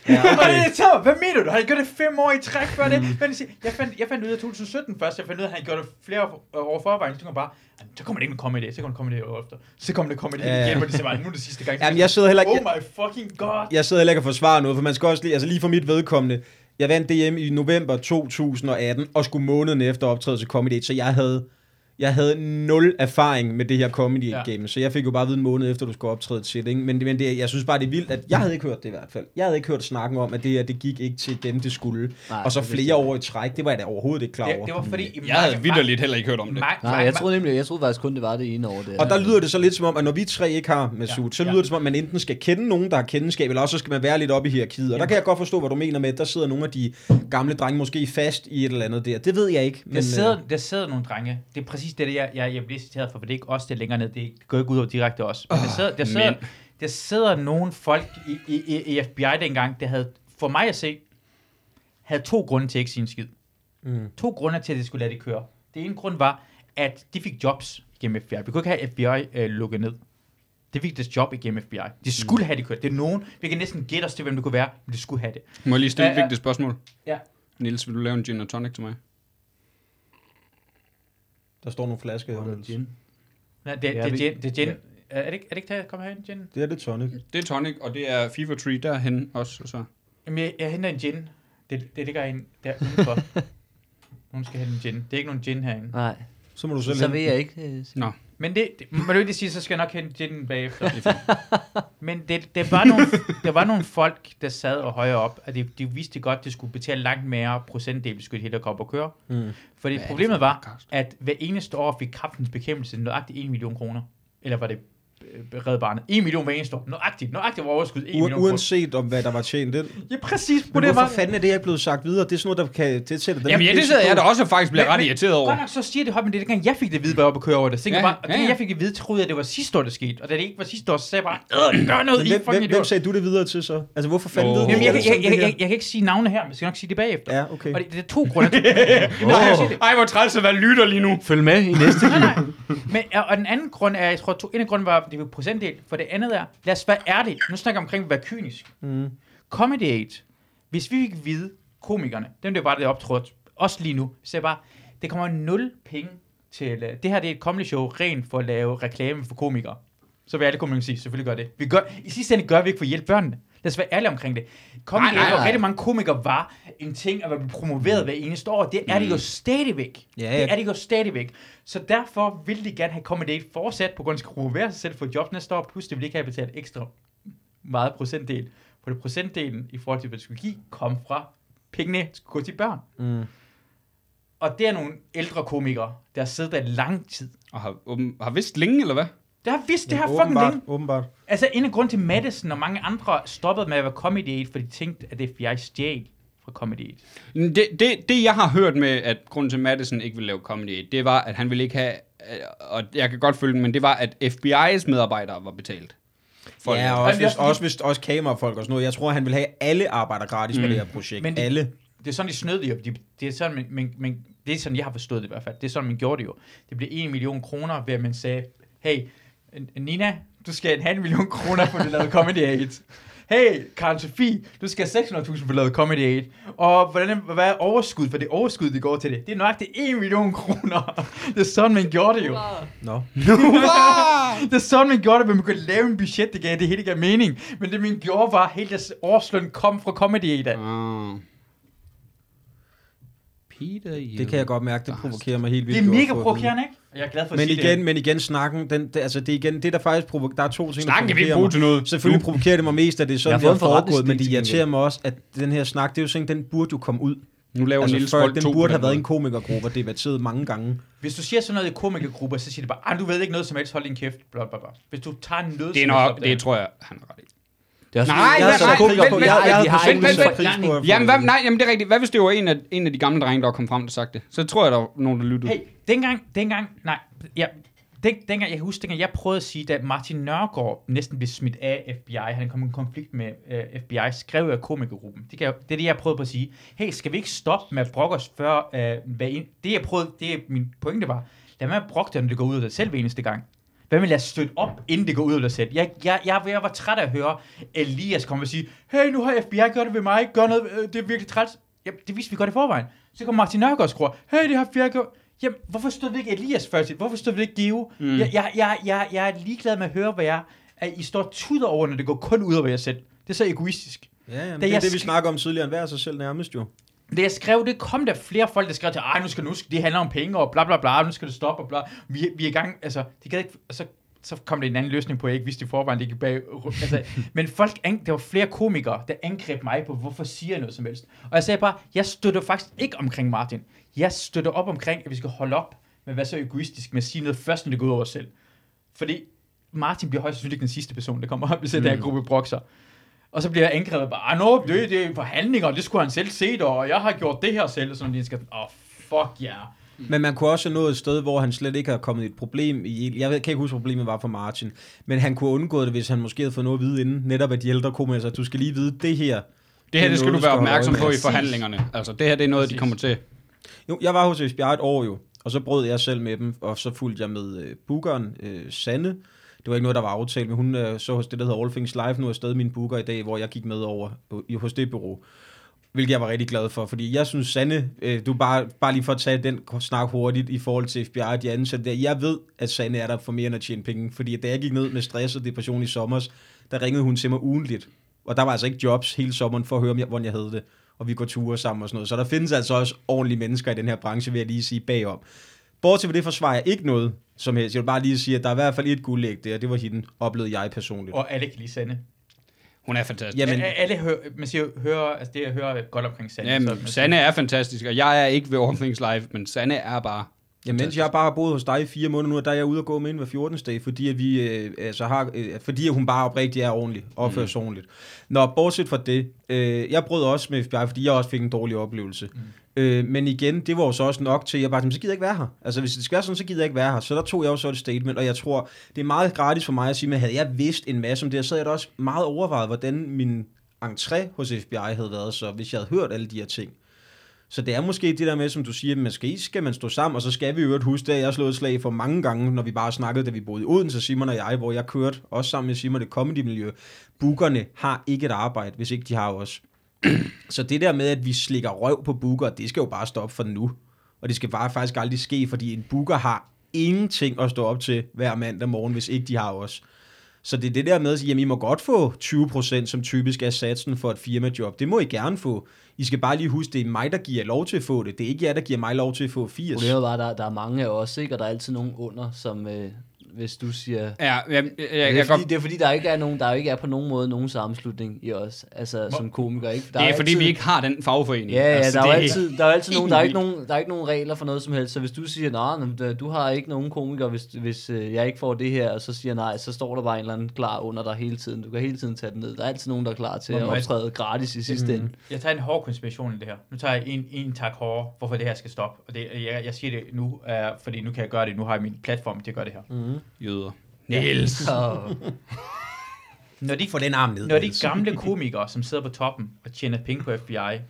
ja Okay. så, hvad mener du? Han havde gjort det fem år i træk før det. Men jeg, fandt, jeg fandt ud af 2017 først. Jeg fandt ud af, at han gjort det flere år, år forvejen. Så tænkte bare, "Jamen, så kommer det ikke med comedy. Så kommer det comedy år efter. Så kommer det comedy Ja, igen, og det bare, nu er det sidste gang. Jamen, jeg sidder heller ikke... Oh my fucking god. jeg sidder heller ikke og forsvarer noget, for man skal også lige, altså lige for mit vedkommende, jeg vandt DM i november 2018, og skulle måneden efter optræde til Comedy så jeg havde, jeg havde nul erfaring med det her Comedy Ja. Game, så jeg fik jo bare at vide en måned efter, du skulle optræde til det, ikke? Men, men det, jeg synes bare, det er vildt, at jeg havde ikke hørt det i hvert fald. Jeg havde ikke hørt snakken om, at det her, det gik ikke til dem, det skulle. Nej, og så det flere år i træk, det var jeg da overhovedet ikke klar Det, over. det var fordi... i Jeg havde mange- vidderligt heller ikke hørt om det. Nej, mange- jeg troede nemlig, jeg troede faktisk kun, det var det ene år. Det Og der lyder det så lidt som om, at når vi tre ikke har med sut, så ja. lyder det som om, man enten skal kende nogen, der har kendskab, eller også så skal man være lidt oppe i hierarkiet. Og der kan jeg godt forstå, hvad du mener med, at der sidder nogle af de gamle drenge måske fast i et eller andet der. Det ved jeg ikke. Der sidder, der sidder nogle drenge. Det er præcis det, jeg, jeg, jeg bliver citeret for, for det er ikke også det er længere ned. Det går ikke ud over direkte også. Men der sidder, der sidder, men. der sidder nogle folk i, i, i, FBI dengang, der havde, for mig at se, havde to grunde til at ikke sige en skid. Mm. To grunde til, at de skulle lade det køre. Det ene grund var, at de fik jobs gennem FBI. Vi kunne ikke have FBI øh, lukket ned. Det fik deres job igennem FBI. De skulle have det kørt. Det er nogen, vi kan næsten gætte os til, hvem det kunne være, men de skulle have det. Må jeg lige stille et Ja, ja. vigtigt spørgsmål? Ja. Niels, vil du lave en gin og tonic til mig? Der står nogle flasker her. Niels. Gin. Nej, det, Ja, det, vi- det, det, det, det, er det ikke, er det ikke taget? Kom herhen, Jen. Det er det tonic. Det er tonic, og det er Fever Tree derhen også. Og så. Jamen, jeg, jeg henter en gin. Det, det ligger en der udenfor. Nogen skal hente en gin. Det er ikke nogen gin herinde. Nej, Så må du selv så hente vil jeg ikke. øh, Nå, Men det, det må du ikke sige, så skal jeg nok hente ginen bagefter. Men det, det, var nogle, der var nogle folk, der sad og højere op, at de, de vidste godt, at de skulle betale langt mere procentdel, skulle hele op og køre. Mm. Fordi Hvad problemet var, at hver eneste år fik kraftens bekæmpelse nøjagtigt 1 million kroner. Eller var det Red Barnet? 1 million hver eneste år. Nøjagtigt. Nøjagtigt var overskud 1 U- million kroner. uanset om hvad der var tjent ind. Ja, præcis. Men Problemet hvorfor var, fanden er det ikke blevet sagt videre? Det er sådan noget, der kan det sætter den Jamen ja, det sidder jeg da også og faktisk bliver Men- ret irriteret over. Godt nok så siger det højt, men det er dengang, jeg fik det at vide, hvad jeg var køre over det. Så Ja, jeg bare, og ja, ja. jeg fik det at vide, troede jeg, at det var sidste år, det skete. Og da det ikke var sidste år, så sagde jeg bare, øh, gør noget, Men I hvem, fucking hvem, hvem sagde du det videre til så? Altså, hvorfor fanden Åh. ved du Jamen, jeg, det jeg, jeg, det jeg, jeg, jeg, kan ikke sige navne her, men jeg skal nok sige det bagefter. Ja, okay. Og det, det er to grunde Ej, hvor træls at være lytter lige nu. Følg med i næste Nej, nej. Men, og den anden grund er, jeg tror, en af grunden var, det var procentdel. For det andet er, lad os være ærlige. Nu snakker jeg omkring at være kynisk. Mm. Comedy Aid. Hvis vi fik vide, komikerne, dem der var det optrådt, også lige nu, så er bare, det kommer nul penge til, øh, det her det er et comedy show, rent for at lave reklame for komikere. Så vil alle komikere sige, selvfølgelig gør det. Vi gør, I sidste ende gør vi ikke for at hjælpe børnene. Lad os være ærlige omkring det. Comedy Nej, nej, nej. rigtig mange komikere var en ting at blive promoveret hver eneste år. Det er det jo stadigvæk. Ja, ja. Det er det jo stadigvæk. Så derfor vil de gerne have Comedy Aid fortsat, på grund af at de skal promovere sig selv for job næste år, plus det vil ikke have betalt ekstra meget procentdel. For det procentdelen i forhold til, hvad det skulle give, kom fra pengene skulle gå til børn. Mm. Og det er nogle ældre komikere, der har siddet der i lang tid. Og har, åben, har vidst længe, eller hvad? Der har vidst det her Ja, fucking længe. Åbenbart. Altså, en af grunden til Madison og mange andre stoppede med at være Comedy Aid, for de tænkte, at FBI stjal fra Comedy Aid. Det, det, det, jeg har hørt med, at grunden til, Madison ikke ville lave comedy, det var, at han ville ikke have, øh, og jeg kan godt følge den, men det var, at FBI's medarbejdere var betalt. For at ja, og det. også, hvis, også, hvis, også kamerafolk og sådan noget. Jeg tror, han vil have alle arbejder gratis mm. med det her projekt. Men det- alle. Det er sådan, de snød det jo. De, det er sådan, men, men, men, det er sådan, jeg har forstået det i hvert fald. Det er sådan, man gjorde det jo. Det blev 1 million kroner, ved at man sagde, hey, Nina, du skal have en halv million kroner for at lave Comedy Aid. Hey, Karen Sofie, du skal have 600.000 for at lave Comedy Aid. Og hvordan, hvad er overskud? For det overskud, det går til det. Det er nøjagtigt 1 million kroner. Det er sådan, man gjorde det jo. Nå. Det er sådan, man gjorde det, men man kunne lave en budget, det gav det hele gav mening. Men det, man gjorde, var, hele deres årsløn kom fra Comedy Aid. Ah. Peter Det kan jeg godt mærke, det provokerer mig helt Det vildt. er godt mega at provokerende, ikke? Jeg er glad for at Men sige igen, det. men igen snakken, den, det, altså det er igen, det der faktisk provo- der er to ting, Snakken kan vi ikke provokerer bruge til noget. Selvfølgelig provokerer det mig mest, at det er sådan, Jeg det en foregået, men det irriterer mig også, at den her snak, det er jo sådan, den burde jo komme ud. Nu laver Altså Niels før, Bold den 2 burde have været en komikergruppe og debatteret mange gange. Hvis du siger sådan noget i komikergrupper, så siger det bare, ah, du ved ikke noget som helst, hold din kæft, bla bla bla. Hvis du tager noget måde. Det er nok, der- det tror jeg, han har ret i. Det er også Nej, nej, jeg er så nej, vent, på- jeg- jeg- jeg vent, ikke vent, vent, Jamen, hvad, nej, jamen det er rigtigt. Hvad hvis det var en af, en af de gamle drenge, der kom frem og sagt det? Så tror jeg, der var nogen, der lyttede. Hey, dengang, dengang, nej, ja, den, dengang, jeg kan huske, dengang jeg prøvede at sige, da Martin Nørgaard næsten blev smidt af FBI, han kom i en konflikt med uh, FBI, skrev jeg komikergruppen. Det, kan, det er det, jeg prøvede på at sige. Hey, skal vi ikke stoppe med at brokke os før, uh, hvad en, det jeg prøvede, det er min pointe var, lad mig brokke dig, når det går ud af dig selv hver eneste gang. Hvad med at støtte op, inden det går ud af selv? Jeg, jeg, jeg, jeg var træt af at høre Elias komme og sige, hey, nu har FBI gjort det ved mig, gør noget, øh, det er virkelig træt. Jamen, det vidste vi godt i forvejen. Så kommer Martin Nørgaard og skruer, hey, det har FBI gjort. Jamen, hvorfor stod det ikke Elias først? Hvorfor stod det ikke Geo? Mm. Jeg, jeg, jeg, jeg, jeg er ligeglad med at høre, hvad jeg at I står tuder over, når det går kun ud over jer selv. Det er så egoistisk. Ja, jamen, Da det er jeg det, vi snakker om tidligere, end hver sig selv nærmest jo. Da jeg skrev det, kom der flere folk, der skrev til, ej, nu skal nu skal det handler om penge, og bla bla bla, nu skal det stoppe, og bla. Vi, vi er i gang, altså, de gad ikke, og så, så kom det en anden løsning på, jeg ikke vidste i forvejen, det gik bag, altså, men folk, der var flere komikere, der angreb mig på, hvorfor siger jeg noget som helst. Og jeg sagde bare, jeg støtter faktisk ikke omkring Martin. Jeg støtter op omkring, at vi skal holde op med at være så egoistisk med at sige noget først, når det går ud over os selv. Fordi Martin bliver højst sandsynligt den sidste person, der kommer op i mm. den her gruppe brokser. Og så bliver jeg angrebet bare, ah, no, det, det er forhandlinger, det skulle han selv se, og jeg har gjort det her selv, og sådan, de skal, åh, oh, fuck ja. Yeah. Men man kunne også have nået et sted, hvor han slet ikke har kommet et problem i. Jeg kan ikke huske, hvad problemet var for Martin. Men han kunne undgået det, hvis han måske havde fået noget at vide inden. Netop at de ældre komikere sagde, du skal lige vide det her. Det her, det skal noget, du være opmærksom på i forhandlingerne. Altså, det her, det er noget, de Præcis. kommer til. Jo, jeg var hos FBI et år jo, og så brød jeg selv med dem, og så fulgte jeg med øh, bookeren, øh, Sanne. Det var ikke noget, der var aftalt, men hun øh, så hos det, der hedder All Things Live, nu er stadig min booker i dag, hvor jeg gik med over øh, i- hos det bureau. Hvilket jeg var rigtig glad for, fordi jeg synes, Sanne, øh, du bare, bare lige for at tage den snak hurtigt i forhold til FBI og de ansatte der. Jeg ved, at Sanne er der for mere end at tjene penge, fordi da jeg gik ned med stress og depression i sommer, der ringede hun til mig ugenligt. Og der var altså ikke jobs hele sommeren for at høre, om jeg- hvordan jeg havde det. Og vi går ture sammen og sådan noget. Så der findes altså også ordentlige mennesker i den her branche, vil jeg lige sige bagom. Bortset fra det forsvarer jeg ikke noget som helst. Jeg vil bare lige sige, at der er i hvert fald et guldæg der. Det var hende, oplevede jeg personligt. Og alle kan lide Sande. Hun er fantastisk. Jamen- Men, alle hører, man siger, hører, altså det jeg hører godt omkring Sande. Jamen, så- Sanne er fantastisk, og jeg er ikke ved All Things Live, men Sanne er bare... Ja, mens jeg bare har boet hos dig i fire måneder nu, der er jeg ude og gå med hende hver 14. dag, fordi, at vi, øh, altså har, øh, fordi at hun bare oprigtigt er ordentlig, opfører sig ordentligt. Nå, bortset fra det, øh, jeg brød også med FBI, fordi jeg også fik en dårlig oplevelse. Mm. Øh, men igen, det var jo så også nok til, at jeg bare så gider jeg ikke være her. Altså, hvis det skal være sådan, så gider jeg ikke være her. Så der tog jeg jo så et statement, og jeg tror, det er meget gratis for mig at sige, men havde jeg vidst en masse om det, så havde jeg da også meget overvejet, hvordan min entré hos FBI havde været, så hvis jeg havde hørt alle de her ting. Så det er måske det der med, som du siger, man skal, skal man stå sammen, og så skal vi jo øvrigt huske, det har slået slag for mange gange, når vi bare snakkede, da vi boede i Odense, Simon og jeg, hvor jeg kørte, også sammen med Simon, det comedy-miljø. Bookerne har ikke et arbejde, hvis ikke de har os. så det der med, at vi slikker røv på booker, det skal jo bare stoppe for nu. Og det skal bare faktisk aldrig ske, fordi en booker har ingenting at stå op til hver mandag morgen, hvis ikke de har os. Så det er det der med at sige, jamen I må godt få 20%, som typisk er satsen for et firmajob. Det må I gerne få. I skal bare lige huske, det er mig, der giver lov til at få det. Det er ikke jer, der giver mig lov til at få 80. Problemet er bare, der, der er mange af os, ikke? og der er altid nogen under, som øh, hvis du siger... Ja, jeg, jeg, jeg, Det jeg, er, jeg fordi, godt, det er fordi, der ikke er nogen, der ikke er på nogen måde nogen sammenslutning i os, altså som komiker, ikke? Der det er fordi, altid, vi ikke har den fagforening. Ja, ja, Altså, der er altid, der er altid nogen, der er ikke nogen, der er ikke nogen regler for noget som helst, så hvis du siger, nej, øh, du har ikke nogen komiker, hvis, hvis øh, jeg ikke får det her, og så siger jeg nej, så står der bare en eller anden klar under dig hele tiden. Du kan hele tiden tage den ned. Der er altid nogen, der er klar til at Hvor- optræde gratis i sidste ende. Jeg tager en hård konspiration i det her. Nu tager jeg en, en tak hård, hvorfor det her skal stoppe. Og det, jeg, jeg siger det nu, uh, fordi nu kan jeg gøre det. Nu har jeg min platform til at gøre det her. Mm. Jøder. Niels. Så, Når de, Få den arm ned. når de gamle komikere, som sidder på toppen og tjener penge på FBI, det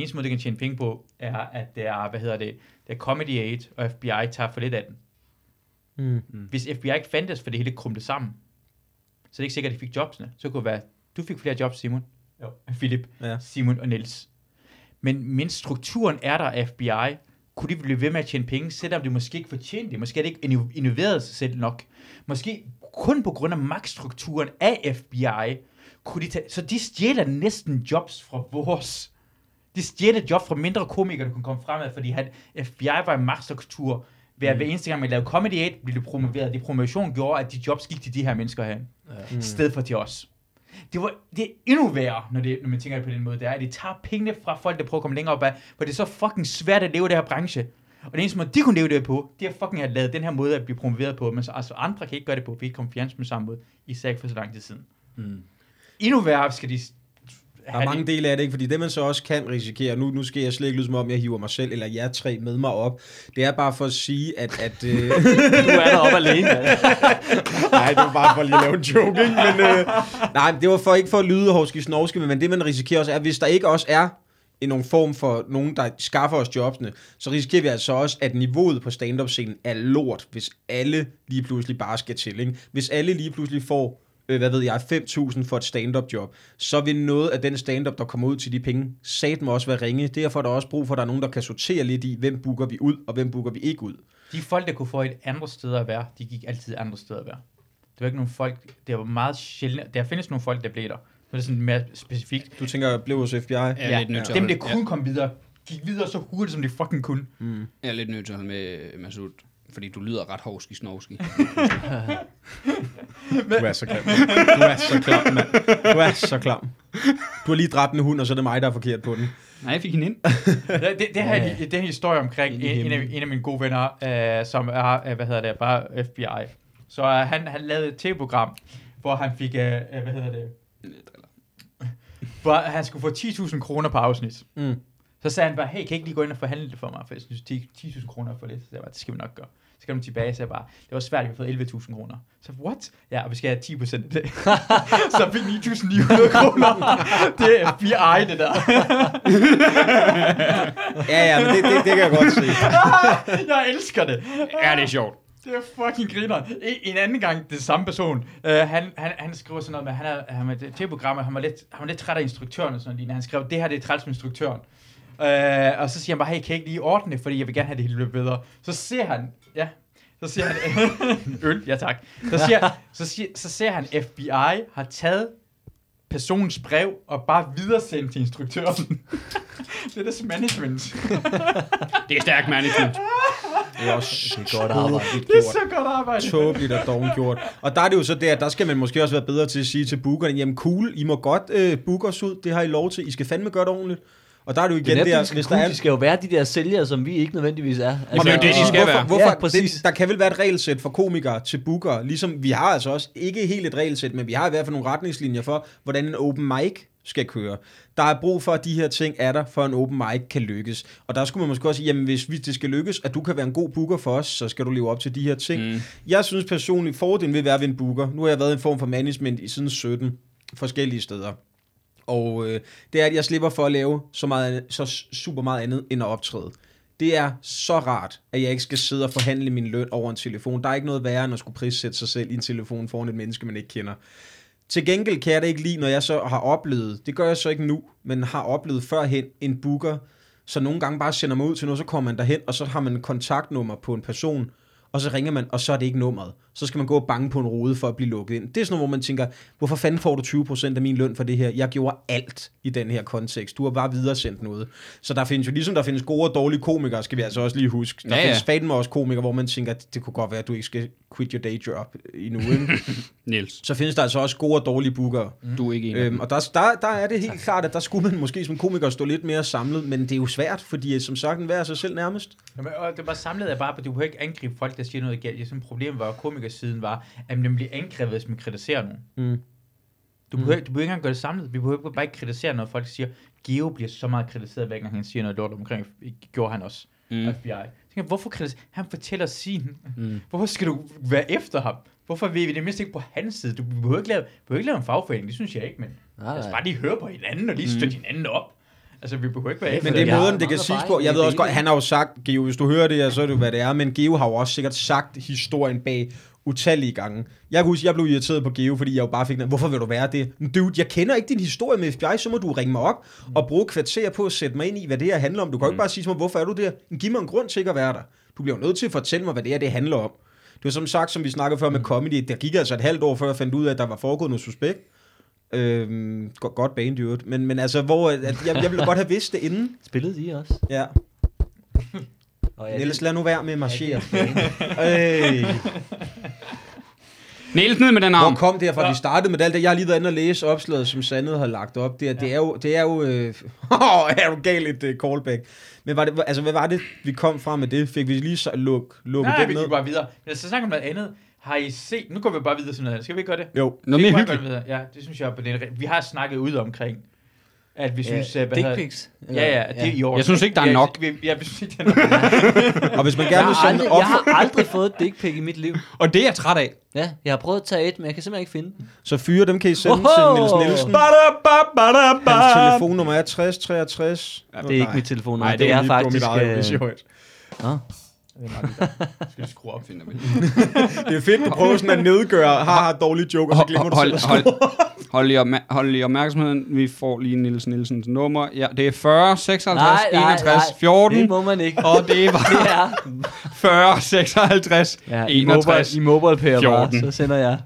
eneste måde, de kan tjene penge på, er, at det er, hvad hedder det, det er Comedy Aid, og FBI tager for lidt af den. Mm. Hvis FBI ikke fandtes, for det hele krumte sammen, så er det ikke sikkert, at de fik jobsene. Så kunne det være, du fik flere jobs, Simon. Jo. Philip, Ja. Simon og Niels. Men mens strukturen er der af FBI, kunne de blive ved med at tjene penge, selvom de måske ikke fortjente det. Måske er det ikke inno- innoveret sig selv nok. Måske kun på grund af magtstrukturen af FBI, kunne de tage, så de stjæler næsten jobs fra vores. De stjæler job fra mindre komikere, der kunne komme fremad, fordi han, FBI var en magtstruktur. Ved at hver eneste gang, man lavede Comedy 8, blev det promoveret. Det promotion gjorde, at de jobs gik til de her mennesker her. Ja. I stedet for til os. Det, var, det er endnu værre, når, det, når man tænker det på den måde, det er, at de tager pengene fra folk, der prøver at komme længere op af, for det er så fucking svært at leve i det her branche. Og den eneste måde, de kunne leve det på, det er fucking at lade den her måde at blive promoveret på, men så, altså andre kan ikke gøre det på, for vi ikke kommer fjernsyn på samme måde, især ikke for så lang tid siden. mm. Endnu værre skal de Der er mange dele af det, ikke? fordi det man så også kan risikere, nu, nu skal jeg slet ikke lyde som om, jeg hiver mig selv eller jer tre med mig op, det er bare for at sige, at... at øh, Du er deroppe alene. nej, det var bare for lige at lave en joke, ikke? Men, øh, nej, det var for ikke for at lyde hovski snovski, men det man risikerer også er, hvis der ikke også er i nogen form for nogen, der skaffer os jobsene, så risikerer vi altså også, at niveauet på stand-up-scenen er lort, hvis alle lige pludselig bare skal til. Ikke? Hvis alle lige pludselig får øh, hvad ved jeg, 5.000 for et stand-up job, så vil noget af den stand-up, der kommer ud til de penge, sat må også være ringe. Derfor er der også brug for, at der er nogen, der kan sortere lidt i, hvem booker vi ud, og hvem booker vi ikke ud. De folk, der kunne få et andet sted at være, de gik altid andre steder at være. Det var ikke nogle folk, det var meget sjældent. Der findes nogle folk, der blev der. Men det er sådan mere specifikt. Du tænker, blev hos FBI? Jeg er lidt nødt til at Dem, der kunne komme videre, gik videre så hurtigt, som de fucking kunne. Jeg er lidt nødt til at holde med Masud, fordi du lyder ret hovski snovski. Du er så klam. Du er så klam, mand. Du er så klam. Du har lige dræbt en hund, og så er det mig, der er forkert på den. Nej, jeg fik hende ind. Det, det, det, her, det er en historie omkring en, en, af, en af mine gode venner, øh, som er, øh, hvad hedder det, bare FBI. Så øh, han, han lavede et tv-program, hvor han fik, øh, øh, hvad hedder det, hvor han skulle få 10.000 kroner på afsnit. Mm. Så sagde han bare, hey, kan I ikke lige gå ind og forhandle det for mig, for jeg synes 10 10.000 kroner er for lidt. Så jeg bare, det skal vi nok gøre. Så kom de tilbage og sagde bare, det var svært, at vi har fået 11.000 kroner. Så what? Ja, og vi skal have 10 procent af det. så fik 9.900 kroner. det er FBI, det der. Ja, ja, men det, det, det kan jeg godt se. jeg elsker det. Ja, det er sjovt. Det er fucking griner. En, en anden gang, det samme person, uh, han, han, han skriver sådan noget med, han er, han er til programmet, han var lidt, han var lidt træt af instruktøren og sådan noget. Han skrev, det her det er træls med instruktøren. Uh, og så siger han bare, hey, kan jeg ikke lige ordne det, fordi jeg vil gerne have det hele lidt bedre. Så ser han, ja, så siger han, øl, ja tak. Så, siger, så, siger, så ser han, FBI har taget personens brev og bare videresendt til instruktøren. det er deres management. Det er stærk management. Det er også Det er godt arbejde. Det er gjort. så godt arbejde. Tåbeligt og dårligt gjort. Og der er det jo så der, der skal man måske også være bedre til at sige til bookerne, jamen cool, I må godt øh, booke os ud, det har I lov til, I skal fandme gøre det ordentligt. Og der er det jo Det er igen der, hvis der er... de skal jo være de der sælgere, som vi ikke nødvendigvis er. Altså, det er jo det, de skal hvorfor, være. Hvorfor, Ja, præcis. det, der kan vel være et regelsæt for komikere til bookere, ligesom vi har altså også, ikke helt et regelsæt, men vi har i hvert fald nogle retningslinjer for, hvordan en open mic skal køre. Der er brug for, at de her ting er der, for en open mic kan lykkes. Og der skulle man måske også sige, jamen hvis vi- det skal lykkes, at du kan være en god booker for os, så skal du leve op til de her ting. Mm. Jeg synes personligt, fordelen ved at være ved en booker, nu har jeg været i en form for management i siden 17 forskellige steder. Og øh, det er, at jeg slipper for at lave så, meget, så super meget andet end at optræde. Det er så rart, at jeg ikke skal sidde og forhandle min løn over en telefon. Der er ikke noget værre, end at skulle prissætte sig selv i en telefon foran et menneske, man ikke kender. Til gengæld kan jeg det ikke lide, når jeg så har oplevet, det gør jeg så ikke nu, men har oplevet førhen en booker, så nogle gange bare sender mig ud til noget, så kommer man derhen, og så har man kontaktnummer på en person, og så ringer man, og så er det ikke nummeret. Så skal man gå og bange på en rode for at blive lukket ind. Det er sådan noget, hvor man tænker, hvorfor fanden får du 20% af min løn for det her? Jeg gjorde alt i den her kontekst. Du har bare videresendt noget. Så der findes jo, ligesom der findes gode og dårlige komikere, skal vi altså også lige huske. Der Ja, ja. findes fandme også komikere, hvor man tænker, det kunne godt være, at du ikke skal quit your day job endnu. Niels, så findes der altså også gode og dårlige bookere. du er ikke en Øhm, og der, der, der er det helt klart, at der skulle man måske som komiker stå lidt mere samlet, men det er jo svært, fordi som sagt, en hver er sig selv nærmest. Jamen, og det var samlet af bare, at du kan ikke angribe folk, der siger noget galt. Jeg synes, problemet var, at komikersiden var, at man bliver angrebet, hvis man kritiserer nogen. Mm. Du behøver, du behøver ikke engang gøre det samlet. Vi behøver bare ikke kritisere, når folk siger, Geo bliver så meget kritiseret, hver gang han siger noget lort omkring. Gjorde han også. Mm. Mm. FBI. Jeg tænker, hvorfor kritiserer Han fortæller sin. Mm. Hvorfor skal du være efter ham? Hvorfor vil vi det mindst ikke på hans side? Du behøver ikke lave, behøver ikke lave en fagforening, det synes jeg ikke, men Nej, lad os nej. bare lige høre på hinanden, og lige støtte hinanden op. Altså, vi behøver ikke være efter Men det er måden, det kan siges på. Jeg ved også godt, han har jo sagt, Geo, hvis du hører det her, så er det jo, hvad det er, men Geo har jo også sikkert sagt historien bag utallige gange. Jeg kan huske, jeg blev irriteret på Geo, fordi jeg jo bare fik den, hvorfor vil du være det? Dude, jeg kender ikke din historie med FBI, så må du ringe mig op og bruge kvarter på at sætte mig ind i, hvad det her handler om. Du kan jo ikke bare sige til mig, hvorfor er du der? Giv mig en grund til ikke at være der. Du bliver nødt til at fortælle mig, hvad det her det handler om. Det var som sagt, som vi snakkede før med comedy, der gik altså et halvt år, før jeg fandt ud af, at der var foregået noget suspekt. Øhm, godt, godt øvrigt. Men, men altså, hvor, at jeg, jeg ville godt have vidst det inden. Spillede de også? Ja. Og ja, Ellers lad nu være med at marchere. Øh. Niels, ned med den Hvor arm. kom det her fra? Vi startede med alt det. Jeg har lige været inde og læse opslaget, som Sandet har lagt op. Det er, det er jo... Det er jo øh, er du gal et uh, callback. Men var det, altså, hvad var det, vi kom fra med det? Fik vi lige så luk, lukket Nej, vi ned? går bare videre. Men så snakker om noget andet. Har I set... Nu går vi bare videre til noget andet. Skal vi ikke gøre det? Jo. Noget Vi mere hyggeligt. videre. Ja, det synes jeg, det er, vi har snakket ud omkring at vi synes... Ja, øh, hvad dick pics. Ja, ja, det er i orden. Jeg synes ikke, der er Ja, nok. vi- Ja, vi synes ikke, der er nok. Og hvis man Jeg gerne vil sende op... jeg har aldrig fået et dick pic i mit liv. Og det er jeg træt af. Ja, jeg har prøvet at tage et, men jeg kan simpelthen ikke finde den. Så fyre dem kan I sende Oho! til Niels Nielsen. Ba-da-ba-ba-da-ba. Hans telefonnummer er 60 63. Det er ikke mit telefonnummer. Nej, det, er faktisk... Det var mit eget, øh, det er. Nå. Skal vi skrue op? Finder vi. Det er fedt at prøve sådan at nedgøre, har har dårlige joke, og så glemmer du hold, selv at hold, hold, lige opma- hold lige opmærksomheden. Vi får lige Niels Nielsens nummer. Ja, det er 40, 56, 61, 14. Det må man ikke. Og det var Det er... 40, 56, Ja, i mobile, 61. i mobile pair 14. bare, så sender jeg...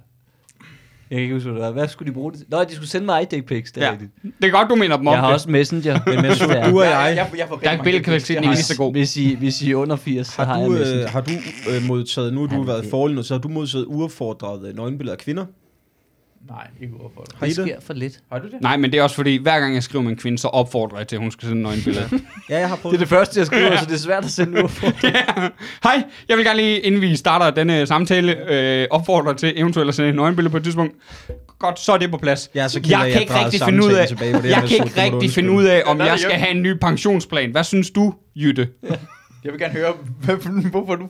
Jeg kan ikke huske, hvad det var. Hvad skulle de bruge det til? Nå, de skulle sende mig dick pics, det er Ja. rigtigt. Det er godt, du mener dem om Jeg har det. også Messenger. Men Mads, Det er- du og Jeg, jeg, jeg, jeg Der er ikke billedkvalitet, Jeg den er har- lige så god. Hvis I, hvis I er under 80, så har, har jeg du, Messenger. øh, har du øh, modtaget, nu har du Ja, været forlig, så har du modtaget uaffordrede nøgenbilleder af kvinder? Nej, ikke overfor det det? sker for lidt. Har du det? Nej, men det er også fordi, hver gang jeg skriver med en kvinde, så opfordrer jeg til, at hun skal sende nøgenbilleder. Ja, jeg har Det prøvet er det første, jeg skriver, så det er svært at sende ud. Hej, jeg vil gerne lige, inden vi starter denne samtale, øh, opfordre til eventuelt at sende et nøgenbillede på et tidspunkt. Godt, så er det på plads. Ja, så jeg jeg kan ikke rigtig finde ud af, tilbage på det jeg kan ikke det rigtig finde ud af, om Ja, jeg det skal have en ny pensionsplan. Hvad synes du, Jytte? Jeg vil gerne høre, hvorfor du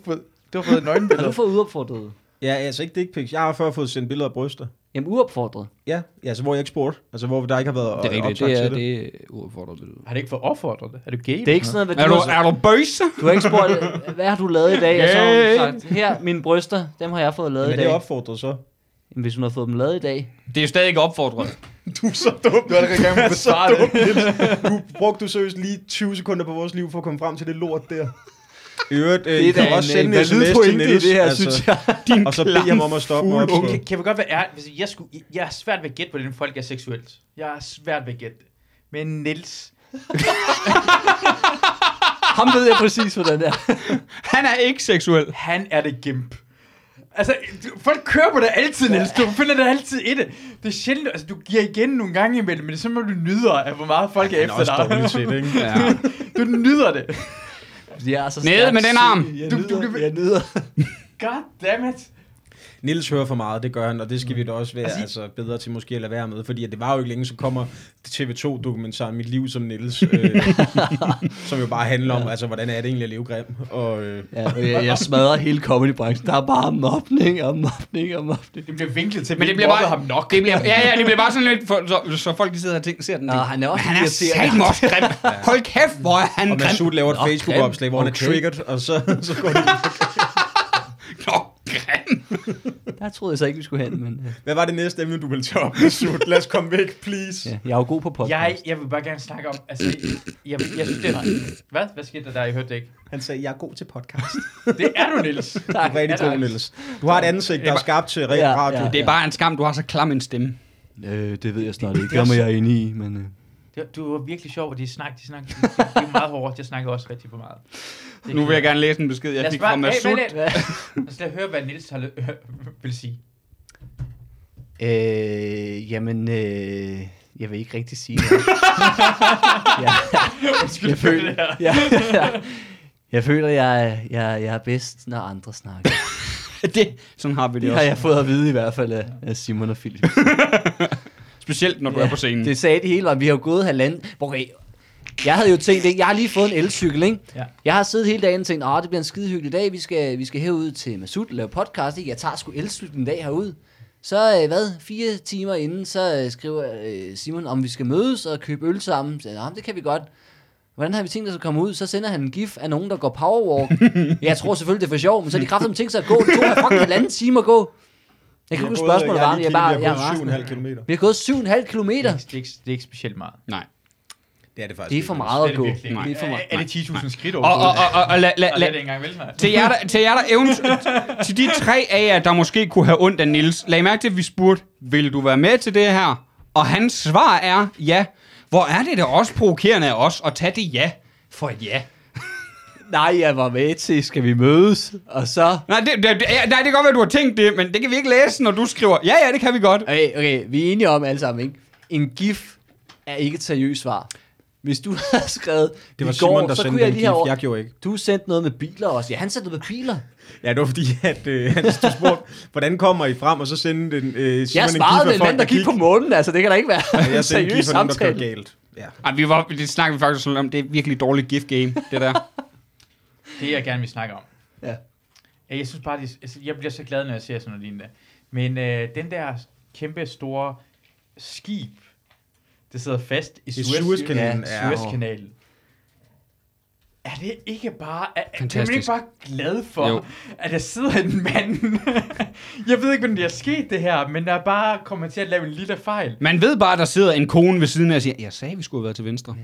du har fået et Har nøgenbillede. du fået uopfordret? Ja, altså ikke dick pics. Jeg har før fået sendt billeder af bryster. Jamen uopfordret. Ja, ja altså hvor jeg ikke spurgte. Altså hvor der ikke har været Det er rigtigt, det er, til det er uopfordret. Har det ikke fået opfordret det? Er du gay? Det er ikke sådan noget, hvad Er du, du, har, er du bøse? du har ikke spurgt, hvad har du lavet i dag? Og så har Yeah. hun sagt, her, mine bryster, dem har jeg fået lavet Men i det er dag. opfordret så. Jamen, hvis hun har fået dem lavet i dag. Det er jo stadig ikke opfordret. Du er så dum. Du har allerede gang med at besvare det. Du brugte du seriøst lige 20 sekunder på vores liv for at komme frem til det lort der. Øvrigt, øh, Det er da også en, sende en en sms til Niels. det her, altså, synes jeg. Din Og så bed ham om at stoppe med fugl. opslaget. Kan, kan vi godt være ærlig? Altså, jeg, skulle, jeg er svært ved at gætte, hvordan folk er seksuelt. Jeg er svært ved at gætte det. Men Niels, Ham ved jeg præcis, hvordan det er. Han er ikke seksuel. han er det gimp. Altså, du, folk kører på det altid, Niels. Du finder det altid i det. Det er sjældent, altså, du giver igen nogle gange imellem, men det er simpelthen, du nyder af, hvor meget folk er Han er efter også dig. dårligt til det, ikke? Ja. Du nyder det. Jeg er så Nede med den arm. Jeg Du- nyder, du- jeg nyder. God damn it. Niels hører for meget, det gør han, og det skal vi da også være Altså, altså, bedre til måske at lade være med, fordi at det var jo ikke længe, så kommer TV2-dokumentaren Mit liv som Niels, øh, som jo bare handler om, altså, hvordan er det egentlig at leve grim, og øh, Ja, og jeg, jeg smadrer hele comedybranchen. Der er bare mobning og mobning og mobning. Det bliver vinklet til, Men det bliver bare... ham nok. Det bliver, ja, ja, det bliver bare sådan lidt... For, så, så folk de sidder og tænker, ser den. Nå, han er også han er satme også grim. Hold kæft, hvor er han og grim. Masud laver et Facebook-opslag, hvor han er okay. triggered, og så, så går det Nå, grim. Der troede jeg så ikke, vi skulle hen, men... øh, Hvad var det næste emne, du ville tage op, Masud? Lad os komme væk, please. Ja, jeg er jo god på podcast. Jeg, jeg vil bare gerne snakke om, altså, jeg, jeg synes, det er... Hvad? Hvad skete der der? Jeg hørte det ikke. Han sagde, jeg er god til podcast. Det er du, Niels. Du er rigtig Ja, tak. god, Niels. Du har et ansigt, der er skabt til rigtig Ja, radio. ja. Det er bare en skam, du har så klam en stemme. Øh, det ved jeg snart ikke. Det er jeg inde i, men... Øh. Det, du var virkelig sjov, og de snak, de snak, de, de, de er meget hårdt. Jeg snakker også rigtig for meget. Det Nu vil jeg gerne læse en besked, jeg fik fra Masud. Lad os lad høre, hvad Niels har, øh, vil sige. Øh, jamen, øh, jeg vil ikke rigtig sige noget. ja, Undskyld jeg for føler, ja, ja, jeg føler, jeg, er- jeg, jeg er bedst, når andre snakker. Det, sådan har vi det Det har også. jeg fået at vide i hvert fald af, af Simon og Philip. Specielt, når du er på scenen. Det sagde de hele vejen. Vi har jo gået halvanden... Okay, jeg havde jo tænkt, ikke? jeg har lige fået en elcykel, ikke? Ja. Jeg har siddet hele dagen og tænkt, at det bliver en skide hyggelig dag, vi skal, vi skal herud til Masud og lave podcast, ikke? Jeg tager sgu elcyklen en dag herud. Så, øh, hvad, fire timer inden, så øh, skriver øh, Simon, om vi skal mødes og købe øl sammen. Så, jeg, det kan vi godt. Hvordan har vi tænkt os at komme ud? Så sender han en gif af nogen, der går powerwalk. jeg tror selvfølgelig, det er for sjov, men så har de kraftigt tænkt sig at gå. Det tog mig fucking halvanden time at gå. Jeg kan ikke huske spørgsmålet var, jeg er bare... Jeg er rasende. 7,5 km. Vi har gået 7,5 kilometer. Det er, ikke, det er ikke specielt meget. Nej. Det er det faktisk Det er for meget at det gå. er virkelig Det er for meget. Er, er det 10.000 skridt Og, og, og, og, og lad, lad, Nej, det er lad, det ikke engang vel, nej. til jer, der, til jer, der eventuelt, til de tre af jer, der måske kunne have ondt af Nils, lag mærke til, at vi spurgte, vil du være med til det her? Og hans svar er ja. Hvor er det da også provokerende af os at tage det ja for et ja? Nej, jeg var med til, skal vi mødes? Og så... Nej, det, det, det, nej, det kan godt være, du har tænkt det, men det kan vi ikke læse, når du skriver, ja, ja, det kan vi godt. Okay, okay, vi er enige om alle sammen, ikke? En gif er ikke et seriøst svar. Hvis du havde skrevet, Det var "Vi Simon, går", der så sendte kunne jeg den lige. Jeg gjorde ikke. Du sendte noget med biler også. Ja, han sendte noget med biler. Ja, det var fordi, at øh, han du spurgte, hvordan kommer I frem, og så sendte den øh, Simon Jeg en gif af folk, mand, der gik på månen. Altså, det kan da ikke være Ja, jeg sendte en seriøs gif af nogen, der galt. Ja. Ej, vi var, det snakker vi faktisk sådan om. Det er virkelig dårligt gift game, det der. Det jeg gerne vil snakke om. Ja. Ja, Jeg synes bare, det, jeg bliver så glad, når jeg ser sådan noget lignende. Men øh, den der kæmpe store skib, det sidder fast i, I Suezkanalen, ja, ja. Suezkanalen. Er det ikke bare... Er, er man ikke bare glad for, Jo. at der sidder en mand... jeg ved ikke, hvordan det er sket, det her, men der er bare kommet til at lave en lille fejl. Man ved bare, at der sidder en kone ved siden af og siger, jeg sagde, vi skulle have været til venstre.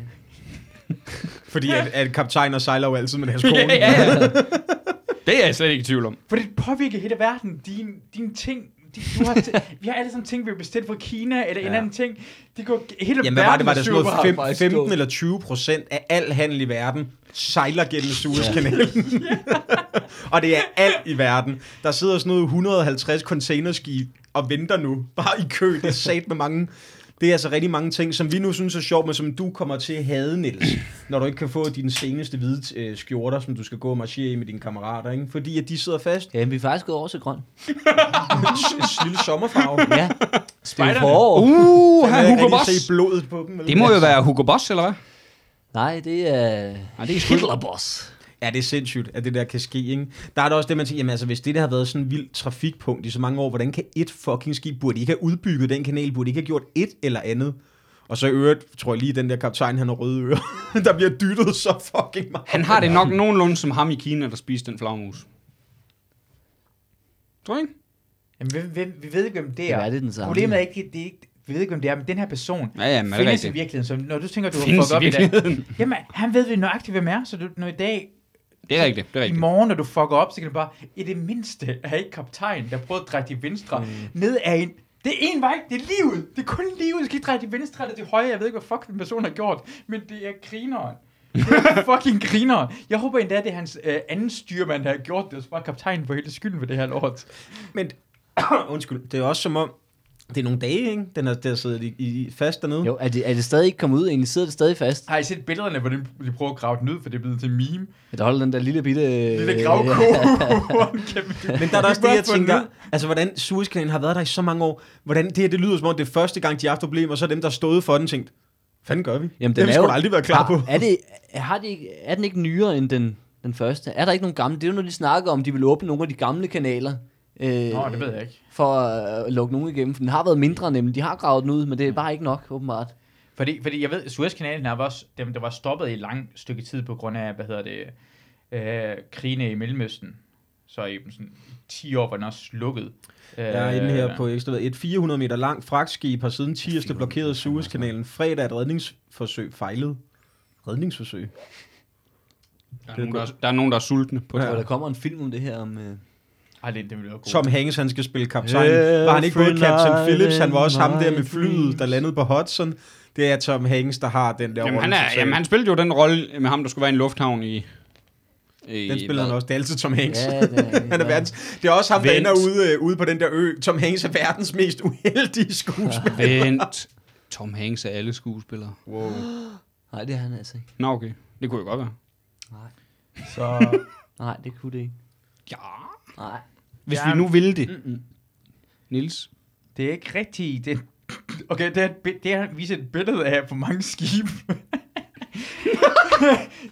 Fordi at, at kaptajner sejler jo altid med deres kone. ja, ja, ja. Det er jeg slet ikke i tvivl om. For det påvirker hele verden. Dine din ting... De, du har t- vi har alle sammen ting, vi har bestilt fra Kina, eller ja. en Ja. anden ting. Det går hele Jamen, hvad var det? Var det sådan super. noget fem, faktisk 15 dumt. eller 20 procent af al handel i verden sejler gennem Suezkanalen? og det er alt i verden. Der sidder sådan noget 150 containerskib og venter nu. Bare i kø. Det er sat med mange... Det er altså rigtig mange ting, som vi nu synes er sjovt, men som du kommer til at hade, Niels, når du ikke kan få dine seneste hvide øh, skjorter, som du skal gå og marchere i med dine kammerater, ikke? Fordi at de sidder fast. Ja, vi er faktisk gået over til grøn. Lille sommerfarve. Ja. Spejderne. forår. Uh, her Hugo Boss. se blodet på dem. vel? Det må jo være Hugo Boss, eller hvad? Nej, det er... Nej, det er sgu ikke. Ja, det er sindssygt, at det der kan ske, ikke? Der er der også det, man siger, jamen altså, hvis det der har været sådan en vild trafikpunkt i så mange år, hvordan kan et fucking skib, burde de ikke have udbygget den kanal, burde de ikke have gjort et eller andet? Og så i øvrigt, tror jeg lige, den der kaptajn, han har røde ører, der bliver dyttet så fucking meget. Han har det nok nogenlunde som ham i Kina, der spiste den flagmus. Tror du ikke? Jamen, vi, vi, vi ved ikke, hvem det er. Ja, det er den samme. Problemet er ikke, det er ikke, vi ved ikke, hvem det er, men den her person Ja, ja, men er det findes i virkeligheden. Så når du tænker, du har fucket op i i dag, jamen, han ved vi nøjagtigt, hvem er, så du, når i dag, Det er rigtigt, det er i rigtigt. morgen, når du fucker op, så kan du bare, i det mindste er ikke kaptajn, der prøver at dreje til venstre, mm. ned af en, det er en vej, det er livet, det er kun livet, du skal ikke dreje til venstre eller til højre, jeg ved ikke, hvad fuck den person har gjort, men det er grineren. Det er fucking griner. Jeg håber endda, det er hans øh, anden styrmand, der har gjort det, og så var kaptajnen for hele skylden ved det her lort. Men, undskyld, det er også som om, det er nogle dage, ikke? Den er der sidder i, i fast dernede. Jo, er det, er det stadig ikke kommet ud? Egentlig sidder det stadig fast? Har I set billederne, hvor de, de prøver at grave den ud, for det er blevet til meme? Ja, der holder den der lille bitte... Lille gravko. Men der er der også det, jeg tænker, altså hvordan Suezkanalen har været der i så mange år, hvordan det her, det lyder som om det er første gang, de har haft problemer, og så er dem, der stod for den, tænkt, fanden gør vi? Jamen, det har vi er sgu jo- aldrig været klar har, på. Er, det, har de, er den ikke nyere end den, den første? Er der ikke nogen gamle? Det er jo, når de snakker om, de vil åbne nogle af de gamle kanaler. Øh, Nå, det ved jeg ikke. For at lukke nogen igennem. For den har været mindre nemlig. De har gravet den ud, men det er bare ikke nok, åbenbart. Fordi, fordi jeg ved, Suezkanalen er også, dem, der var stoppet i et langt stykke tid på grund af, hvad hedder det, øh, krigene i Mellemøsten. Så i sådan 10 år var den også lukket. Øh, Jeg er inde her på Ekstrabladet. Et 400 meter langt fragtskib har siden tirsdag blokeret Suezkanalen. Fredag et redningsforsøg fejlet. Redningsforsøg? Der er, nogen, der, er, der er nogen, der er sultne på Jeg ja. tror, der kommer en film om det her om... Ej, det, det ville være godt. Tom Hanks, han skal spille kaptajn. Var han ikke både Captain Phillips, han var også ham der med flyet, der landede på Hudson. Det er Tom Hanks, der har den der Jamen, han, rolle er, totalt. jamen, han spillede jo den rolle med ham, der skulle være i en lufthavn i... i Den spiller han også. Det er altid Tom Hanks. Ja, det er- han er ja. verdens, det er også ham, der Vent. ender ude, øh, ude på den der ø. Tom Hanks er verdens mest uheldige skuespiller. Vent. Tom Hanks er alle skuespillere. Wow. nej, det er han altså ikke. Nå, okay. Det kunne jo godt være. Nej, Så, nej det kunne det ikke. Ja. Nej. Hvis Ja. vi nu ville det. Mm-mm. Nils. det er ikke rigtigt. Det, okay, det er, et det er at vise et billede af, hvor mange skibe.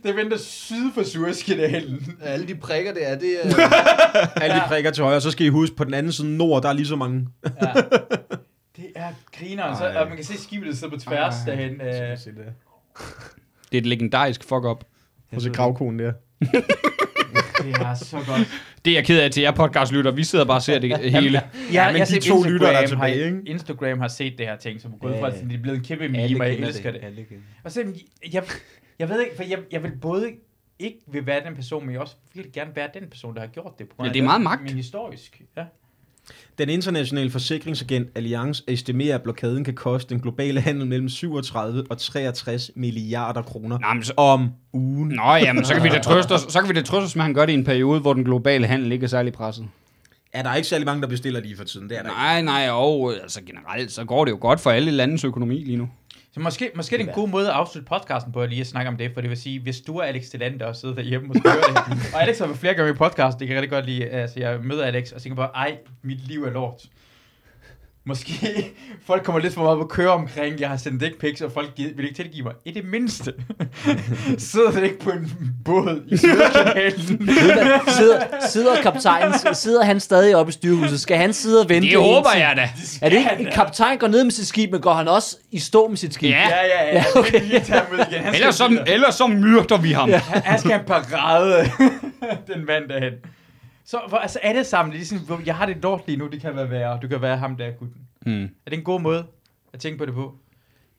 det venter syd for Suezkanalen. Alle de prikker, det er, det er... Alle de prikker til højre, så skal I huske, på den anden side nord, der er lige så mange. Ja. Det er grineren, så, og man kan se skibet, der sidder på tværs Ej. derhen. Øh, det. Det er et legendarisk fuck-up. Og så gravkonen der. det er så godt. Det er jeg ked af til jer podcastlytter. Vi sidder bare og ser det hele. Ja, men jeg de to lyttere, der er Instagram har- tilbage, ikke? Instagram har set det her ting, som er gået Ja, fra, ja. at det er blevet en kæmpe meme, og jeg elsker det. Alle kender. Og så, jeg, jeg ved ikke, for jeg, jeg vil både ikke vil være den person, men jeg også virkelig gerne være den person, der har gjort det. På grund Ja, af det er meget magt. Men historisk, ja. Den internationale forsikringsagent Allianz estimerer, at blokaden kan koste den globale handel mellem 37 og 63 milliarder kroner Nå, men så, om ugen. Nå, jamen, så kan vi da trøste os, så kan vi da trøste os med, at han gør det i en periode, hvor den globale handel ikke er særlig presset. Er der ikke særlig mange, der bestiller lige for tiden? Det er der ikke. Nej, nej, og altså generelt, så går det jo godt for alle landets økonomi lige nu. Så måske, måske er det en god måde at afslutte podcasten på, at lige at snakke om det, for det vil sige, hvis du er Alex Delander og sidder derhjemme og hører det, og Alex har været flere gange i podcast, det kan jeg rigtig godt lide, altså jeg møder Alex og tænker bare, ej, mit liv er lort. Måske folk kommer lidt for meget på at køre omkring, jeg har sendt dick pics, og folk vil ikke tilgive mig. I det mindste. Sidder det ikke på en båd i Sydkanalen? sidder, sidder kaptajnen, sidder han stadig oppe i styrhuset? Skal han sidde og vente? Det håber indtil- jeg da. Er det ikke, kaptajn går ned med sit skib, men går han også i stå med sit skib? Ja. ja, ja, ja. Okay. Lige tage igen. Ellers så, ellers så myrder vi ham. Ja. han, han skal have en parade, den mand derhen. Så hvor, altså alle sammen, hvor jeg har det lort lige nu, det kan være værre. Du kan være ham der, gutten. Mm. Er det en god måde at tænke på det på?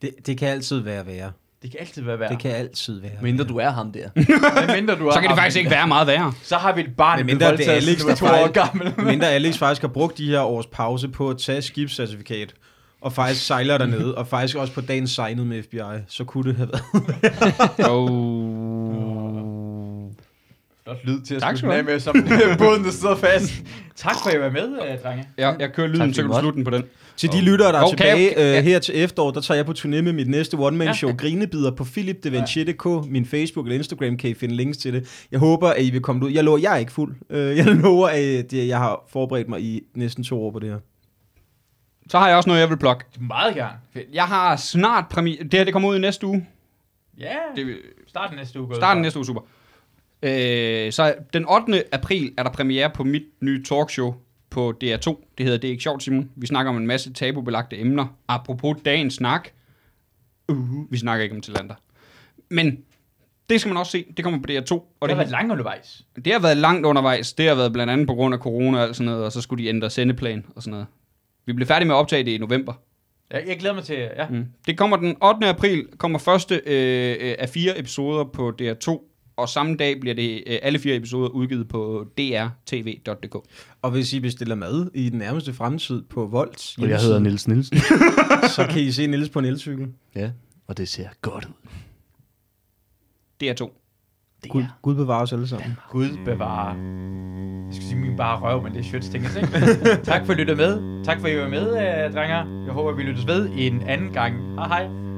Det, det kan altid være værre. Det kan altid være værre. Det kan altid være Mindre du er ham der. Mindre du Så er kan det faktisk ikke være meget værre. Så har vi et barn, Men mindre det er Alex, der to år gammel. Mindre Alex faktisk har brugt de her års pause på at tage skibscertifikat, og faktisk sejler dernede, og faktisk også på dagen signet med FBI, så kunne det have været. Oh. Flot lyd til at Tak skulle skal du med, som båden, der sidder fast. Tak for at I var med, øh, drenge. Ja, jeg kører Tak, lyden, så fordi kan du slutte den på den. Til de lyttere, der er Okay, tilbage okay. øh, her til efterår, der tager jeg på turné med mit næste one-man-show, ja. Grinebider på philipdevanchier.dk. Min Facebook og Instagram kan I finde links til det. Jeg håber, at I vil komme ud. Jeg lover, jeg er ikke fuld. Øh, Jeg lover, at det- jeg har forberedt mig i næsten to år på det her. Så har jeg også noget, jeg vil plukke. Meget gerne. Jeg har snart premiere. Det her, det kommer ud i næste uge. Ja, Det, starten næste uge. starten næste uge, super. Øh, så den 8. april er der premiere på mit nye talkshow på DR2. Det hedder Det er ikke sjovt, Simon. Vi snakker om en masse tabubelagte emner. Apropos dagens snak. Uh, vi snakker ikke om Talander. Men det skal man også se. Det kommer på DR2. Og Det har det, været langt undervejs. det har været langt undervejs. Det har været blandt andet på grund af corona og alt sådan noget. Og så skulle de ændre sendeplan og sådan noget. Vi blev færdige med at optage det i november. Jeg, jeg glæder mig til, ja. Mm. Det kommer den 8. april, kommer første øh, øh, af fire episoder på DR2, og samme dag bliver det øh, alle fire episoder udgivet på drtv.dk. Og hvis I bestiller mad i den nærmeste fremtid på Volts, Og jeg hedder Nils Nielsen. så kan I se Niels på en elcykel. Ja, og det ser godt ud. DR2. Det Gud, er. Gud bevare os alle sammen. Gud bevare. Jeg skal sige min bare røv, men det er shit ting, ikke? tak for at lytte med. Tak for at I var med, øh, drenger. Jeg håber, vi lyttes ved en anden gang. Hej hej.